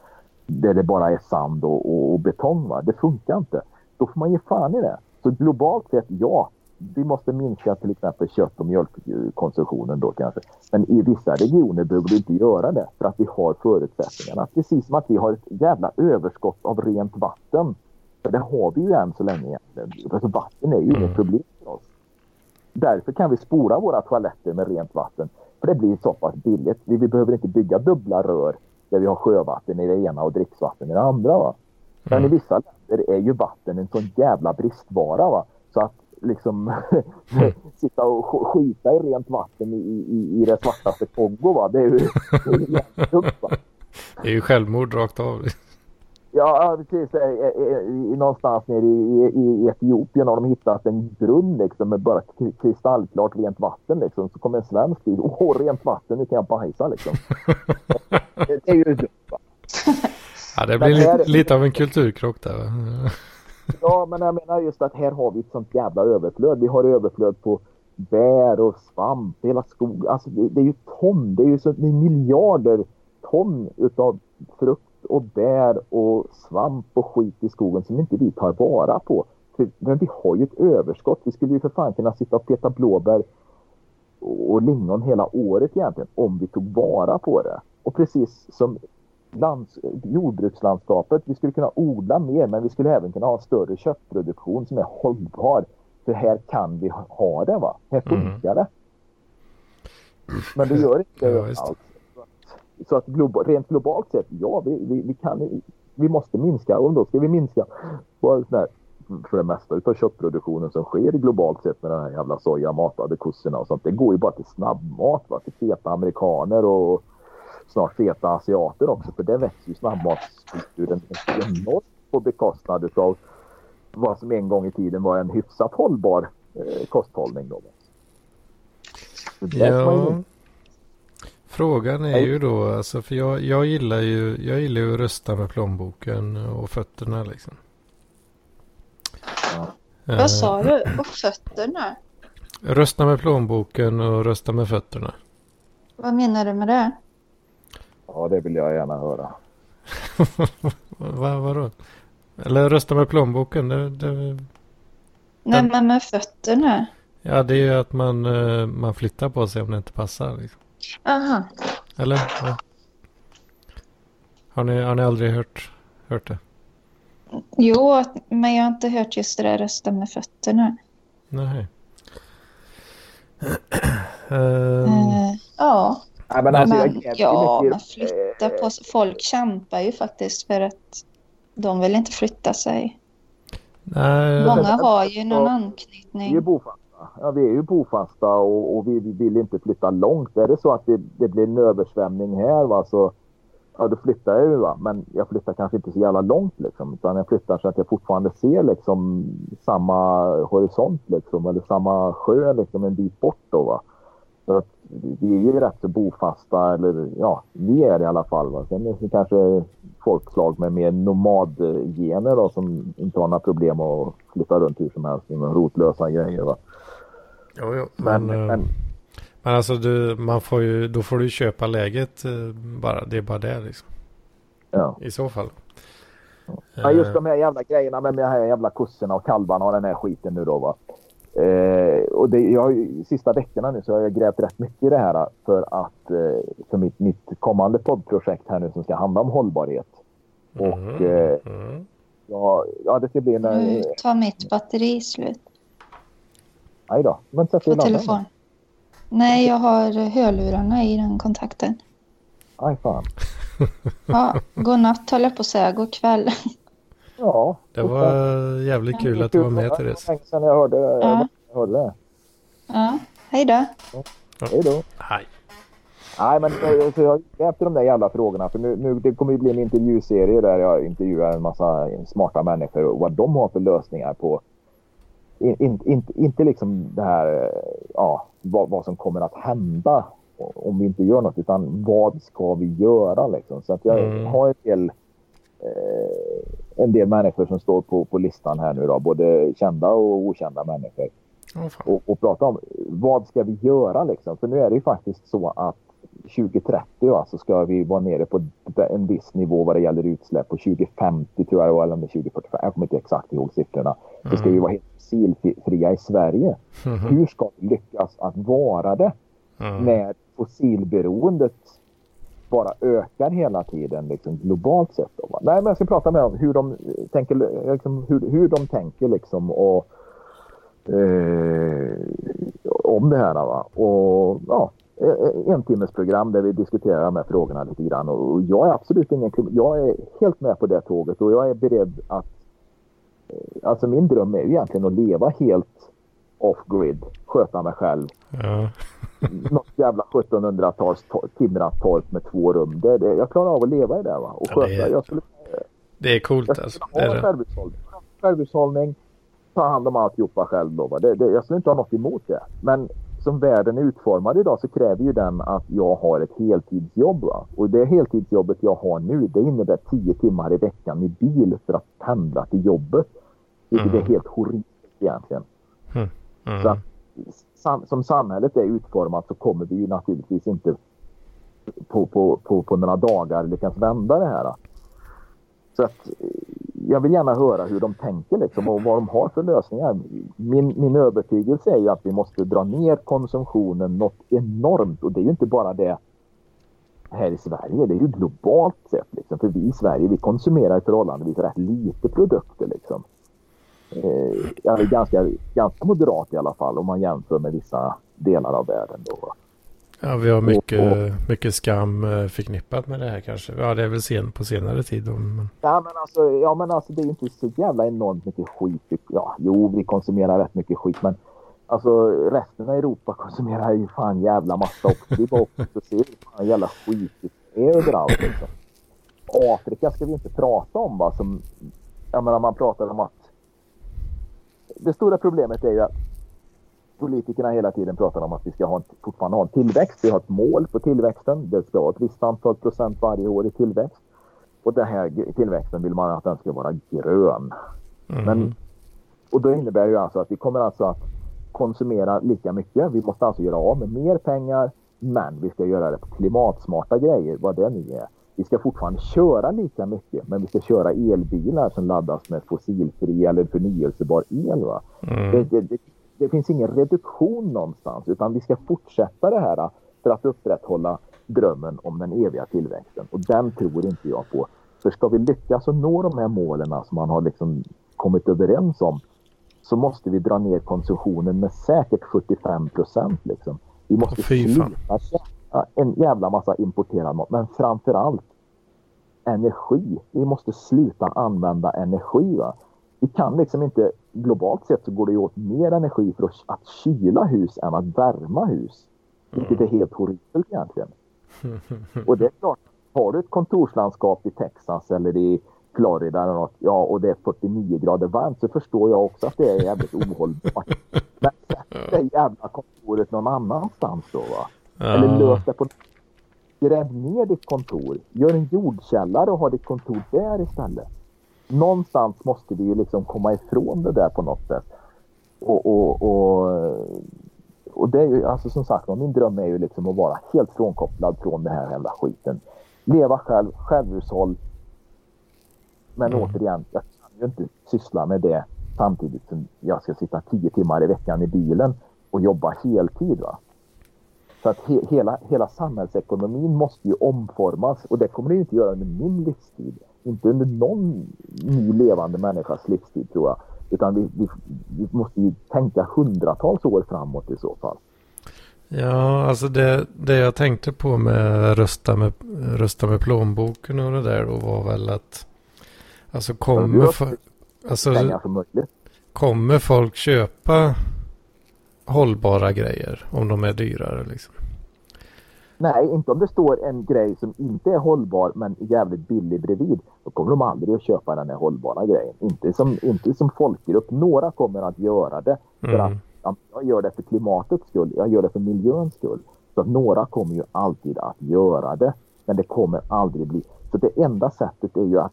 där det bara är sand och, och, och betong. Va? Det funkar inte. Då får man ge fan i det. Så globalt sett, ja, vi måste minska till exempel kött och mjölkkonsumtionen då kanske. Men i vissa regioner behöver du inte göra det för att vi har förutsättningarna. Precis som att vi har ett jävla överskott av rent vatten. För det har vi ju än så länge. Alltså vatten är ju Mm. inget problem för oss. Därför kan vi spola våra toaletter med rent vatten. För det blir så pass billigt. Vi, vi behöver inte bygga dubbla rör där vi har sjövatten i det ena och dricksvatten i det andra. Va? Men i Mm. vissa länder är ju vatten en sån jävla bristvara. Va? Så att liksom [laughs] sitta och sk- skita i rent vatten i, i, i det svartaste Kongo. Va? Det är ju, det är ju jättedumt. Det är ju självmord rakt av. Ja, precis. Någonstans nere i, i, i Etiopien har de hittat en brunn liksom, med bara kristallklart rent vatten. Liksom. Så kommer en svensk dit. Åh, rent vatten, nu kan jag bajsa liksom. [laughs] det, det är ju dumt. Ja, det blir här- lite, lite av en kulturkrock där. Va? Ja, men jag menar just att här har vi ett sånt jävla överflöd. Vi har överflöd på bär och svamp, hela skogen. Alltså det, det är ju ton, det är ju så det är miljarder ton utav frukt och bär och svamp och skit i skogen som inte vi tar vara på. Men vi har ju ett överskott. Vi skulle ju för fan kunna sitta och peta blåbär och lingon hela året egentligen om vi tog vara på det. Och precis som lands, jordbrukslandskapet. Vi skulle kunna odla mer men vi skulle även kunna ha större köttproduktion som är hållbar. För här kan vi ha- det va. Här funkar det. Men det gör inte [laughs] Ja, överallt. Så att- Så att globa, rent globalt sett, ja vi, vi, vi kan vi måste minska och då ska vi minska på för det mesta utav köttproduktionen som sker globalt sett med den här jävla sojamatade kossorna och sånt. Det går ju bara till snabbmat va, till feta amerikaner och snart feta asiater också för det växer ju snabbmatskulturen enormt på bekostnad utav vad som en gång i tiden var en hyfsat hållbar eh, kosthållning. Då. Ja. Frågan är ju då, alltså för jag, jag gillar ju, jag gillar ju att rösta med plånboken och fötterna liksom. Ja. Eh, Vad sa du? Och fötterna? Rösta med plånboken och rösta med fötterna. Vad menar du med det? Ja, det vill jag gärna höra. [laughs] Va, vadå? Eller rösta med plånboken. Det, det, Nej, men med fötterna? ja, det är ju att man, eh, man flyttar på sig om det inte passar. Liksom. Aha. Eller? Ja. Har, ni, har ni aldrig hört, hört det? Jo, men jag har inte hört just det där rösta med fötterna. Nej. [clears throat] Ehm, Eh, ja, Nej, men alltså, jag men, ju ja, mycket- men flytta på sig. Folk kämpar ju faktiskt för att de vill inte flytta sig. nej, Många men- har ju någon Ja. Vi är ju anknytning. bofasta. Ja, vi är ju bofasta och, och vi, vi vill inte flytta långt. Är det så att det, det blir en översvämning här va, så ja, då flyttar jag ju. Va? Men jag flyttar kanske inte så jävla långt liksom. Utan jag flyttar så att jag fortfarande ser liksom samma horisont liksom. Eller samma sjö liksom en bit bort då va. Så att vi är ju rätt så bofasta. Eller ja, vi är det i alla fall. Va? Sen är det kanske folkslag med mer nomadgener då, som inte har några problem att flytta runt hur som helst med rotlösa grejer. Va? jo, jo, Men, men, eh, men men alltså du, man får ju, då får du köpa läget eh, bara. Det är bara det liksom. ja. I så fall. ja, just Eh, de här jävla grejerna med de här jävla kossorna och kalvarna och den här skiten nu då. Va? Eh, och det, jag, sista veckorna nu så har jag grävt rätt mycket i det här för att eh, för mitt, mitt kommande poddprojekt här nu som ska handla om hållbarhet. Och mm, eh, mm. ja, ja, det ska bli en... Nu Eh, tar mitt batteri slut aj då, men sätt på telefon. Nej, jag har hörlurarna i den kontakten. Aj fan. Ja, god natt höll jag på att säga. God kväll. [laughs] Ja. Det var jävligt kul att du var med Det var Therese. länge sedan jag hörde, Ja. jag hörde det. Ja, hej då. Hej då. Hej. Nej, men så jag efter de där jävla frågorna. För nu, nu det kommer ju bli en intervjuserie där jag intervjuar en massa smarta människor och vad de har för lösningar på. In, in, inte, inte liksom det här, ja, vad, vad som kommer att hända om vi inte gör något, utan vad ska vi göra liksom. Så att jag Mm. har en del, en del människor som står på, på listan här nu då, både kända och okända människor fan. och, och prata om vad ska vi göra liksom? För nu är det ju faktiskt så att 2030 va, så ska vi vara nere på en viss nivå vad det gäller utsläpp. Och 2050 tror jag det var, eller om det är 2045, jag kommer inte exakt ihåg siffrorna. Så ska vi vara helt fossilfria i Sverige. Mhm. Hur ska vi lyckas att vara det Mm. när fossilberoendet bara ökar hela tiden liksom, globalt sett. Då, va? Nej, men jag ska prata med dem hur de eh, tänker, eh, liksom, hur, hur de tänker liksom, och, eh, om det här. Va? Och, ja, eh, en timmes program där vi diskuterar de här frågorna lite grann. Och jag är absolut ingen Jag är helt med på det tåget och jag är beredd att... Alltså min dröm är ju egentligen att leva helt off-grid. Sköta mig själv. Ja. [laughs] Något jävla 1700-tals to- timrat torp med två rum. Det, det, jag klarar av att leva i det va. Och Ja, sköta. det är- skulle, Det är coolt jag alltså. skulle Det ha är det. självhushållning. Självhushållning. Ta hand om alltihopa själv då. Va? Det, det, jag skulle inte ha något emot det. Men som världen är utformad idag så kräver ju den att jag har ett heltidsjobb. Va? Och det heltidsjobbet jag har nu det innebär tio timmar i veckan i bil för att pendla till jobbet. Vilket Mm. är helt horribelt egentligen. Mm. Mm. Så att, sam, som samhället är utformat så kommer vi ju naturligtvis inte på, på, på, på några dagar lyckas vända det här. Så att eh, jag vill gärna höra hur de tänker liksom, och vad de har för lösningar. Min, min övertygelse är ju att vi måste dra ner konsumtionen något enormt och det är ju inte bara det här i Sverige, det är ju globalt sett. Liksom. För vi i Sverige vi konsumerar förhållandevis rätt lite produkter. Liksom. Eh, är ganska, ganska moderat i alla fall om man jämför med vissa delar av världen. Då. Ja, vi har mycket, mycket skam eh, förknippat med det här kanske. Ja, det är väl sen på senare tid. då, Men... Ja men, alltså, ja men alltså det är ju inte så jävla enormt mycket skit. Ja, jo vi konsumerar rätt mycket skit men alltså resten av Europa konsumerar ju fan jävla massa också. Vi bara åker och ser hur fan jävla skit det är överallt liksom. Afrika ska vi inte prata om va som, jag menar man pratar om att det stora problemet är ju att politikerna hela tiden pratar om att vi ska ha en, fortfarande ha en tillväxt. Vi har ett mål på tillväxten. Det ska vara ett visst antal procent varje år i tillväxt. Och den här tillväxten vill man att den ska vara grön. Mm. Men, och det innebär ju alltså att vi kommer alltså att konsumera lika mycket. Vi måste alltså göra av med mer pengar. Men vi ska göra det på klimatsmarta grejer, vad det nu är. Vi ska fortfarande köra lika mycket, men vi ska köra elbilar som laddas med fossilfri eller förnyelsebar el. Mm. Det, det, det, det finns ingen reduktion någonstans utan vi ska fortsätta det här för att upprätthålla drömmen om den eviga tillväxten. Och den tror inte jag på. För ska vi lyckas att nå de här målen som man har liksom kommit överens om så måste vi dra ner konsumtionen med säkert 75 procent. Liksom. Vi måste sluta en jävla massa importerad mat. Men framför allt energi. Vi måste sluta använda energi. Va? Vi kan liksom inte, globalt sett så går det åt mer energi för att, att kyla hus än att värma hus. Vilket är helt horribelt egentligen. Och det är klart, har du ett kontorslandskap i Texas eller i Florida eller något, ja och det är 49 grader varmt så förstår jag också att det är jävligt ohållbart. [laughs] Men sätt det jävla kontoret någon annanstans då va. Eller Ja. lös det på Gräv ner ditt kontor. Gör en jordkällare och ha ditt kontor där istället. Någonstans måste vi ju liksom komma ifrån det där på något sätt. Och, och, och, och det är ju alltså som sagt min dröm är ju liksom att vara helt frånkopplad från den här jävla skiten. Leva själv, självhushåll. Men Mm. återigen, jag kan ju inte syssla med det samtidigt som jag ska sitta tio timmar i veckan i bilen och jobba heltid. Va? Så att he hela, hela samhällsekonomin måste ju omformas och det kommer det ju inte göra under min livstid. Inte under någon ny levande människas livstid tror jag. Utan vi, vi, vi måste ju tänka hundratals år framåt i så fall. Ja, alltså det, det jag tänkte på med rösta med, rösta med plånboken och det där då var väl att alltså kommer, alltså, kommer folk köpa hållbara grejer om de är dyrare liksom? Nej, inte om det står en grej som inte är hållbar men jävligt billig bredvid. Då kommer de aldrig att köpa den här hållbara grejen. Inte som, inte som folkgrupp. Några kommer att göra det för att Mm. ja, jag gör det för klimatets skull. Jag gör det för miljöns skull. Så att några kommer ju alltid att göra det. Men det kommer aldrig bli. Så det enda sättet är ju att,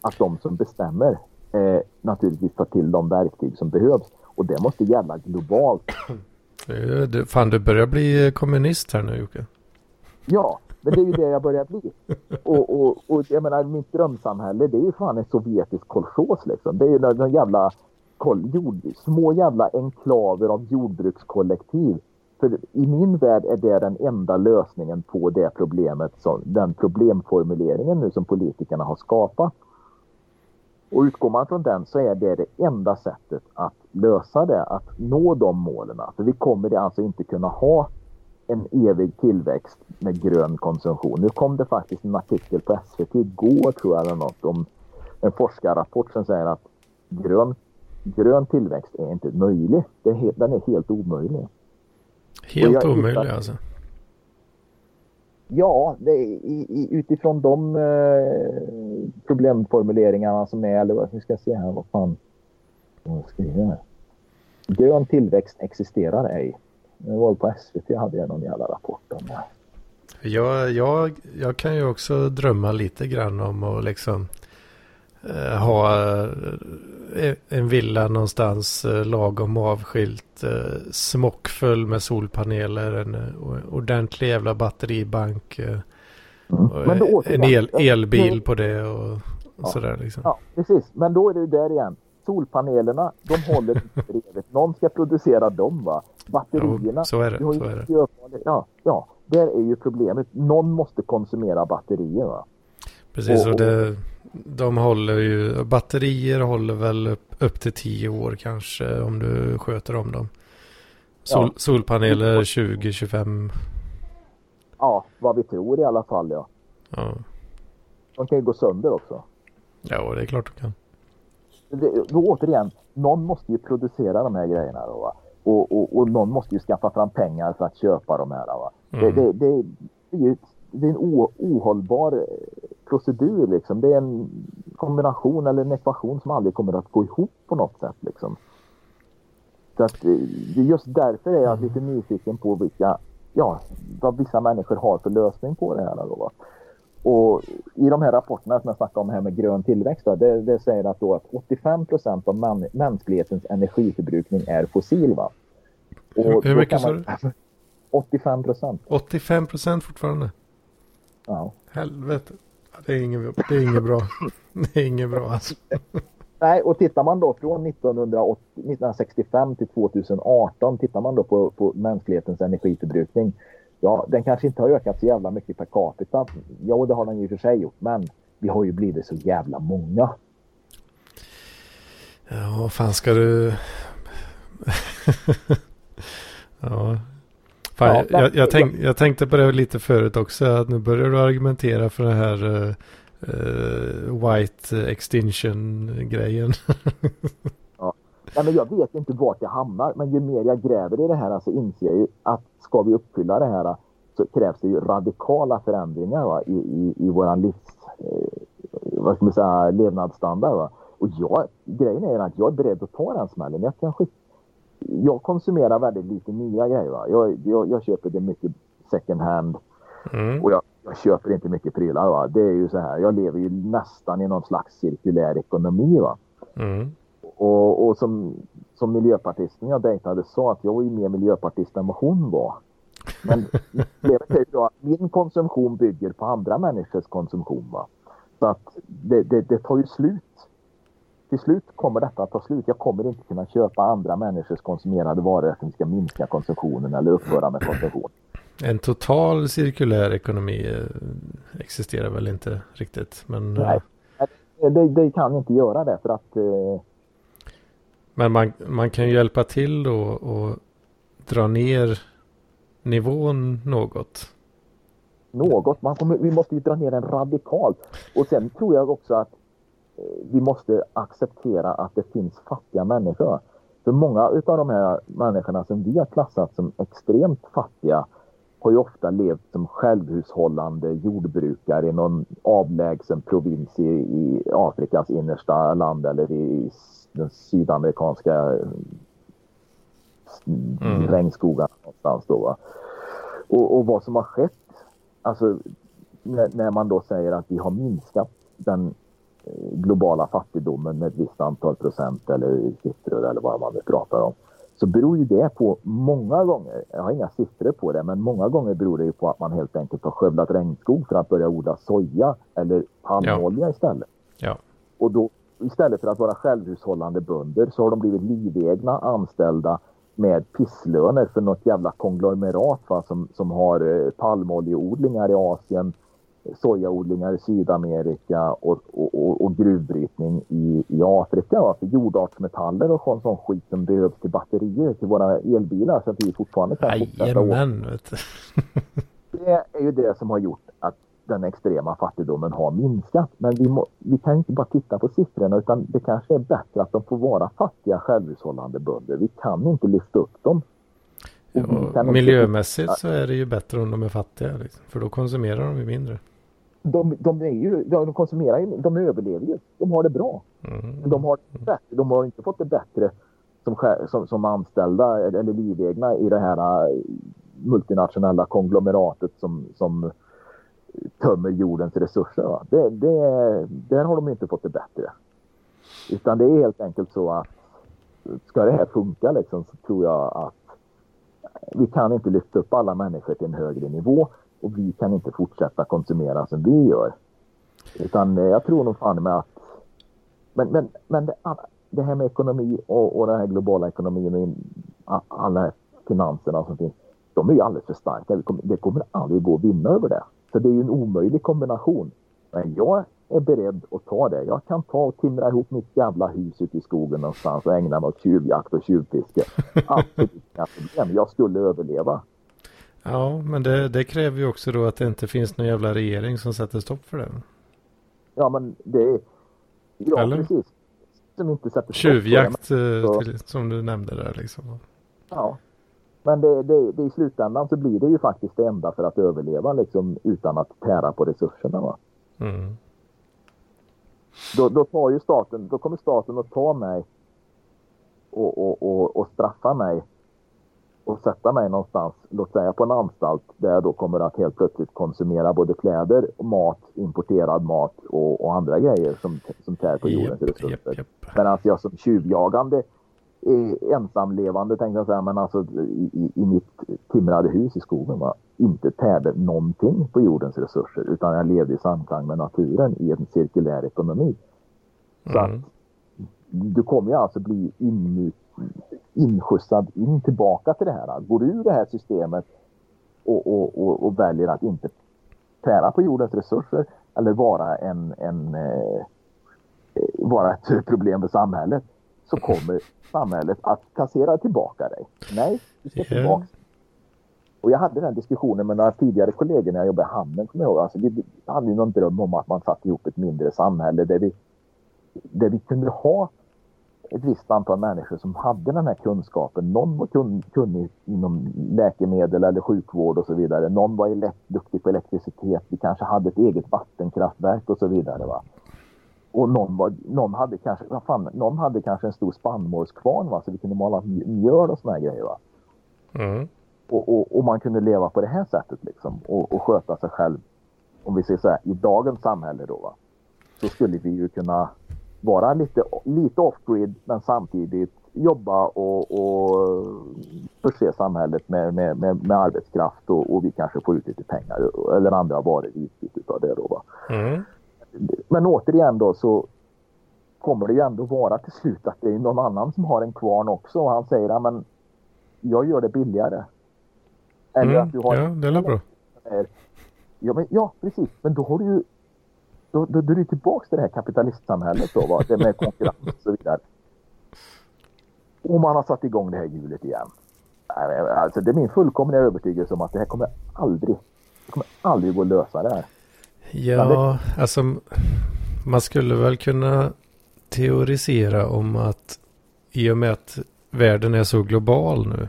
att de som bestämmer eh, naturligtvis tar till de verktyg som behövs. Och det måste gälla globalt. Det- Fan, du börjar bli kommunist här nu Jocke. Ja, men det är ju det jag börjar bli. Och, och, och jag menar, mitt drömsamhälle det är ju fan en sovjetisk kolchos liksom. Det är ju några jävla kol, jord, små jävla enklaver av jordbrukskollektiv. För i min värld är det den enda lösningen på det problemet, som, den problemformuleringen nu som politikerna har skapat. Och utgår man från den så är det det enda sättet att lösa det, att nå de målen. För vi kommer alltså inte kunna ha en evig tillväxt med grön konsumtion. Nu kom det faktiskt en artikel på SVT igår tror jag eller något om en forskarrapport som säger att grön grön tillväxt är inte möjlig. Den är helt omöjlig. Helt omöjlig hittar- alltså. Ja, det är, i, i, utifrån de eh, problemformuleringarna som är, eller vad ska jag se här, vad fan vad ska jag här? Grön tillväxt existerar ej. Det var på SVT hade jag någon jävla rapport om det. Jag, jag, jag kan ju också drömma lite grann om att liksom eh, ha eh, en villa någonstans eh, lagom avskilt. Eh, smockfull med solpaneler. En eh, ordentlig jävla batteribank. Eh, Mm. en el, elbil på det och, Ja. sådär liksom. Ja, precis. Men då är det ju där igen. Solpanelerna, de håller inte för evigt. Någon ska producera dem va. Batterierna. Jo, så är det. Så är det. Ja, ja, där är ju problemet. Någon måste konsumera batterier va. Precis, Och- och det, de håller ju, batterier håller väl upp, upp till 10 år kanske om du sköter om dem. Sol, Ja. Solpaneler 20-25. Ja, vad vi tror i alla fall ja. Ja. De kan ju gå sönder också. ja, det är klart de kan. Det, då återigen, någon måste ju producera de här grejerna då. Och, och, och någon måste ju skaffa fram pengar för att köpa de här va. Det, Mm. det, det, det är ju det är en ohållbar eh, procedur liksom. Det är en kombination eller en ekvation som aldrig kommer att gå ihop på något sätt liksom. Så att eh, just därför är jag lite nyfiken på vilka, ja, vad vissa människor har för lösning på det här då va. Och i de här rapporterna som jag snackade om här med grön tillväxt, då, det, det säger att, då att 85 procent av man, mänsklighetens energiförbrukning är fossil. Va? Och Hur- hur mycket sa 85 [laughs] procent. 85 procent fortfarande. Ja. Helvete. Det är inget, det är inget bra. Det är inget bra [laughs] alltså. [laughs] Nej, och tittar man då från 1980, 1965 till 2018, tittar man då på, på mänsklighetens energiförbrukning. Ja, den kanske inte har ökat så jävla mycket per capita. Ja, det har den ju för sig gjort, men vi har ju blivit så jävla många. Ja, vad fan ska du... [laughs] ja. Fan, Ja, jag, jag, tänk, jag tänkte på det lite förut också. Att nu börjar du argumentera för den här eh, White Extinction-grejen. [laughs] Nej, men jag vet inte vart jag hamnar, men ju mer jag gräver i det här så inser jag ju att ska vi uppfylla det här så krävs det ju radikala förändringar va, i, i, i våran livs, eh, vad ska man säga, levnadsstandard. Va. Och jag, grejen är att jag är beredd att ta den smällen. Jag, kanske, jag konsumerar väldigt lite nya grejer. Va. Jag, jag, jag köper det mycket second hand Mm. och jag, jag köper inte mycket prylar. Va. Det är ju så här, jag lever ju nästan i någon slags cirkulär ekonomi. Va. Mm. Och, och som, som miljöpartisten jag dejtade sa att jag var ju mer miljöpartist än vad hon var. Men problemet är ju då att min konsumtion bygger på andra människors konsumtion. Va? Så att det, det, det tar ju slut. Till slut kommer detta att ta slut. Jag kommer inte kunna köpa andra människors konsumerade varor att vi ska minska konsumtionen eller upphöra med konsumtion. En total cirkulär ekonomi eh, existerar väl inte riktigt. Men, eh, Nej. Det, det kan inte göra det för att eh, men man, man kan ju hjälpa till då och dra ner nivån något. något. Man kommer, vi måste ju dra ner den radikalt. Och sen tror jag också att eh, vi måste acceptera att det finns fattiga människor. För många av de här människorna som vi har klassat som extremt fattiga har ju ofta levt som självhushållande jordbrukare i någon avlägsen provins i, i Afrikas innersta land eller i den sydamerikanska eh, Mm. regnskogarna någonstans då. Va? Och, och vad som har skett, alltså när, när man då säger att vi har minskat den globala fattigdomen med ett visst antal procent eller siffror eller vad man nu pratar om. Så beror ju det på många gånger, jag har inga siffror på det, men många gånger beror det ju på att man helt enkelt har skövlat regnskog för att börja odla soja eller palmolja istället. Ja. Och då istället för att vara självhushållande bönder så har de blivit livegna anställda med pisslöner för något jävla konglomerat va, som, som har eh, palmoljeodlingar i Asien, sojaodlingar i Sydamerika och, och, och, och gruvbrytning i, i Afrika. Va, för jordartsmetaller och sån, sån skit som behövs till batterier till våra elbilar så att vi fortfarande kan fortsätta. Jajamän. vet du. [laughs] Det är ju det som har gjort att den extrema fattigdomen har minskat. Men vi, må, vi kan inte bara titta på siffrorna utan det kanske är bättre att de får vara fattiga självhushållande bönder. Vi kan inte lyfta upp dem. Ja, miljömässigt så är det ju bättre om de är fattiga. Liksom, för då konsumerar de ju mindre. De, de, är ju, de konsumerar ju, de överlever ju. De har det bra. Mm. De, har det de har inte fått det bättre som, som, som anställda eller livegna i det här äh, multinationella konglomeratet som, som tömmer jordens resurser. Det, det, där har de inte fått det bättre. Utan det är helt enkelt så att ska det här funka liksom, så tror jag att vi kan inte lyfta upp alla människor till en högre nivå och vi kan inte fortsätta konsumera som vi gör. Utan jag tror nog fan med att men, men, men det, det här med ekonomi och, och den här globala ekonomin och alla finanserna som finns, de är ju alldeles för starka. Det kommer, det kommer aldrig gå att vinna över det. Så det är ju en omöjlig kombination. Men jag är beredd att ta det. Jag kan ta och timra ihop mitt jävla hus ute i skogen någonstans och ägna mig åt tjuvjakt och tjuvfiske. [laughs] Absolut inga problem. Jag skulle överleva. Ja, men det, det, kräver ju också då att det inte finns någon jävla regering som sätter stopp för det. Ja, men det... Ja, Eller? precis som inte sätter Tjuvjakt eh, till, som du nämnde där liksom. Ja. Men det, det, det, i slutändan så blir det ju faktiskt det enda för att överleva liksom utan att tära på resurserna. Va? Mm. Då, då, tar ju staten, då kommer staten att ta mig och, och, och, och straffa mig och sätta mig någonstans, låt säga på en anstalt där jag då kommer att helt plötsligt konsumera både kläder, mat, importerad mat och, och andra grejer som, som tär på jordens yep, resurser. Yep, yep. Medan jag som tjuvjagande ensamlevande tänkte jag säga, men alltså i, i, i mitt timrade hus i skogen va, inte tärde någonting på jordens resurser utan jag levde i samklang med naturen i en cirkulär ekonomi. Så mm. att du kommer ju alltså bli inmut inskjutsad in tillbaka till det här. Går ur det här systemet och, och, och, och väljer att inte tära på jordens resurser eller vara en, en eh, vara ett problem för samhället så kommer samhället att kassera tillbaka dig. Nej, du ska tillbaka. Och jag hade den diskussionen med några tidigare kollegor när jag jobbade i hamnen. Kommer jag ihåg. Alltså, vi hade någon dröm om att man satte ihop ett mindre samhälle där vi, där vi kunde ha ett visst antal människor som hade den här kunskapen. Någon var kunnig inom läkemedel eller sjukvård och så vidare. Någon var duktig på elektricitet. Vi kanske hade ett eget vattenkraftverk och så vidare. Va? Och någon, var, någon, hade kanske, fan, någon hade kanske en stor spannmålskvarn va? så vi kunde mala mjöl och såna här grejer. Va? Mm. Och, och, och, man kunde leva på det här sättet liksom och, och sköta sig själv. Om vi säger så här, i dagens samhälle då va. Så skulle vi ju kunna vara lite, lite off-grid men samtidigt jobba och, och förse samhället med, med, med, med arbetskraft och, och, vi kanske får ut lite pengar eller andra varor i utbyte av det. Då, mm. Men återigen då så kommer det ju ändå vara till slut att det är någon annan som har en kvarn också och han säger att jag gör det billigare. Eller mm. att du har ja, det är bra. Ja, men, ja, precis. Men då har du ju då, då, då är du tillbaka till det här kapitalistsamhället då, va? det med konkurrens och så vidare. Och man har satt igång det här hjulet igen. Alltså, det är min fullkomliga övertygelse om att det här kommer aldrig, det kommer aldrig gå att lösa det här. Ja, det... alltså man skulle väl kunna teorisera om att i och med att världen är så global nu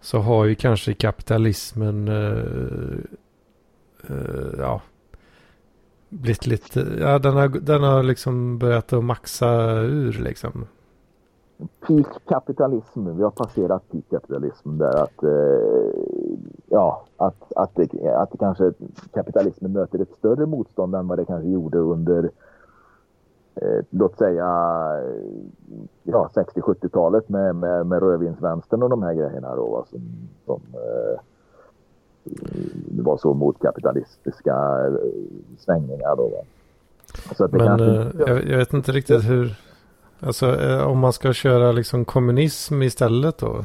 så har ju kanske kapitalismen uh, uh, ja, blivit lite, ja den har, den har liksom börjat att maxa ur liksom. Peak kapitalism, vi har passerat peak kapitalism där att, eh, ja, att, att, det, att det kanske kapitalismen möter ett större motstånd än vad det kanske gjorde under eh, låt säga ja, 60-70-talet med, med, med rödvinsvänstern och de här grejerna då, som, som eh, det var så mot kapitalistiska eh, svängningar. Då, Men kanske... Eh, jag, jag, vet inte riktigt hur, alltså eh, om man ska köra liksom kommunism istället då?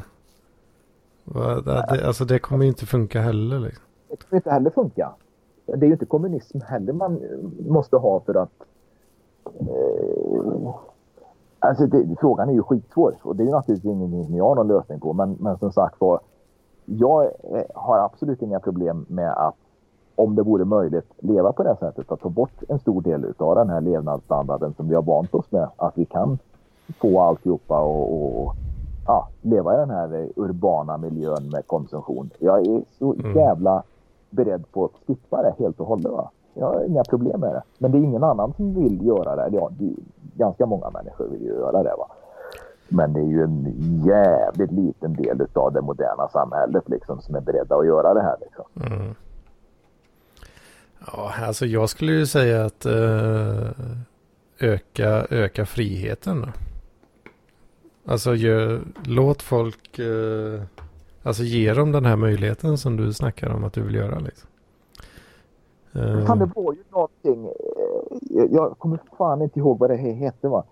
Det, alltså det kommer ju inte funka heller. Liksom. Det kommer inte heller funka. Det är ju inte kommunism heller man måste ha för att eh, Alltså det, frågan är ju skitsvår och det är ju naturligtvis ingenting som jag har någon lösning på men, men som sagt var jag har absolut inga problem med att om det vore möjligt, leva på det sättet. Att ta bort en stor del av den här levnadsstandarden som vi har vant oss med. Att vi kan få alltihopa och, och ja, leva i den här urbana miljön med konsumtion. Jag är så Mm. jävla beredd på att skippa det helt och hållet. Va? Jag har inga problem med det. Men det är ingen annan som vill göra det. Ja, det ganska många människor vill ju göra det. Va? Men det är ju en jävligt liten del av det moderna samhället liksom, som är beredda att göra det här. Liksom. Mm. Ja, alltså jag skulle ju säga att eh, öka, öka friheten. Då. Alltså gör, låt folk, eh, alltså ge dem den här möjligheten som du snackar om att du vill göra. Liksom. Eh, Fan, det var ju någonting. eh, Jag, kommer fan inte ihåg vad det he- hette. Va?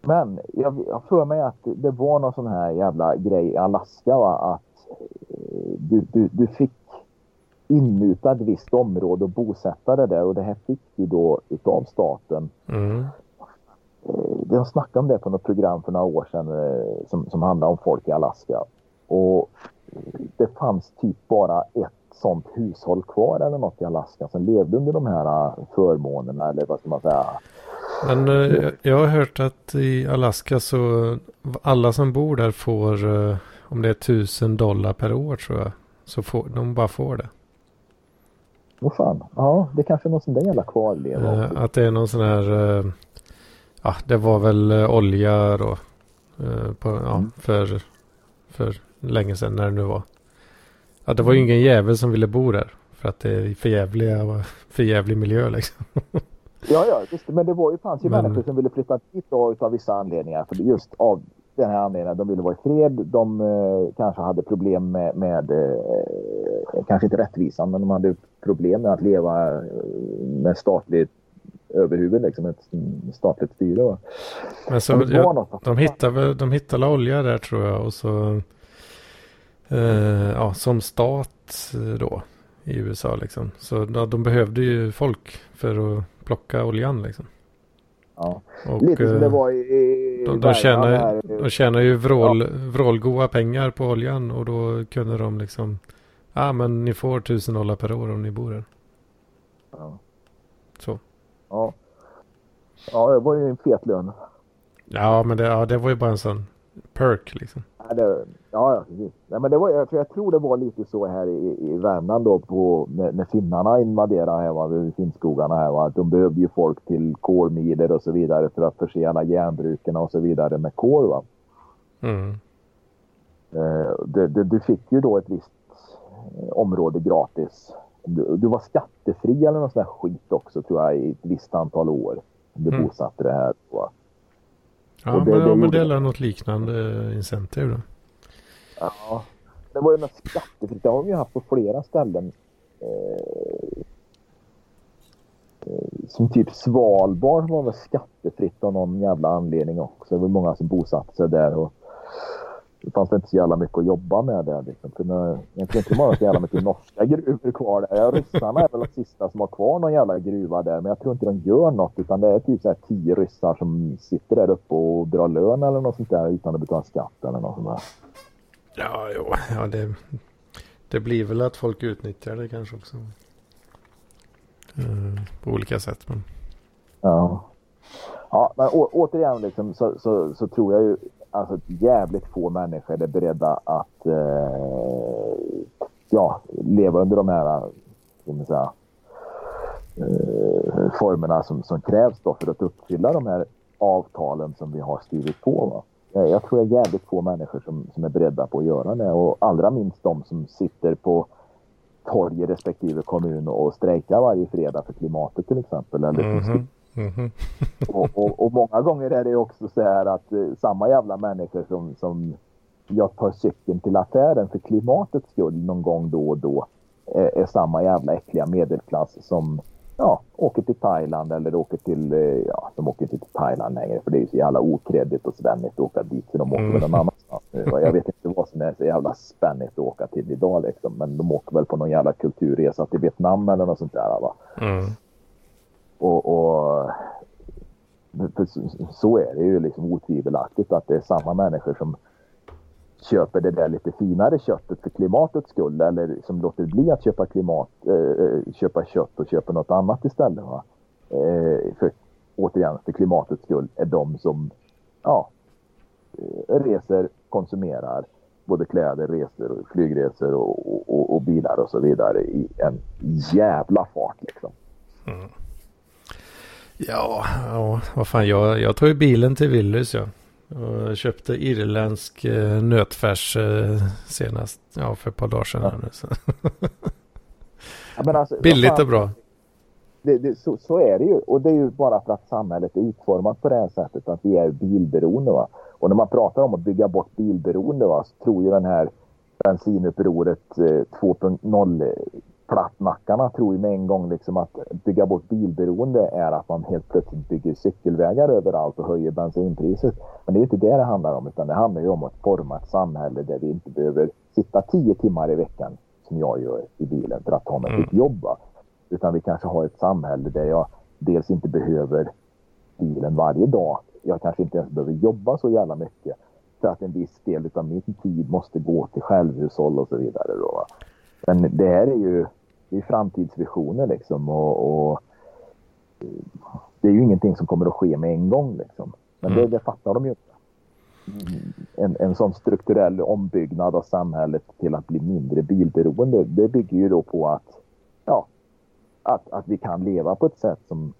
Men jag jag för mig att det var någon sån här jävla grej i Alaska. Va? Att eh, du, du, du fick inmuta ett visst område och bosätta dig där. Och det här fick du då utav staten. mm, Eh, De snackade om det på något program för några år sedan eh, som, som handlade om folk i Alaska. Och det fanns typ bara ett sånt hushåll kvar eller något i Alaska som levde under de här eh, förmånerna eller vad ska man säga. Men eh, jag har hört att i Alaska så alla som bor där får, eh, om det är tusen dollar per år tror jag, så får de bara får det. Åh fan, ja det kanske är någon sån där jävla kvarleva. Att det är någon sån här, ja det var väl olja då, på, ja, Mm. för, för länge sedan när det nu var. Ja det var ju ingen jävel som ville bo där. För att det är för jävliga, för jävlig miljö liksom. Ja, ja, just det. Men det var ju, fanns ju Men- människor som ville flytta dit då, utav vissa anledningar. För just av den här anledningen. De ville vara i fred. De eh, kanske hade problem med, med eh, kanske inte rättvisan, men de hade problem med att leva eh, med statligt överhuvud, liksom ett statligt styre. Va? Men så, Men det ja, var något. De hittade, de hittade olja där tror jag och så eh, ja, som stat eh, då i USA liksom. Så ja, de behövde ju folk för att plocka oljan liksom. Ja. Och, Lite som eh, det var i, i de, de, tjänar, de tjänar ju vrål, vrålgoa pengar på oljan och då kunde de liksom Ja ah, men ni får tusen dollar per år om ni bor här. Ja. Så. Ja. ja, det var ju en fet lön. Ja men det, ja, det var ju bara en sån perk liksom. Ja, det, ja, ja, men det var, tror- jag tror det var lite så här i, i Värmland då på, när, när finnarna invaderade här, va, Finnskogarna här. Va, att de behövde ju folk till kolmiler och så vidare för att förse alla järnbruken och så vidare med kol. Va. Mm. Eh, det, det, du fick ju då ett visst eh, område gratis. Du, du var skattefri eller något sånt där skit också tror jag i ett visst antal år. Om du Mm. bosatte det här. Va. Ja Och det- men, det ja, men gjorde- det är något liknande incentive då. Ja, det var ju något skattefritt. Det har vi ju haft på flera ställen. Eh, eh, som typ Svalbard var väl skattefritt av någon jävla anledning också. Det var många som bosatte sig där. Och det fanns inte så jävla mycket att jobba med där. Liksom. Jag tror inte har så jävla mycket norska gruvor kvar där. Ja, ryssarna är väl de sista som har kvar någon jävla gruva där. Men jag tror inte de gör något. Utan det är typ så här tio ryssar som sitter där uppe och drar lön eller något sånt där utan att betala skatt eller något sånt där. Ja, jo, ja det, det blir väl att folk utnyttjar det kanske också. Eh, på olika sätt. Men, Ja. Ja, men å, återigen liksom, så, så, så tror jag ju alltså, jävligt få människor är beredda att eh, ja, leva under de här man säga, eh, formerna som, som krävs då för att uppfylla de här avtalen som vi har skrivit på. Va? Jag, jag tror det är jävligt få människor som, som är beredda på att göra det och allra minst de som sitter på torg i respektive kommun och strejkar varje fredag för klimatet till exempel. Eller Mhm, mhm. [laughs] och, och, och många gånger är det också så här att eh, samma jävla människor som, som jag tar cykeln till affären för klimatets skull någon gång då och då är, är samma jävla äckliga medelklass som ja, åker till Thailand eller åker till, eh, ja, de åker inte till Thailand längre för det är ju så jävla okreddigt och svennigt att åka dit så de åker väl någon annanstans. Eh, och Jag vet inte vad som är så jävla spännigt att åka till idag liksom, men de åker väl på någon jävla kulturresa till Vietnam eller något sånt där va. Mm. Och, och så, är det ju liksom otvivelaktigt att det är samma människor som köper det där lite finare köttet för klimatets skull eller som låter bli att köpa, klimat, eh, eh köpa kött och köper något annat istället. Va? Eh, för återigen, för klimatets skull är de som ja, eh, reser, konsumerar både kläder, resor, flygresor och, och, och, bilar och så vidare i en jävla fart liksom. Mm. Ja, ja, vad fan, jag, jag tog ju bilen till Willys ja. Och köpte irländsk eh, nötfärs eh, senast, ja för ett par dagar sedan. Ja. Nu, så. [laughs] ja, alltså, Billigt och bra. Det, det, så, så, är det ju. Och det är ju bara för att samhället är utformat på det här sättet att vi är bilberoende. Va? Och när man pratar om att bygga bort bilberoende va, så tror ju den här bensinupproret eh, 2.0 plattnackarna tror ju med en gång liksom att bygga bort bilberoende är att man helt plötsligt bygger cykelvägar överallt och höjer bensinpriset. Men det är inte det det handlar om utan det handlar ju om att forma ett samhälle där vi inte behöver sitta tio timmar i veckan som jag gör i bilen för att ta mig till mm. jobb. Utan vi kanske har ett samhälle där jag dels inte behöver bilen varje dag. Jag kanske inte ens behöver jobba så jävla mycket för att en viss del av min tid måste gå till självhushåll och så vidare. Då. Men det här är ju det är framtidsvisioner liksom och, och, det är ju ingenting som kommer att ske med en gång liksom. Men mm. det, det fattar de ju inte. En, en sån strukturell ombyggnad av samhället till att bli mindre bilberoende, det bygger ju då på att, ja, att, att vi kan leva på ett sätt som,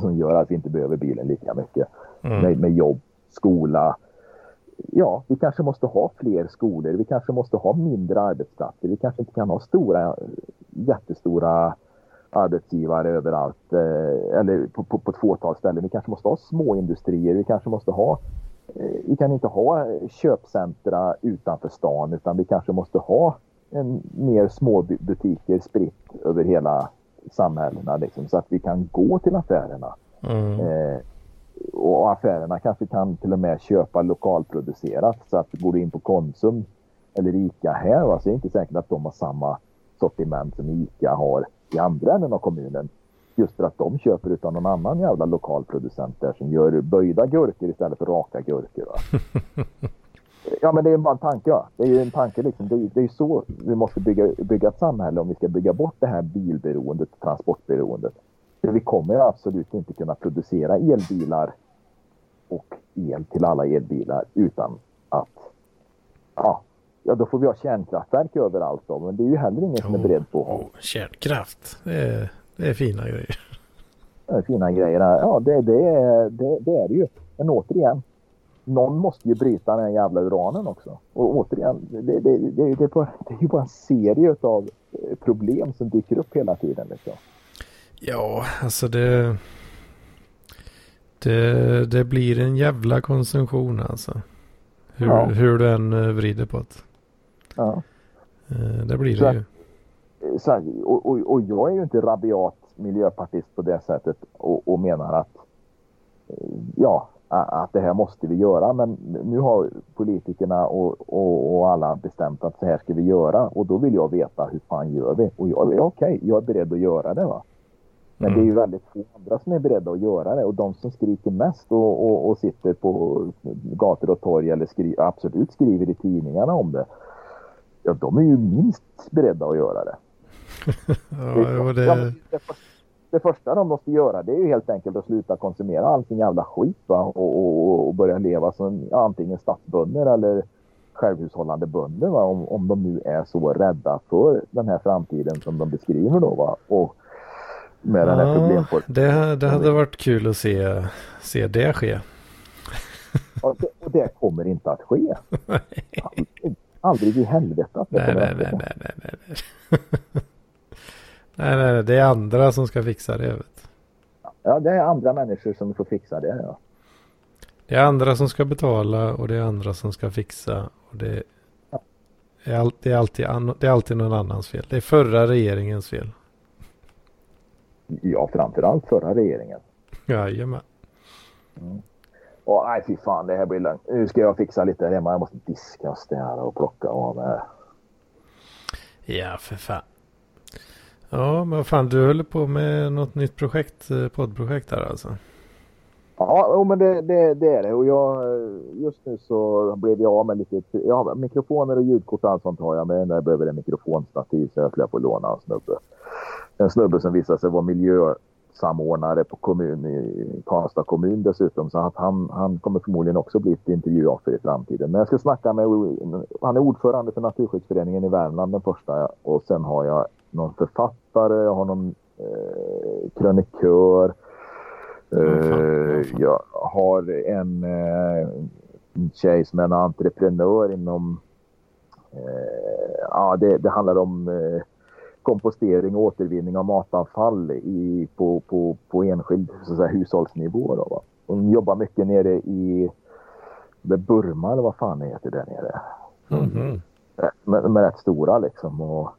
som gör att vi inte behöver bilen lika mycket. Mm. Med, med jobb, skola, ja, vi kanske måste ha fler skolor. Vi kanske måste ha mindre arbetsplatser. Vi kanske inte kan ha stora, jättestora arbetsgivare överallt eh, eller på, på, på ett fåtal ställen. Vi kanske måste ha små industrier. Vi kanske måste ha eh, vi kan inte ha köpcentra utanför stan utan vi kanske måste ha en, mer små butiker spritt över hela samhällena liksom, så att vi kan gå till affärerna. Mm. Eh, och affärerna kanske kan till och med köpa lokalproducerat så att går du in på Konsum eller ICA här va, så är det inte säkert att de har samma sortiment som ICA har i andra änden av kommunen. Just för att de köper utan någon annan jävla lokalproducent där som gör böjda gurkor istället för raka gurkor. [laughs] Ja men det är bara en tanke. Va? Det är ju en tanke liksom. Det är, det är så vi måste bygga, bygga ett samhälle om vi ska bygga bort det här bilberoendet, transportberoendet. För vi kommer absolut inte kunna producera elbilar och el till alla elbilar utan att ja, ja då får vi ha kärnkraftverk överallt då. Men det är ju heller ingen som är beredd på. Oh, kärnkraft, det är, det är fina grejer. Det är fina grejer. Ja, det, det, är, det, det är det ju. Men återigen, någon måste ju bryta den jävla uranen också. Och återigen, det, det, det, det, är, bara, det är ju bara en serie av problem som dyker upp hela tiden. Liksom. Ja, alltså det, det... Det blir en jävla konsumtion alltså. Hur, ja. hur du än eh, vrider på det. Ja. Eh, det blir så, det ju. Så, och, och, och, jag är ju inte rabiat miljöpartist på det sättet och, och menar att eh, ja, att det här måste vi göra. Men nu har politikerna och, och, och, alla bestämt att så här ska vi göra. Och då vill jag veta hur fan gör vi? Och jag är okej, okay, jag är beredd att göra det. va. Men mm. det är ju mm. väldigt få andra som är beredda att göra det och de som skriker mest och, och, och sitter på gator och torg eller skri absolut skriver i tidningarna om det. Ja, de är ju minst beredda att göra det. [laughs] ja, det... Ja, det, det, första de måste göra det är ju helt enkelt att sluta konsumera all sin jävla skit va? Och, och, och börja leva som antingen stadsbönder eller självhushållande bönder va? Om, om de nu är så rädda för den här framtiden som de beskriver då. Va? Och, med ja, den här problemformen. Det, det hade varit kul att se, se det ske. [laughs] Ja, det, och det kommer inte att ske. [laughs] Aldrig, aldrig i helvete att det nej, nej, nej, nej, nej, nej, [laughs] nej. nej, nej, det är andra som ska fixa det. Vet. Ja, det är andra människor som får fixa det. Ja. Det är andra som ska betala och det är andra som ska fixa. Och det, är, all, det, är alltid, det är alltid någon annans fel. Det är förra regeringens fel. Ja, framförallt förra regeringen. Jajamän. Mm. Och nej, fy fan, det här blir lugnt. Nu ska jag fixa lite hemma. Jag måste diska och städa och plocka av med. Ja, för fan. Ja, men vad fan, du håller på med något nytt projekt, eh, poddprojekt här alltså? Ja, men det, det, det, är det. Och jag, just nu så blev jag av med lite ja, mikrofoner och ljudkort och allt sånt har jag. Men jag behöver en mikrofonstativ så jag skulle få låna en snubbe. En snubbe som visade sig vara miljösamordnare på kommun, i Karlstad kommun dessutom. Så att han, han kommer förmodligen också bli ett intervjuoffer i framtiden. Men jag ska snacka med, han är ordförande för Naturskyddsföreningen i Värmland den första. Och sen har jag någon författare, jag har någon eh, krönikör. Uh, jag har en, en tjej som är en entreprenör inom... Uh, ja, det, det, handlar om kompostering och återvinning av matavfall i, på, på, på enskild så säga, hushållsnivå. Då, va? Hon jobbar mycket nere i Burma eller vad fan det heter där nere. Mm -hmm. med, med rätt stora liksom. Och,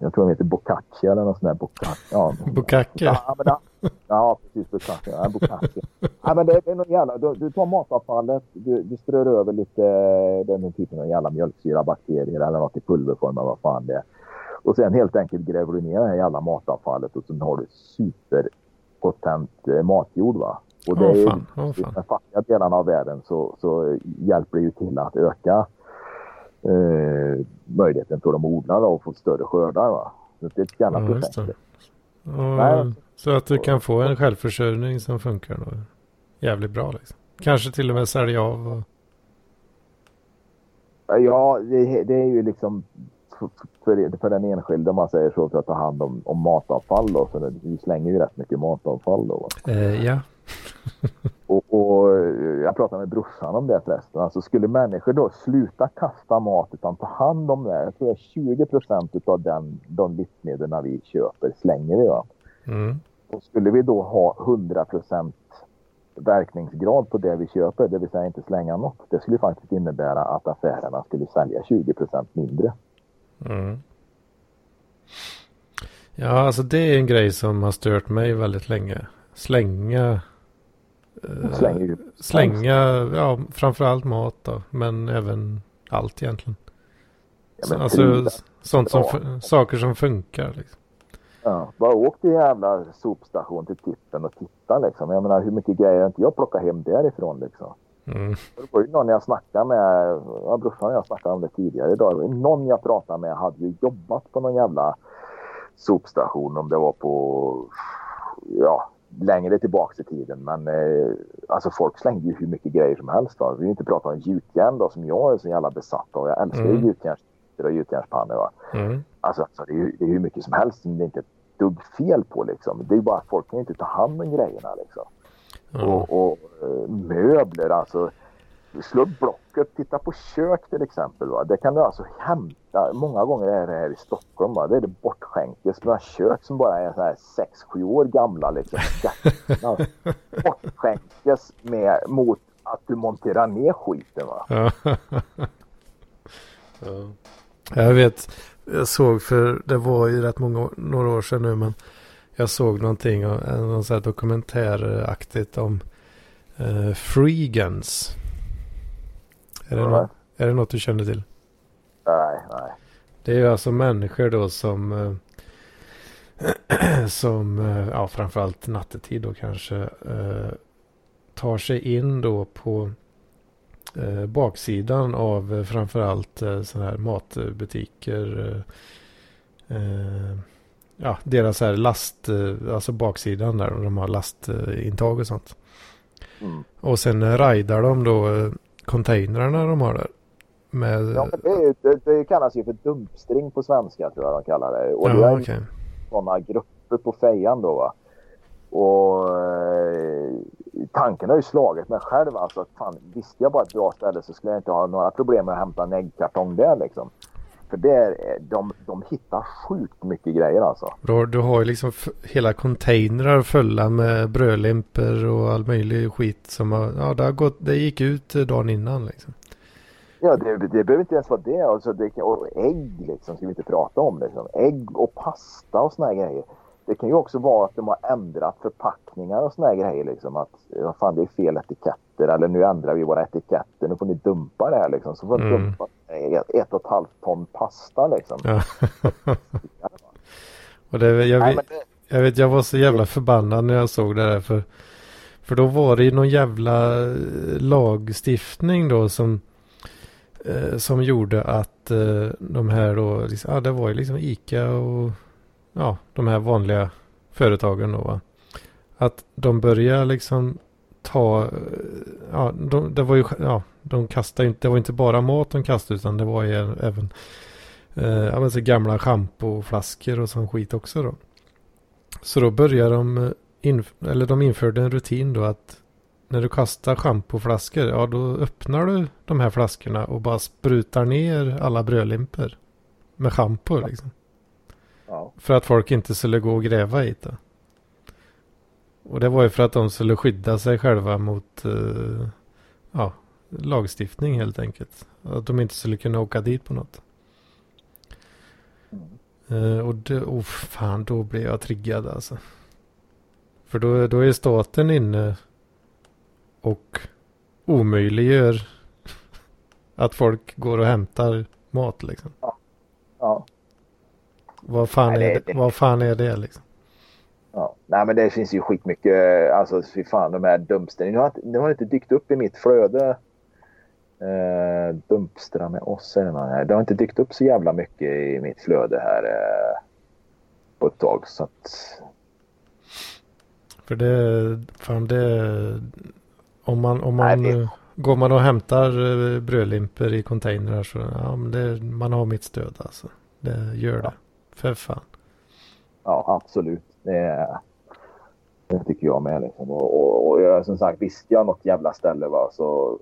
jag tror de heter Boccacci eller något sånt där. Boccacci. Ja, Boccacci? Ja, men, ja, precis. Boccacci. Ja, Boccacci. ja, men det, det är någon jävla, du, du tar matavfallet, du, du strör över lite den typen av jävla mjölksyra, bakterier eller något i pulverform vad fan det är. Och sen helt enkelt gräver du ner det här jävla matavfallet och sen har du superpotent eh, matjord va. Och det oh, fan. är oh, i de fattiga delarna av världen så, så hjälper det ju till att öka eh, möjligheten för de att odla och få större skördar. Va? Så det är ett jävla ja, projekt. Och, så att du kan få en självförsörjning som funkar då. jävligt bra. Liksom. Kanske till och med sälja av. Och... Ja, det, det, är ju liksom för, för den enskilde om man säger så för att ta hand om, om matavfall då. Så vi slänger ju rätt mycket matavfall då. Eh, ja. [laughs] och, och, jag pratade med brorsan om det förresten. Alltså skulle människor då sluta kasta mat utan ta hand om det. Jag tror att 20 procent av den, de livsmedlen vi köper slänger vi. Va? Mm. Och skulle vi då ha 100 procent verkningsgrad på det vi köper, det vill säga inte slänga något. Det skulle faktiskt innebära att affärerna skulle sälja 20 procent mindre. Mm. Ja, alltså det är en grej som har stört mig väldigt länge. Slänga eh, slänga, ja framförallt mat då. Men även allt egentligen. Ja, alltså sånt som, ja. saker som funkar liksom. Ja, bara åk till jävla sopstation till tippen och titta liksom. Jag menar hur mycket grejer inte jag plockar hem därifrån liksom. Mm. Det var ju någon jag snackade med, ja, brorsan jag snackade om det tidigare idag. Någon jag pratade med hade ju jobbat på någon jävla sopstation om det var på, ja, längre tillbaka i tiden. Men eh, alltså folk slängde ju hur mycket grejer som helst. Då. Vi vill inte prata om gjutjärn då som jag är så jävla besatt av. Jag älskar mm. gjutjärns och gjutjärnspannor. Mm. Alltså, alltså det, är, det är hur mycket som helst som det inte är ett dugg fel på liksom. Det är bara att folk kan inte ta hand om grejerna liksom. Mm. Och, och eh, möbler alltså slå upp blocket, titta på kök till exempel. Va? Det kan du alltså hämta. Många gånger är det här i Stockholm. Va? Det är det bortskänkes. Några kök som bara är så här 6-7 år gamla. Liksom. [laughs] bortskänkes med, mot att du monterar ner skiten. Va? [laughs] ja. Jag vet, jag såg för det var ju rätt många några år sedan nu men jag såg någonting, någon så här dokumentäraktigt om uh, Freegans. Är det, något, är det något du känner till? Nej, nej. Det är ju alltså människor då som äh, [clears throat] som, äh, ja framförallt nattetid då kanske äh, tar sig in då på äh, baksidan av äh, framförallt äh, sådana här matbutiker. Ja, deras här last, alltså baksidan där de har lastintag och sånt. Mm. Och sen raidar de då containrarna de har där. Med... Ja, det, det, det kallas ju för dumpstring på svenska tror jag de kallar det. Och ja, det är okay. sådana grupper på fejan då va. Och eh, tanken har ju slagit mig själv alltså att fan visste jag bara ett bra ställe så skulle jag inte ha några problem med att hämta en äggkartong där liksom. För det de, de hittar sjukt mycket grejer alltså. Bra, du har ju liksom hela containrar fulla med brödlimper och all möjlig skit som har, ja det har gått, det gick ut dagen innan liksom. Ja, det, det behöver inte ens vara det. Alltså, det och ägg liksom, ska vi inte prata om. Liksom. Ägg och pasta och såna här grejer. Det kan ju också vara att de har ändrat förpackningar och såna här grejer. Liksom. Att vad fan, det är fel etiketter eller nu ändrar vi våra etiketter. Nu får ni dumpa det här liksom. Så får mm. dumpa ett och ett halvt ton pasta liksom. Ja. [laughs] och det, jag, vet, jag vet, jag var så jävla förbannad när jag såg det där. För För då var det ju någon jävla eh, lagstiftning då som, eh, som gjorde att eh, de här då, liksom, ja det var ju liksom ICA och ja, de här vanliga företagen då va. Att de börjar liksom ta, ja, de, det var ju, ja, de kastade inte, det var inte bara mat de kastade utan det var ju även eh, ja, men så gamla schampoflaskor och sån skit också då. Så då började de, eh, in, eller de införde en rutin då att när du kastar schampoflaskor, ja då öppnar du de här flaskorna och bara sprutar ner alla brödlimpor med schampo liksom. Ja. För att folk inte skulle gå och gräva i det. Och det var ju för att de skulle skydda sig själva mot uh, ja, lagstiftning helt enkelt. Att de inte skulle kunna åka dit på något. Uh, och det, oh, fan, då blev jag triggad alltså. För då, då är staten inne och omöjliggör [laughs] att folk går och hämtar mat liksom. Ja. Vad fan, Nej, det- är, det, vad fan är det liksom? Ja. Nej men det finns ju skitmycket, alltså fy fan de här dumpstern. Nu har, nu har det inte dykt upp i mitt flöde. Eh, dumpstrar med oss eller något här. Det har inte dykt upp så jävla mycket i mitt flöde här eh, på ett tag. Så att, För det, fan det, om man, om Nej, man, det- eh, går man och hämtar eh, brödlimper i containrar så, ja men det, man har mitt stöd alltså. Det gör det. För fan. ja absolut. Det, det tycker jag med liksom. Och, och, och jag, som sagt visste jag något jävla ställe va, så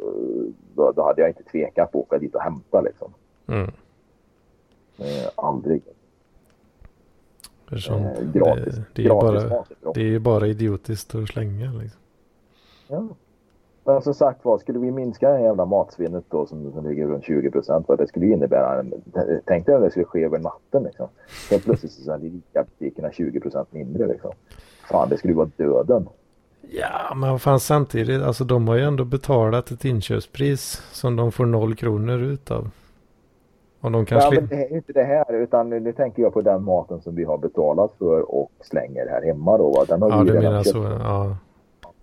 då, då hade jag inte tvekat på att åka dit och hämta liksom. Mm. Eh, aldrig. Sånt, Eh, gratis. det, det, är gratis bara, det är bara idiotiskt att slänga liksom. Ja. Men som sagt var, skulle vi minska det jävla matsvinnet då som, som ligger runt 20 procent, vad det skulle innebära. Tänk dig om det skulle ske över natten liksom. Helt plötsligt så är butikerna 20 procent mindre liksom. Fan, det skulle vara döden. Ja, men vad fan samtidigt, alltså de har ju ändå betalat ett inköpspris som de får noll kronor utav. Om de kan Ja, men det är inte det här, utan nu tänker jag på den maten som vi har betalat för och slänger här hemma då. Va? Den har Ja, vi du menar köpt. så. Ja.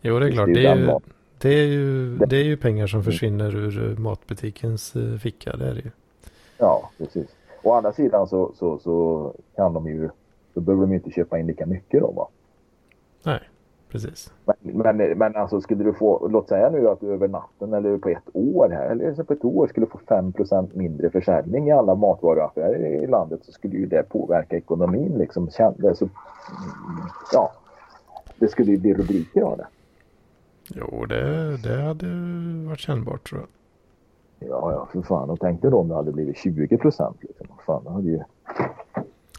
Jo, det är klart. det är Det är, ju, maten. Det, är ju, det är ju pengar som försvinner ur eh, matbutikens eh, ficka. Det är det ju. Ja, precis. Å andra sidan så, så, så kan de ju, då behöver de inte köpa in lika mycket då va. Nej, precis. Men, men, men alltså skulle du få, låt säga nu att du över natten eller på ett år här, eller på ett år skulle få 5% mindre försäljning i alla matvaruaffärer i landet så skulle ju det påverka ekonomin liksom. Så, mm, ja, det skulle ju bli rubriker av det. Jo, det, det hade varit kännbart tror jag. Ja, ja, för fan. Och tänkte då om det hade blivit 20 procent. Liksom. Fan, det hade ju...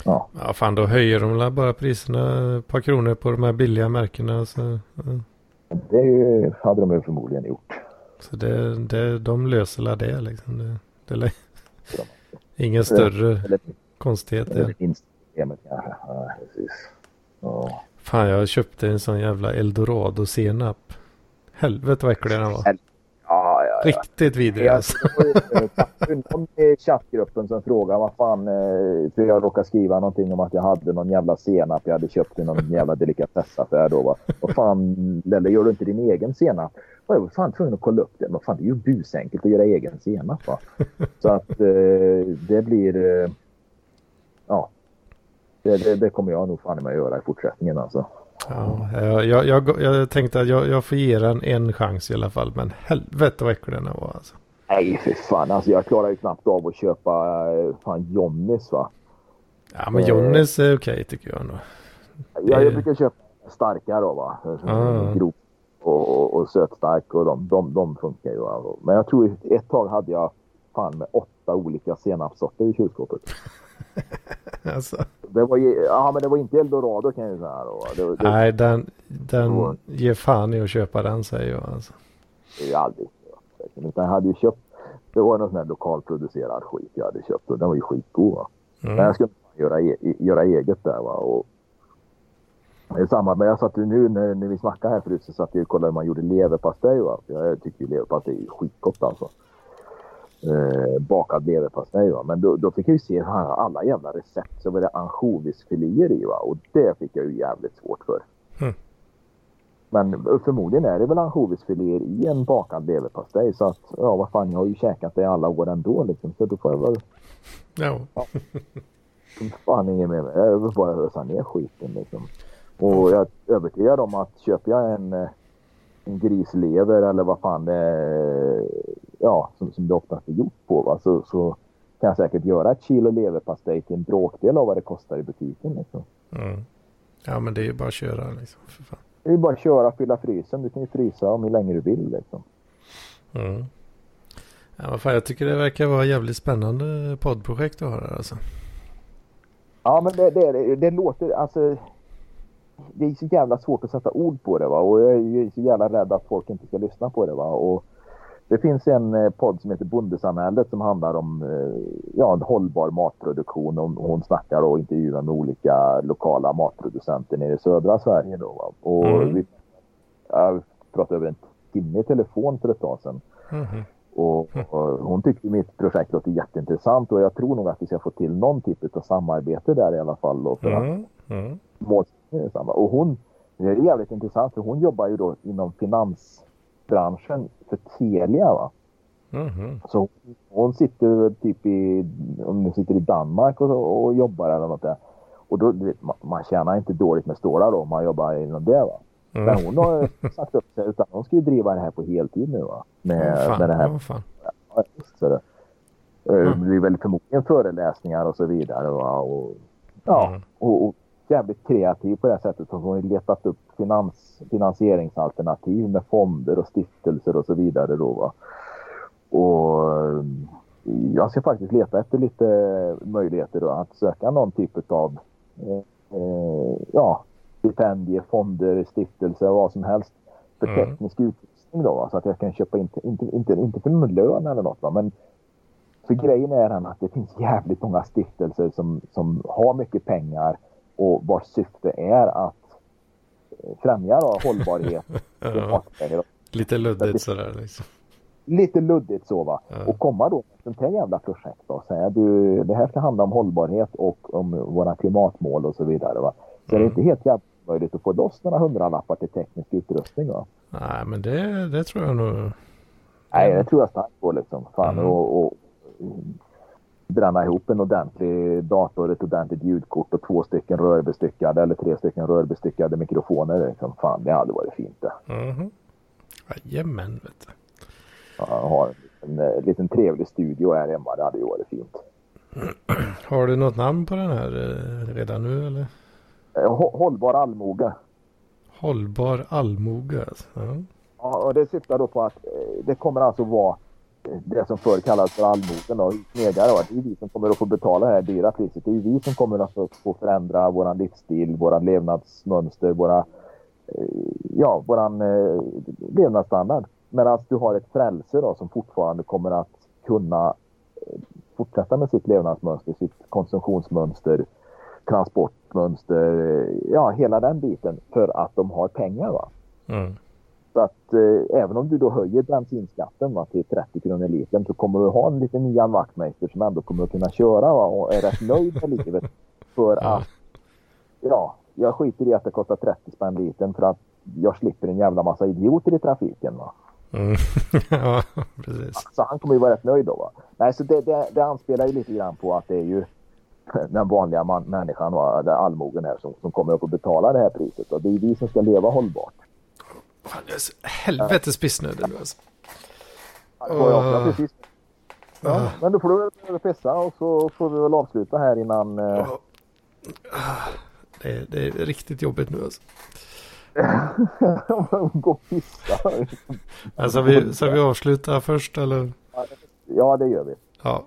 Ja, Ja, fan då höjer de väl bara priserna ett par kronor på de här billiga märkena. Så, ja. det ju, hade de ju förmodligen gjort. så det, det, de löser la det liksom. Det, det lä- ingen större Eller, konstighet. eller Det. vinstsystemet kanske. Ja, precis. Ja. Fan, jag köpte en sån jävla eldorado-senap. Helvete vad äcklig den var. Ja, ja, ja. Riktigt vidrig alltså. någon i chattgruppen som frågade vad fan, eh, för jag råkade skriva någonting om att jag hade någon jävla senap jag hade köpt i någon jävla delikatessaffär då. Va? Vad fan, Lelle, gör du inte din egen senap? Och jag var fan tvungen att kolla upp det. Men fan, det är ju busenkelt att göra egen senap. Va? Så att eh, det blir, eh, ja, det, det, det kommer jag nog fan med att göra i fortsättningen alltså. Ja, jag, jag, jag, tänkte att jag, jag får ge den en chans i alla fall. Men helvete vad äcklig den var alltså. Nej, för fan. Alltså, jag klarar ju knappt av att köpa eh, fan Johnnys va. Ja, men Johnnys är okej tycker jag nog. Ja, jag brukar köpa starka då va. Ah. Grov och, och, och sötstark och de, de, de funkar ju. va. Men jag tror ett tag hade jag fan med åtta olika senapssorter i kylskåpet. [laughs] Alltså. Det var, ju- ja, men det var inte eldorado kan jag ju säga. Då. Det, det, Nej, den, den Så. ger fan i att köpa den säger jag alltså. det är ju aldrig Utan jag hade ju köpt, det var någon sån här lokalproducerad skit jag hade köpt och den var ju skitgod. Va? Men Mm. jag skulle göra, e göra eget där. Va? Och det är samma, men jag satt ju nu när, när vi snackade här förut så satt jag och kollade hur man gjorde leverpastej. Va? Jag tycker ju leverpastej är skitgott alltså. Eh, bakad leverpastej. Va? Men då, då fick jag ju se här, alla jävla recept. Så var det ansjovisfiléer i va? och det fick jag ju jävligt svårt för. Mm. Men förmodligen är det väl ansjovisfiléer i en bakad leverpastej. Så att, ja vad fan, jag har ju käkat det i alla år ändå liksom. Så då får jag väl... Ja. ja. Fan inget med mig. Jag vill bara ösa ner skiten liksom. Och jag är övertygad om att köper jag en, en grislever eller vad fan det är, ja, som, som det oftast är gjort på va, så, så kan jag säkert göra ett kilo leverpastej till en bråkdel av vad det kostar i butiken. Liksom. Mm. Ja men det är ju bara att köra liksom. För fan. Det är bara att köra och fylla frysen. Du kan ju frysa om hur länge du vill liksom. Mm. Ja, vad fan, jag tycker det verkar vara jävligt spännande poddprojekt du har här alltså. Ja men det, det, det låter alltså. Det är så jävla svårt att sätta ord på det va och jag är så jävla rädd att folk inte ska lyssna på det va och det finns en eh, podd som heter Bondesamhället som handlar om eh, ja, hållbar matproduktion. Och hon snackar och intervjuar med olika lokala matproducenter nere i södra Sverige. Då, och mm. vi, jag pratade över en timme i telefon för ett tag sedan. Mm. Och, och, hon tyckte mitt projekt låter jätteintressant och jag tror nog att vi ska få till någon typ av samarbete där i alla fall. Då, för mm. Mm. Och hon, det är jävligt intressant för hon jobbar ju då inom finans branschen för Telia. Va? Mm -hmm. Så hon sitter typ i, om sitter i Danmark och, och jobbar eller något där. Och då, man, man tjänar inte dåligt med stålar då om man jobbar inom det. Va? Mm. Men hon har sagt upp sig utan hon ska ju driva det här på heltid nu va. Med, oh, med det här. Oh, ja, så det, mm. det blir väl förmodligen föreläsningar och så vidare. Va? Och, ja, mm. och, och jävligt kreativ på det sättet. Hon har letat upp finans, finansieringsalternativ med fonder och stiftelser och så vidare. Då, va? Och eh, jag ska faktiskt leta efter lite möjligheter då, att söka någon typ av eh, eh, ja, stipendier, fonder, stiftelser vad som helst för mm. teknisk utrustning då. Va? Så att jag kan köpa, inte, inte, inte, inte för någon lön eller något va? men för grejen är den att det finns jävligt många stiftelser som, som har mycket pengar och vars syfte är att främja då, hållbarhet. [laughs] ja. Lite luddigt sådär liksom. Lite luddigt så va. Ja. Och komma då med ett sånt här jävla projekt då. och Säga du, det här ska handla om hållbarhet och om våra klimatmål och så vidare va. Så mm. det är inte helt jävla möjligt att få loss några hundralappar till teknisk utrustning va. Nej men det, det tror jag nog. Nej det tror jag starkt på liksom. Fan mm. och, och bränna ihop en ordentlig dator, ett ordentligt ljudkort och två stycken rörbestyckade eller tre stycken rörbestyckade mikrofoner. Liksom. Fan, det hade varit fint det. Mm. Jajamän, vet du. Ja, jag har en, en, en liten trevlig studio här hemma. Det hade ju varit fint. [clears throat] Har du något namn på den här eh, redan nu eller? Eh, hållbar allmoge. Hållbar allmoge alltså. Ja. ja, och det syftar då på att eh, det kommer alltså vara det som förr kallades för allmogen då, knegare. Det är vi som kommer att få betala det här dyra priset. Det är vi som kommer att få förändra våran livsstil, våra levnadsmönster, våra, eh, ja, våran eh, levnadsstandard. Medan du har ett frälse då som fortfarande kommer att kunna eh, fortsätta med sitt levnadsmönster, sitt konsumtionsmönster, transportmönster, eh, ja hela den biten för att de har pengar. Va? Mm. Så att eh, även om du då höjer bensinskatten va, till 30 kronor litern så kommer du ha en liten Ian Wachtmeister som ändå kommer att kunna köra va, och är rätt nöjd med livet. För att ja, jag skiter i att det kostar 30 spänn litern för att jag slipper en jävla massa idioter i trafiken. Va? Mm. [laughs] ja, precis. Så han kommer ju vara rätt nöjd då. Va? Nej, så det, det, det anspelar ju lite grann på att det är ju [laughs] den vanliga man, människan, va, allmogen är, som, som kommer att få betala det här priset. Och det är vi som ska leva hållbart. Fan, jag är så helvetes pissnödig nu alltså. Ja, precis. Ja, men då får du väl pissa och så får vi väl avsluta här innan... Eh... Det, är, det är riktigt jobbigt nu alltså. [laughs] Gå och pissa. Alltså, vi, ska vi avsluta först eller? Ja, det gör vi. Ja.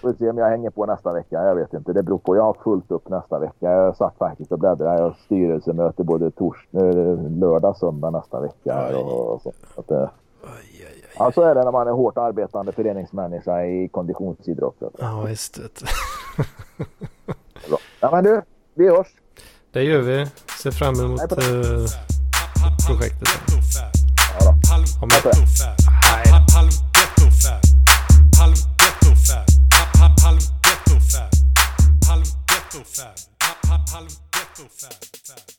Får se om jag hänger på nästa vecka. Jag vet inte. Det beror på. Jag har fullt upp nästa vecka. Jag satt faktiskt och bläddrade. Jag har styrelsemöte både tors eh, lördag, söndag nästa vecka. Och så. Att, eh, Ja, så är det när man är hårt arbetande föreningsmänniska i konditionsidrotten. Ja, visst. ja, men du, vi hörs. Det gör vi. Ser fram emot äh, projektet. Ja, då. Hej. Halv, halv, halv,